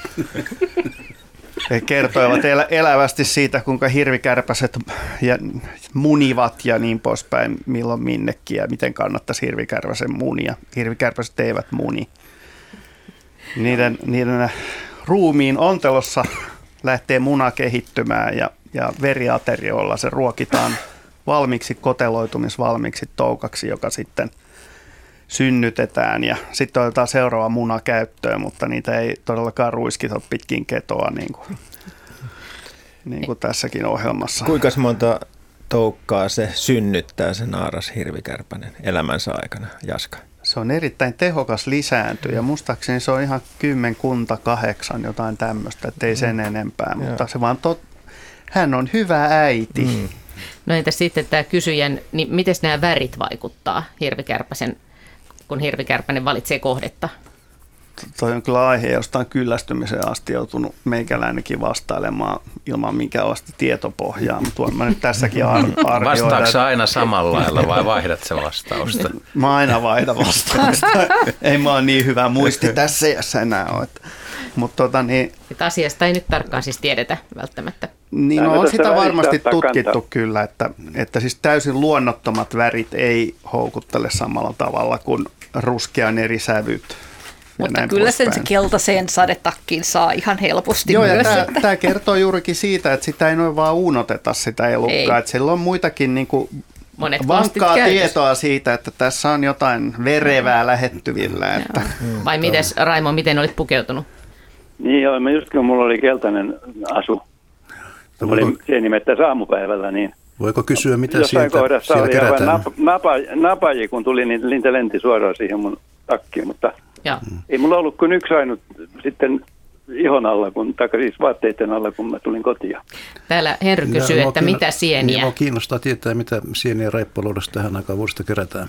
he kertoivat elä, elävästi siitä, kuinka hirvikärpäset ja munivat ja niin poispäin, milloin minnekin ja miten kannattaisi hirvikärpäsen munia. Hirvikärpäset eivät muni. Niiden, niiden ruumiin ontelossa lähtee muna kehittymään ja, ja veriaterioilla se ruokitaan valmiiksi koteloitumisvalmiiksi toukaksi, joka sitten synnytetään ja sitten otetaan seuraava muna käyttöön, mutta niitä ei todellakaan ruiskita pitkin ketoa niin kuin, niin kuin tässäkin ohjelmassa. Kuinka monta toukkaa se synnyttää se naaras hirvikärpänen elämänsä aikana, Jaska? Se on erittäin tehokas lisääntyjä. Muistaakseni se on ihan kymmenkunta kahdeksan jotain tämmöistä, ettei sen mm. enempää, mutta se vaan tot... hän on hyvä äiti. Mm. No entä sitten tämä kysyjän, niin miten nämä värit vaikuttaa hirvikärpäsen kun hirvikärpänen valitsee kohdetta? Toi on kyllä aihe, josta on kyllästymiseen asti joutunut meikäläinenkin vastailemaan ilman minkäänlaista tietopohjaa, mutta mä nyt tässäkin ar- [laughs] arvioida. Vastaatko aina samalla lailla vai vaihdat se vastausta? Mä aina vaihdan vastausta. ei mä ole niin hyvä muisti tässä iässä enää ole. Mutta tota, niin, Että asiasta ei nyt tarkkaan siis tiedetä välttämättä. Niin no, on sitä varmasti tutkittu kantaa. kyllä, että, että siis täysin luonnottomat värit ei houkuttele samalla tavalla kuin ruskean eri sävyt. Mutta kyllä sen se keltaiseen sadetakkiin saa ihan helposti Joo, myös. Tämä, tämä kertoo juurikin siitä, että sitä ei noin vaan uunoteta sitä elukkaa. Että sillä on muitakin niin kuin Monet vankkaa tietoa siitä, että tässä on jotain verevää lähettyvillä. Että. Vai mites Raimo, miten olit pukeutunut? Niin joo, mä just kun mulla oli keltainen asu Kun olin sienimettä saamupäivällä, niin Voiko kysyä, mitä jossain sieltä, kohdassa siellä oli kerätään? nap, napa, napaji, kun tuli, niin lintä lenti suoraan siihen mun takkiin, mutta Joo. ei mulla ollut kuin yksi ainut sitten ihon alla, kun, tai siis vaatteiden alla, kun mä tulin kotiin. Täällä Henry Ja kysyy, mua että kiinno- mitä Niin, sieniä. mua kiinnostaa tietää, mitä sieniä raippaloudesta tähän aikaan vuodesta kerätään.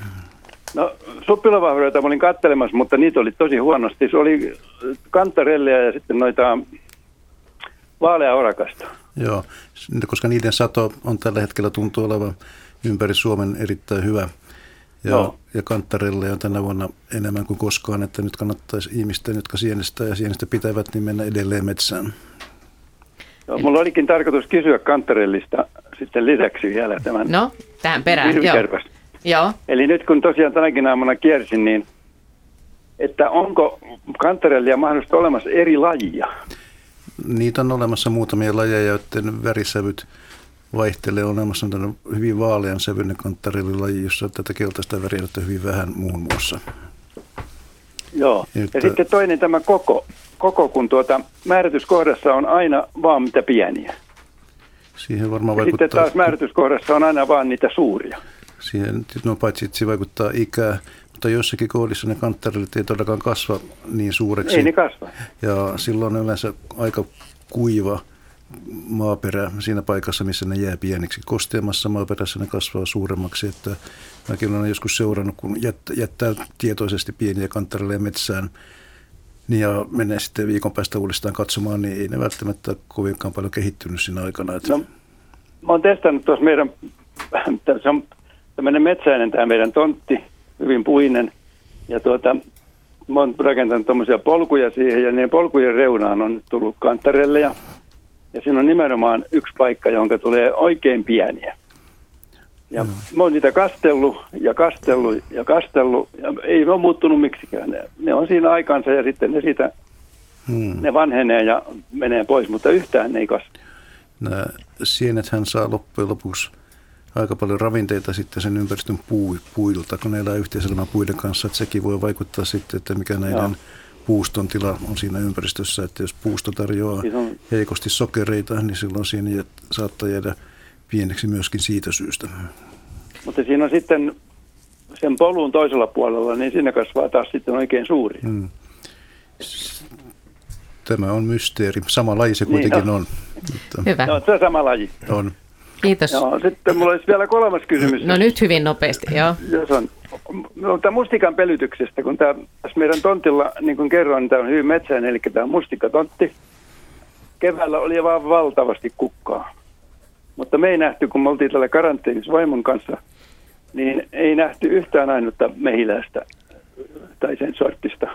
No suppilovahveroita mä olin kattelemassa, mutta niitä oli tosi huonosti. Se oli kantarelleja ja sitten noita vaalea orakasta. Joo, koska niiden sato on tällä hetkellä tuntuu olevan ympäri Suomen erittäin hyvä. Ja, Joo. ja kanttarelle on tänä vuonna enemmän kuin koskaan, että nyt kannattaisi ihmisten, jotka sienestä ja sienestä pitävät, niin mennä edelleen metsään. Joo, mulla olikin tarkoitus kysyä kantarellista sitten lisäksi vielä tämän No, tähän perään. Joo. Joo. Eli nyt kun tosiaan tänäkin aamuna kiersin, niin että onko kantarellia mahdollista olemassa eri lajia? Niitä on olemassa muutamia lajeja, joiden värisävyt vaihtelee. On olemassa tämmöinen hyvin vaalean sävyinen kantarellilaji, jossa tätä keltaista väriä on hyvin vähän muun muassa. Joo. Nyt, ja sitten toinen tämä koko, koko kun tuota määrityskohdassa on aina vaan mitä pieniä. Siihen varmaan Ja sitten vaikuttaa, taas määrityskohdassa on aina vaan niitä suuria. siihen, no paitsi että se vaikuttaa ikää, mutta jossakin kohdissa ne kanttarellit ei todellakaan kasva niin suureksi. Ei ne kasva. Ja silloin on yleensä aika kuiva maaperä siinä paikassa, missä ne jää pieniksi. Kosteamassa maaperässä ne kasvaa suuremmaksi. Että mäkin olen joskus seurannut, kun jättää, jättää tietoisesti pieniä kantarelleja metsään niin ja menee sitten viikon päästä uudestaan katsomaan, niin ei ne välttämättä ole kovinkaan paljon kehittynyt siinä aikana. Että No, mä oon testannut tuossa meidän, [clears throat] se on tämmöinen metsäinen tämä meidän tontti, hyvin puinen. Ja tuota, mä oon rakentanut tuommoisia polkuja siihen ja niiden polkujen reunaan on nyt tullut kantarelleja. Ja siinä on nimenomaan yksi paikka, jonka tulee oikein pieniä. Ja mä oon niitä kastellut ja kastellut ja kastellut ja ei ne ole muuttunut miksikään. Ne, ne on siinä aikansa ja sitten ne siitä, hmm. ne vanhenee ja menee pois, mutta yhtään ne ei kasva. Nämä sienethän saa loppujen lopuksi aika paljon ravinteita sitten sen ympäristön puu, puilta, kun ne elää yhteiselämän puiden kanssa. Että sekin voi vaikuttaa sitten, että mikä näiden Joo. puuston tila on siinä ympäristössä. Että jos puusto tarjoaa Siis on- heikosti sokereita, niin silloin siinä saattaa jäädä pieneksi myöskin siitä syystä. Mutta siinä on sitten sen polun toisella puolella, niin siinä kasvaa taas sitten oikein suuri. Hmm. Tämä on mysteeri. Sama laji se Niin kuitenkin on. on. Mutta Hyvä. No, se on sama laji. on. Kiitos. Joo, sitten mulla olisi vielä kolmas kysymys. No nyt hyvin nopeasti, joo. Jos on, no, tämä mustikan pelytyksestä, kun tämä, tässä meidän tontilla, niin kuin kerroin, niin tämä on hyvin metsäinen, eli tämä on mustikkatontti. Keväällä oli vaan valtavasti kukkaa. Mutta me ei nähty, kun me oltiin tällä karanteenissa vaimon kanssa, niin ei nähty yhtään ainutta mehiläistä tai sen sortista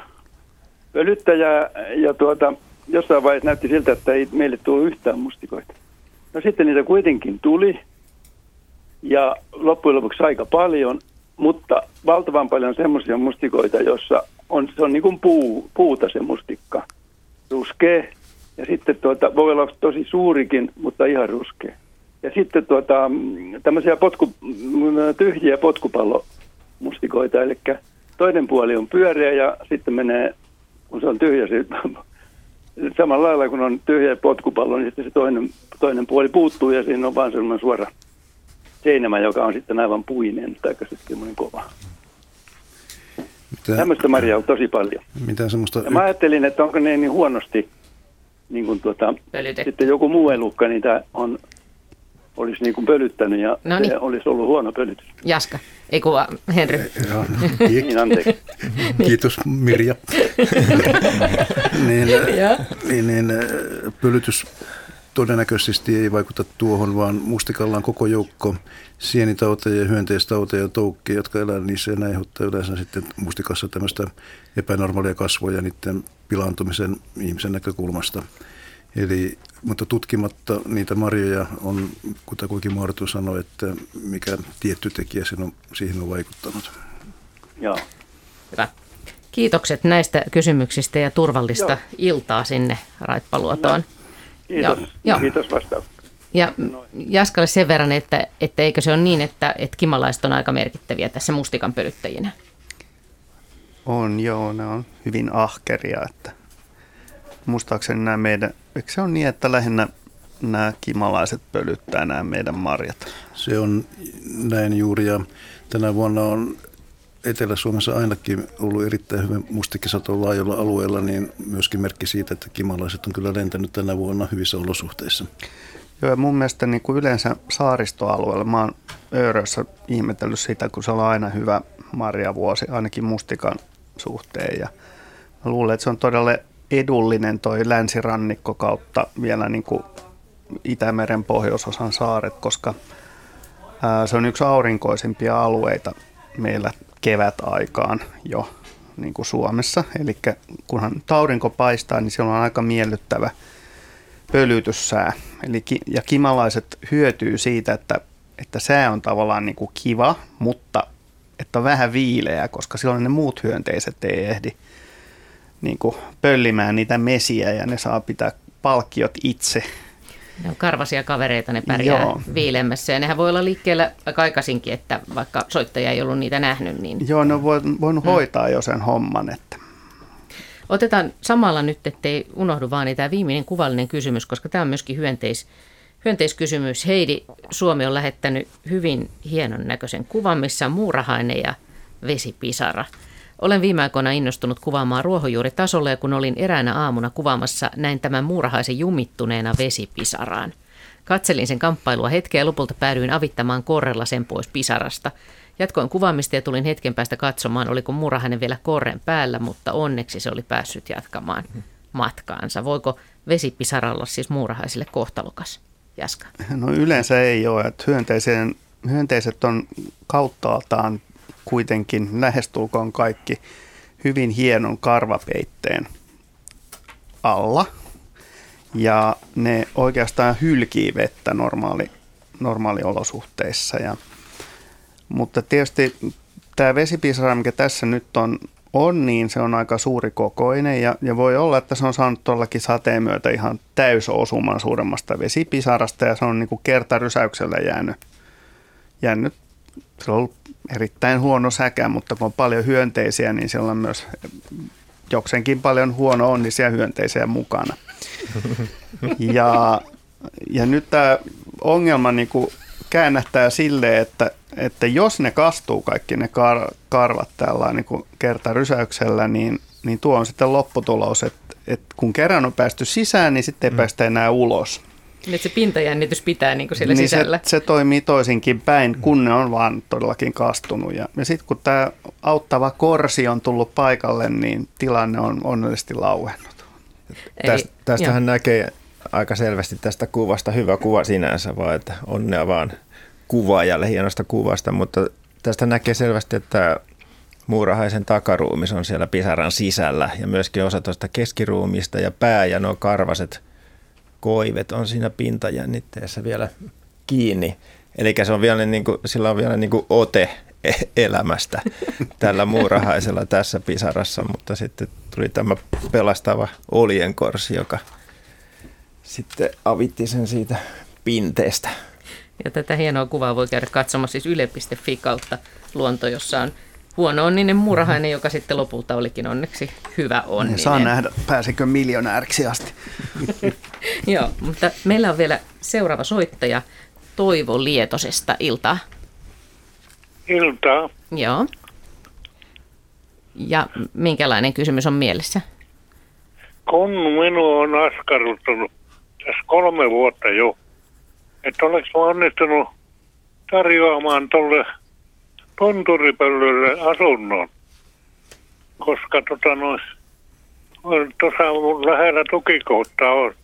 pölyttäjää. Ja tuota, jossain vaiheessa näytti siltä, että ei meille tule yhtään mustikoita. No sitten niitä kuitenkin tuli ja loppujen lopuksi aika paljon, mutta valtavan paljon semmoisia mustikoita, jossa on, se on niin kuin puu, puuta se mustikka, ruskea. Ja sitten tuota, voi olla tosi suurikin, mutta ihan ruskea. Ja sitten tuota, mm, tämmöisiä potku, tyhjiä potkupallomustikoita, eli toinen puoli on pyöreä ja sitten menee, kun se on tyhjä, se, samalla lailla kun on tyhjä potkupallo, niin sitten se toinen, toinen puoli puuttuu ja siinä on vaan semmoinen suora seinämä, joka on sitten aivan puinen tai sitten semmoinen kova. Mitä, Tämmöistä Maria on tosi paljon. mitä semmoista Ja mä ajattelin, että onko ne niin huonosti, niin kuin tuota, Pölytetty. sitten joku muu elukka niitä on, olisi niin kuin pölyttänyt ja No niin. se olisi ollut huono pölytys. Jaska, ei kuva Henry. Joo, [laughs] Niin, anteeksi. [laughs] Kiitos Mirja. [laughs] niin, Joo. niin, niin, äh, pölytys todennäköisesti ei vaikuta tuohon, vaan mustikalla on koko joukko sienitauteja, hyönteistauteja ja toukkia, jotka elää niissä ja ne aiheuttaa yleensä sitten mustikassa tämmöistä epänormaalia kasvoja niiden pilaantumisen ihmisen näkökulmasta. Eli, mutta tutkimatta niitä marjoja on, kutakuinkin Martu sanoi, että mikä tietty tekijä sen on, siihen on vaikuttanut. Joo. Hyvä. Kiitokset näistä kysymyksistä ja turvallista Joo. iltaa sinne Raippaluotoon. Kiitos. Joo, joo. Kiitos vastaus. Ja Jaskalle sen verran, että, että eikö se ole niin, että, että kimalaiset on aika merkittäviä tässä mustikan pölyttäjinä. On, joo, ne on hyvin ahkeria, että muistaakseni nämä meidän, eikö se on niin, että lähinnä nämä kimalaiset pölyttää nämä meidän marjat. Se on näin juuri ja tänä vuonna on Etelä-Suomessa ainakin ollut erittäin hyvä mustikkisato laajalla alueella, niin myöskin merkki siitä, että kimalaiset on kyllä lentänyt tänä vuonna hyvissä olosuhteissa. Joo, ja mun mielestä niin kuin yleensä saaristoalueella, mä oon Öörössä ihmetellyt sitä, kun se on aina hyvä marjavuosi, ainakin mustikan suhteen. Ja mä luulen, että se on todella edullinen toi länsirannikko kautta vielä niin kuin Itämeren pohjoisosan saaret, koska se on yksi aurinkoisimpia alueita meillä kevät-aikaan jo niin kuin Suomessa. Eli kunhan aurinko paistaa, niin siellä on aika miellyttävä pölytyssää. Eli, ja kimalaiset hyötyy siitä, että, että sää on tavallaan niin kuin kiva, mutta että on vähän viileä, koska silloin ne muut hyönteiset ei ehdi niin kuin pöllimään niitä mesiä ja ne saa pitää palkkiot itse. Ne on karvasia kavereita, ne pärjää Joo. viilemmässä ja nehän voi olla liikkeellä aika aikaisinkin, että vaikka soittaja ei ollut niitä nähnyt. Niin... Joo, ne on voinut mm. hoitaa jo sen homman. Että. Otetaan samalla nyt, ettei unohdu vaan niin tämä viimeinen kuvallinen kysymys, koska tämä on myöskin hyönteis, hyönteiskysymys. Heidi Suomi on lähettänyt hyvin hienon näköisen kuvan, missä on muurahainen ja vesipisara. Olen viime aikoina innostunut kuvaamaan ruohonjuuritasolla ja kun olin eräänä aamuna kuvaamassa, näin tämän muurahaisen jumittuneena vesipisaraan. Katselin sen kamppailua hetkeä ja lopulta päädyin avittamaan korrella sen pois pisarasta. Jatkoin kuvaamista ja tulin hetken päästä katsomaan, oliko muurahainen vielä korren päällä, mutta onneksi se oli päässyt jatkamaan matkaansa. Voiko vesipisaralla siis muurahaisille kohtalokas? Jaska. No yleensä ei ole. Että hyönteiset on kauttaaltaan kuitenkin lähestulkoon kaikki hyvin hienon karvapeitteen alla. Ja ne oikeastaan hylkii vettä normaali, normaaliolosuhteissa. Ja, mutta tietysti tämä vesipisara, mikä tässä nyt on, on, niin se on aika suuri kokoinen ja, ja voi olla, että se on saanut tuollakin sateen myötä ihan täysosuman suuremmasta vesipisarasta ja se on niin kuin kertarysäyksellä jäänyt, jäänyt se on ollut erittäin huono säkä, mutta kun on paljon hyönteisiä, niin siellä on myös jokseenkin paljon huono onnisia hyönteisiä mukana. [laughs] Ja, ja nyt tämä ongelma niin kuin käännähtää sille, että, että jos ne kastuu kaikki ne kar, karvat tällä niin kuin kertarysäyksellä, niin, niin tuo on sitten lopputulos, että, että kun kerran on päästy sisään, niin sitten ei mm. päästä enää ulos. Niin, että se pintajännitys pitää niin kuin siellä niin sisällä. Se, se toimii toisinkin päin, kun ne on vaan todellakin kastunut. Ja, ja sitten kun tämä auttava korsi on tullut paikalle, niin tilanne on onnellisesti lauennut. Täst, tästähän jo. näkee aika selvästi tästä kuvasta, hyvä kuva sinänsä, vaan että onnea vaan kuvaajalle hienosta kuvasta, mutta tästä näkee selvästi, että muurahaisen takaruumis on siellä pisaran sisällä ja myöskin osa tuosta keskiruumista ja pää ja nuo karvaset koivet on siinä pintajännitteessä vielä kiinni. Eli se on vielä niin kuin, sillä on vielä niin kuin ote e- elämästä [laughs] tällä muurahaisella tässä pisarassa, mutta sitten tuli tämä pelastava olienkorsi, joka sitten avitti sen siitä pinteestä. Ja tätä hienoa kuvaa voi käydä katsomassa siis yle.fi kautta luonto, jossa on huono onninen murhainen, joka sitten lopulta olikin onneksi hyvä onninen. Saa nähdä, pääsekö miljonääriksi asti. [laughs] Joo, mutta meillä on vielä seuraava soittaja Toivo Lietosesta. Iltaa. Iltaa. Joo. Ja minkälainen kysymys on mielessä? Kun minua on askarruttanut tässä kolme vuotta jo, että oleks mä onnistunut tarjoamaan tuolle tunturipöllölle asunnon, koska tota tuossa lähellä tukikohtaa on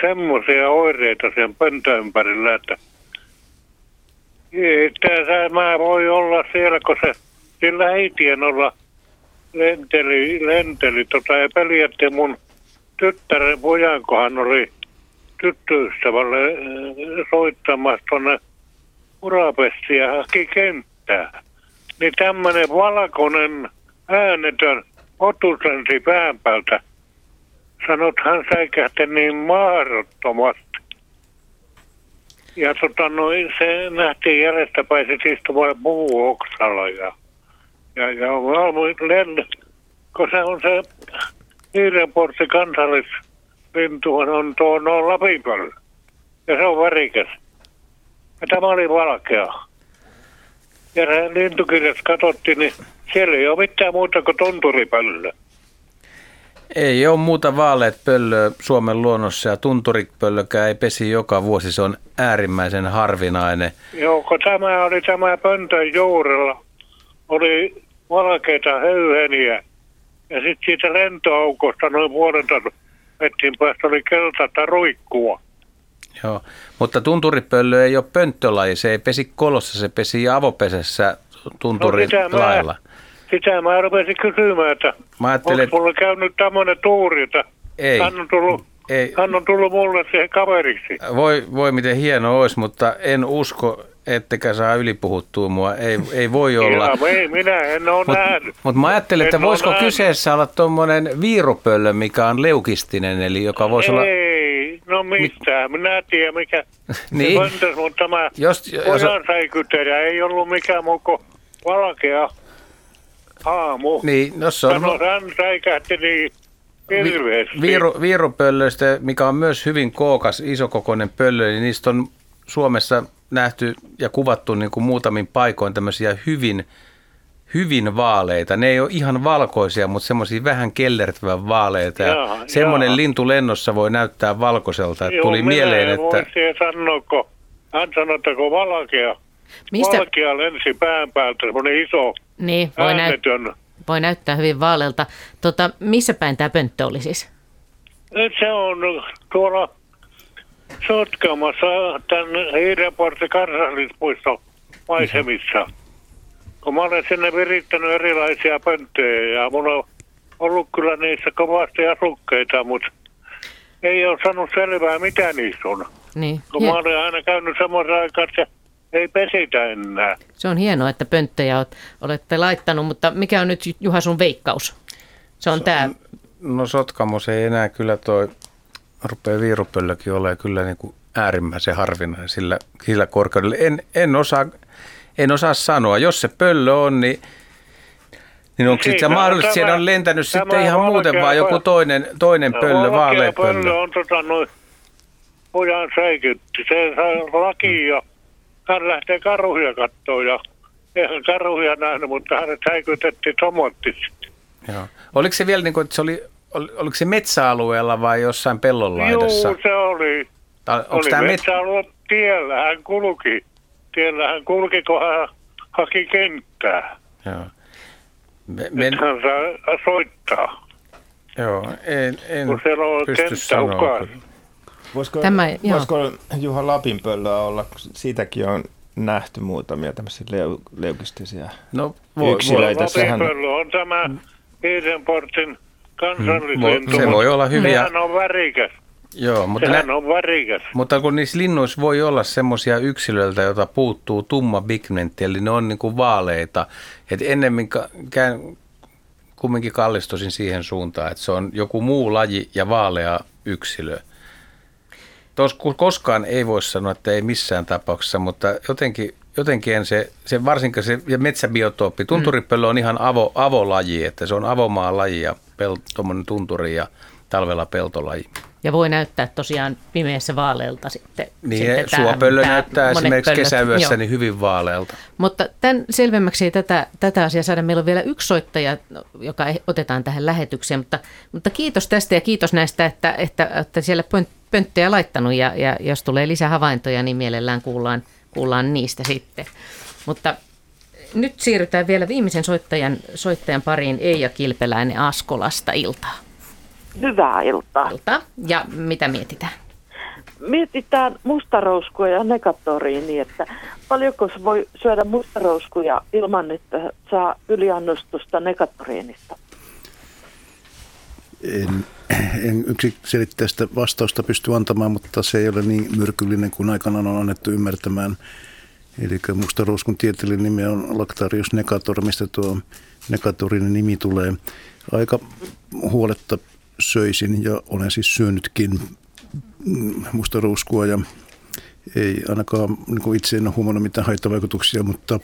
semmoisia oireita sen pöntön ympärillä, että että mä voi olla siellä, kun se sillä ei tien olla lenteli, lenteli tota, ja peljätti mun tyttären pojan, kun hän oli tyttöystävälle äh, soittamassa tuonne Urapessi ja haki kenttää. Niin tämmöinen valkoinen äänetön otusensi pään päältä – sanot, hän säikähti niin mahdottomasti. Ja tota, no, se nähtiin jäljestäpäin istuvalla oksalla ja, ja, ja lenne, kun se on se Hiirenportti kansallislintu on tuo no Lapipöllä. ja se on värikäs. Ja tämä oli valkea. Ja lintukirjat katsottiin, niin siellä ei ole mitään muuta kuin tunturipöllö. Ei ole muuta vaaleet pöllöä Suomen luonnossa ja tunturipöllökään ei pesi joka vuosi. Se on äärimmäisen harvinainen. Joo, kun tämä oli tämä pöntön juurella. Oli valkeita höyheniä. Ja sitten siitä lentoaukosta noin puolentoista metrin päästä oli keltaista ruikkua. Joo, mutta tunturipöllö ei ole pönttölaji. Se ei pesi kolossa, se pesi avopesessä tunturin No, sitä mä- mä rupesin kysymään, että Mä ajattelin, onko mulla käynyt tämmöinen tuuri, että Ei. hän on tullut, Ei. hän on tullut mulle siihen kaveriksi. Voi, voi miten hieno olisi, mutta en usko, ettekä saa ylipuhuttua mua. Ei, ei voi olla. Ja ei, minä en ole Mutta nähnyt. mut mä ajattelin, että En voisiko nähnyt. kyseessä olla tuommoinen viirupöllö, mikä on leukistinen, eli joka voisi olla... Ei, no mistään. Minä en tiedä mikä [laughs] Niin. se pöntös, mutta tämä Jos, jos, pojan säikytelijä ei ollut mikään kuin valkea aamu. niin, no se on Sano, hän säikähti niin hirveästi. viiru, viirupöllöistä, mikä on myös hyvin kookas, isokokoinen pöllö, niin niistä on Suomessa nähty ja kuvattu niin kuin muutamin paikoin tämmöisiä hyvin, hyvin vaaleita. Ne ei ole ihan valkoisia, mutta semmoisia vähän kellertävän vaaleita. Ja Jaa, semmoinen jaa. lintu lennossa voi näyttää valkoiselta. Että Joo, tuli mieleen, en että... sanoa, kun hän sanoi, että kun valkea, Mistä- valkea lensi pään päältä, semmoinen iso Niin, voi, näyt- voi näyttää hyvin vaalealta. Tota, missä päin tämä pönttö oli siis? Nyt se on tuolla Sotkamassa tämän Hiireportti kansallispuiston maisemissa. Kun mä olen sinne virittänyt erilaisia pönttöjä ja mulla on ollut kyllä niissä kovasti asukkeita, mutta ei ole saanut selvää, mitä niissä on. Niin. Kun mä olen aina käynyt semmoisen aikaa, että ei pesitä enää. Se on hienoa, että pönttejä olet, olette laittanut, mutta mikä on nyt Juha sun veikkaus? Se on tämä. No Sotkamos ei enää kyllä toi, rupeaa viirupöllökin olemaan kyllä niin kuin äärimmäisen harvinainen sillä, sillä korkeudella. En, en, osaa, en osaa sanoa. Jos se pöllö on, niin, niin onko Niin, sitten tämä- mahdollisesti siellä on lentänyt tämä sitten ihan muuten vaan joku toinen, toinen pöllö, vaalea pöllö pöllö. on tota noin, pojan säikytti. Se sai laki ja hän lähtee karuja kattoon ja eihän karuja nähnyt, mutta hänet säikytettiin tomottisesti. Joo. Oliko se vielä niin kuin, että se oli, ol- oliko se metsäalueella vai jossain pellon laidassa? Juu, se oli. Onko oli tämä met... metsäalue tiellä, hän kulki. Tiellä hän kulki, kun hän haki kenttää. Joo. Me, Me... me, Hän saa soittaa, joo, en, en kun siellä on pysty sanoa. Voisiko, Tämä- joo. voisiko Juha Lapinpöllöä olla, kun siitäkin on nähty muutamia tämmöisiä leu, leukistisia No, voi, yksilöitä. Sehän, Lapinpöllö on tämä Hiidenportin kansallislintu. Mm, se voi olla hyviä- Sehän on värikäs. Joo, mutta, Sehän nä, on värikäs. mutta kun niissä linnuissa voi olla semmoisia yksilöitä, joita puuttuu tumma pigmentti, eli ne on niin kuin vaaleita. Et ennemmin ka- käyn, kumminkin kallistuisin siihen suuntaan, että se on joku muu laji ja vaalea yksilö. Tos, koskaan ei voi sanoa, että ei missään tapauksessa, mutta jotenkin, jotenkin en se, se varsinkin se ja metsäbiotooppi, tunturipöllö on ihan avo, avolaji, että se on avomaan laji ja pel, tuommoinen tunturi ja talvella peltolaji. Ja voi näyttää tosiaan pimeässä vaaleelta sitten. Niin, sitten suopöllö tää näyttää esimerkiksi pöllöt. kesäyössä Joo. niin hyvin vaalealta. Mutta tämän selvemmäksi ei tätä, tätä asiaa saada. Meillä on vielä yksi soittaja, joka otetaan tähän lähetykseen, mutta, mutta kiitos tästä ja kiitos näistä, että, että, että siellä pönt- pönttejä laittanut ja, ja jos tulee lisää havaintoja, niin mielellään kuullaan, kuullaan niistä sitten. Mutta nyt siirrytään vielä viimeisen soittajan, soittajan pariin Eija Kilpeläinen Askolasta iltaa. Hyvää iltaa. iltaa. Ja mitä mietitään? Mietitään mustarouskua ja negatoriini, että paljonko se voi syödä mustarouskuja ilman, että saa yliannostusta negatoriinista. En, en yksiselitteistä vastausta pysty antamaan, mutta se ei ole niin myrkyllinen kuin aikanaan on annettu ymmärtämään. Eli mustaruuskun tieteellinen nimi on Lactarius negator, mistä tuo negatorinen nimi tulee. Aika huoletta söisin ja olen siis syönytkin mustaruuskua ja ei ainakaan niin itse en ole huomannut mitään haittavaikutuksia, mutta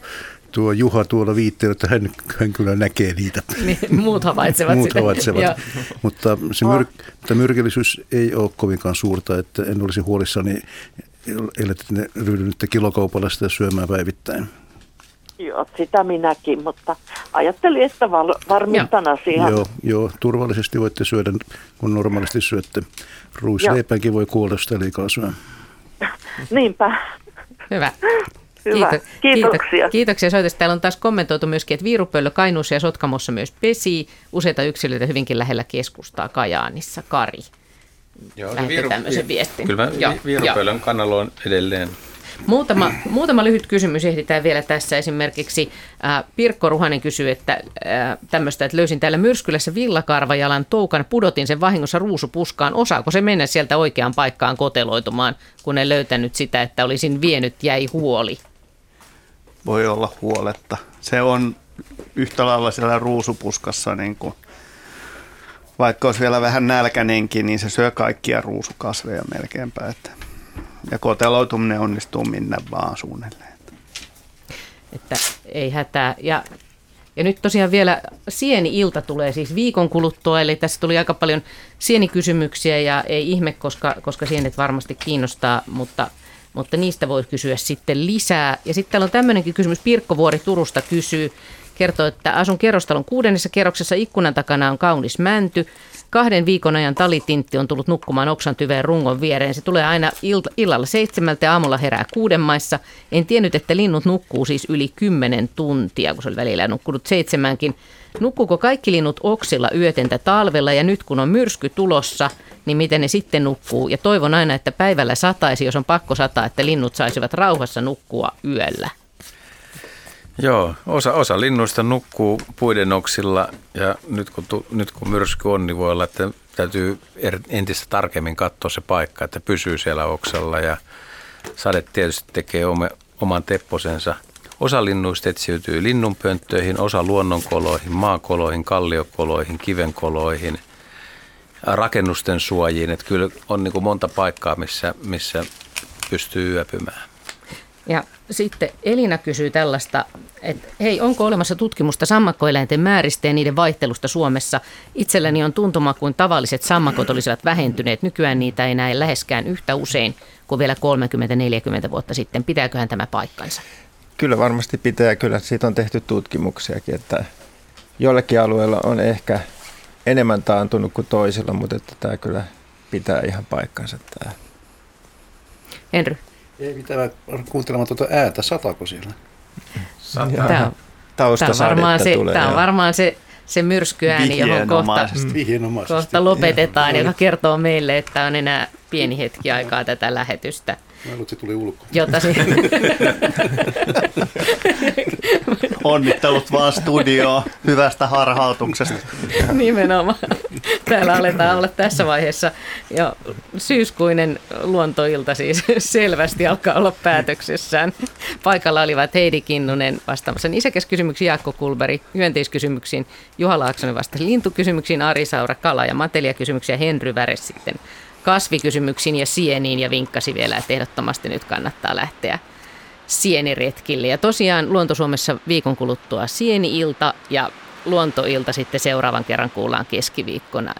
tuo Juha tuolla viitteellä, että hän, hän kyllä näkee niitä. Niin, muut havaitsevat Muut sitä. havaitsevat. Joo. Mutta se myr, mutta myrkyllisyys ei ole kovinkaan suurta, että en olisi huolissani ellette ne ryhdytte kilokaupalla sitä syömään päivittäin. Joo, sitä minäkin, mutta ajattelin, että val- varmistan asian. Joo, joo, turvallisesti voitte syödä, kun normaalisti syötte. Ruisleipäänkin voi kuolla, jos sitä liikaa syö. Niinpä. Hyvä. Hyvä. Kiito- Kiitoksia. Kiito- kiitoksia soitosta. Täällä on taas kommentoitu myöskin, että viirupöllö Kainuussa ja Sotkamossa myös pesi. Useita yksilöitä hyvinkin lähellä keskustaa Kajaanissa. Kari. Joo, Lähetti tämmöisen viestin. Kyllä mä Joo, vi- viirupöylän kannalla on edelleen. Muutama, muutama lyhyt kysymys ehditään vielä tässä. Esimerkiksi äh, Pirkko Ruhanen kysyy, että äh, tämmöistä, että löysin täällä myrskylässä villakarvajalan toukan, pudotin sen vahingossa ruusupuskaan. Osaako se mennä sieltä oikeaan paikkaan koteloitumaan, kun en löytänyt sitä, että olisin vienyt, jäi huoli? Voi olla huoletta. Se on yhtä lailla siellä ruusupuskassa, niin kuin, vaikka olisi vielä vähän nälkäinenkin, niin se syö kaikkia ruusukasveja melkeinpä. Että, ja koteloituminen onnistuu minne vaan suunnilleen. että ei hätää. Ja, ja nyt tosiaan vielä sieni-ilta tulee siis viikon kuluttua, eli tässä tuli aika paljon sienikysymyksiä ja ei ihme, koska, koska sienet varmasti kiinnostaa, mutta, mutta niistä voi kysyä sitten lisää. Ja sitten täällä on tämmöinenkin kysymys, Pirkko Vuori Turusta kysyy, kertoo, että asun kerrostalon kuudennessa kerroksessa, ikkunan takana on kaunis mänty. Kahden viikon ajan talitintti on tullut nukkumaan oksan tyveen rungon viereen. Se tulee aina ilta, illalla seitsemältä ja aamulla herää kuuden maissa. En tiennyt, että linnut nukkuu siis yli kymmenen tuntia, kun se oli välillä nukkunut seitsemänkin. Nukkuuko kaikki linnut oksilla yötentä talvella ja nyt kun on myrsky tulossa, niin miten ne sitten nukkuu? Ja toivon aina, että päivällä sataisi, jos on pakko sataa, että linnut saisivat rauhassa nukkua yöllä. Joo, osa, osa linnuista nukkuu puiden oksilla ja nyt kun, tu, nyt kun myrsky on, niin voi olla, että täytyy er- entistä tarkemmin katsoa se paikka, että pysyy siellä oksalla ja sade tietysti tekee ome, oman tepposensa. Osa linnuista etsiytyy linnunpönttöihin, osa luonnonkoloihin, maakoloihin, kalliokoloihin, kivenkoloihin, rakennusten suojiin. Että kyllä on niin kuin monta paikkaa, missä, missä pystyy yöpymään. Ja sitten Elina kysyy tällaista, että hei, onko olemassa tutkimusta sammakkoeläinten määristä ja niiden vaihtelusta Suomessa? Itselläni on tuntuma, kuin tavalliset sammakot olisivat vähentyneet. Nykyään niitä ei näe läheskään yhtä usein kuin vielä 30-40 vuotta sitten. Pitääköhän tämä paikkansa? Kyllä varmasti pitää kyllä siitä on tehty tutkimuksiakin, että jollekin alueella on ehkä enemmän taantunut kuin toisilla, mutta että tämä kyllä pitää ihan paikkansa tämä. Henry? Ei mitään, kuuntelemaan tuota ääntä, sataako siellä? Tämä on, tämä on varmaan se, tulee, tämä on varmaan se, se myrskyääni, johon kohta, Vihjenomaisesti. kohta lopetetaan, joka kertoo meille, että on enää pieni hetki aikaa tätä lähetystä. Mä luulen, että se tuli ulkoa. Jota se, [laughs] [laughs] Onnittelut vaan studioon hyvästä harhautuksesta. Nimenomaan. Täällä aletaan olla tässä vaiheessa jo syyskuinen luontoilta siis selvästi alkaa olla päätöksessään. Paikalla olivat Heidi Kinnunen vastaamassa isäkäskysymyksiin, Jaakko Kulberi hyönteiskysymyksiin, Juha Laaksonen vastasi lintukysymyksiin, Ari Saura kala- ja matelia-kysymyksiä, Henry Väres sitten kasvikysymyksiin ja sieniin ja vinkkasi vielä, että ehdottomasti nyt kannattaa lähteä sieniretkille. Ja tosiaan Luonto-Suomessa viikon kuluttua sieni-ilta ja luontoilta sitten seuraavan kerran kuullaan keskiviikkona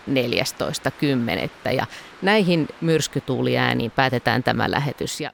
14.10. Ja näihin myrskytuuliääniin päätetään tämä lähetys. Ja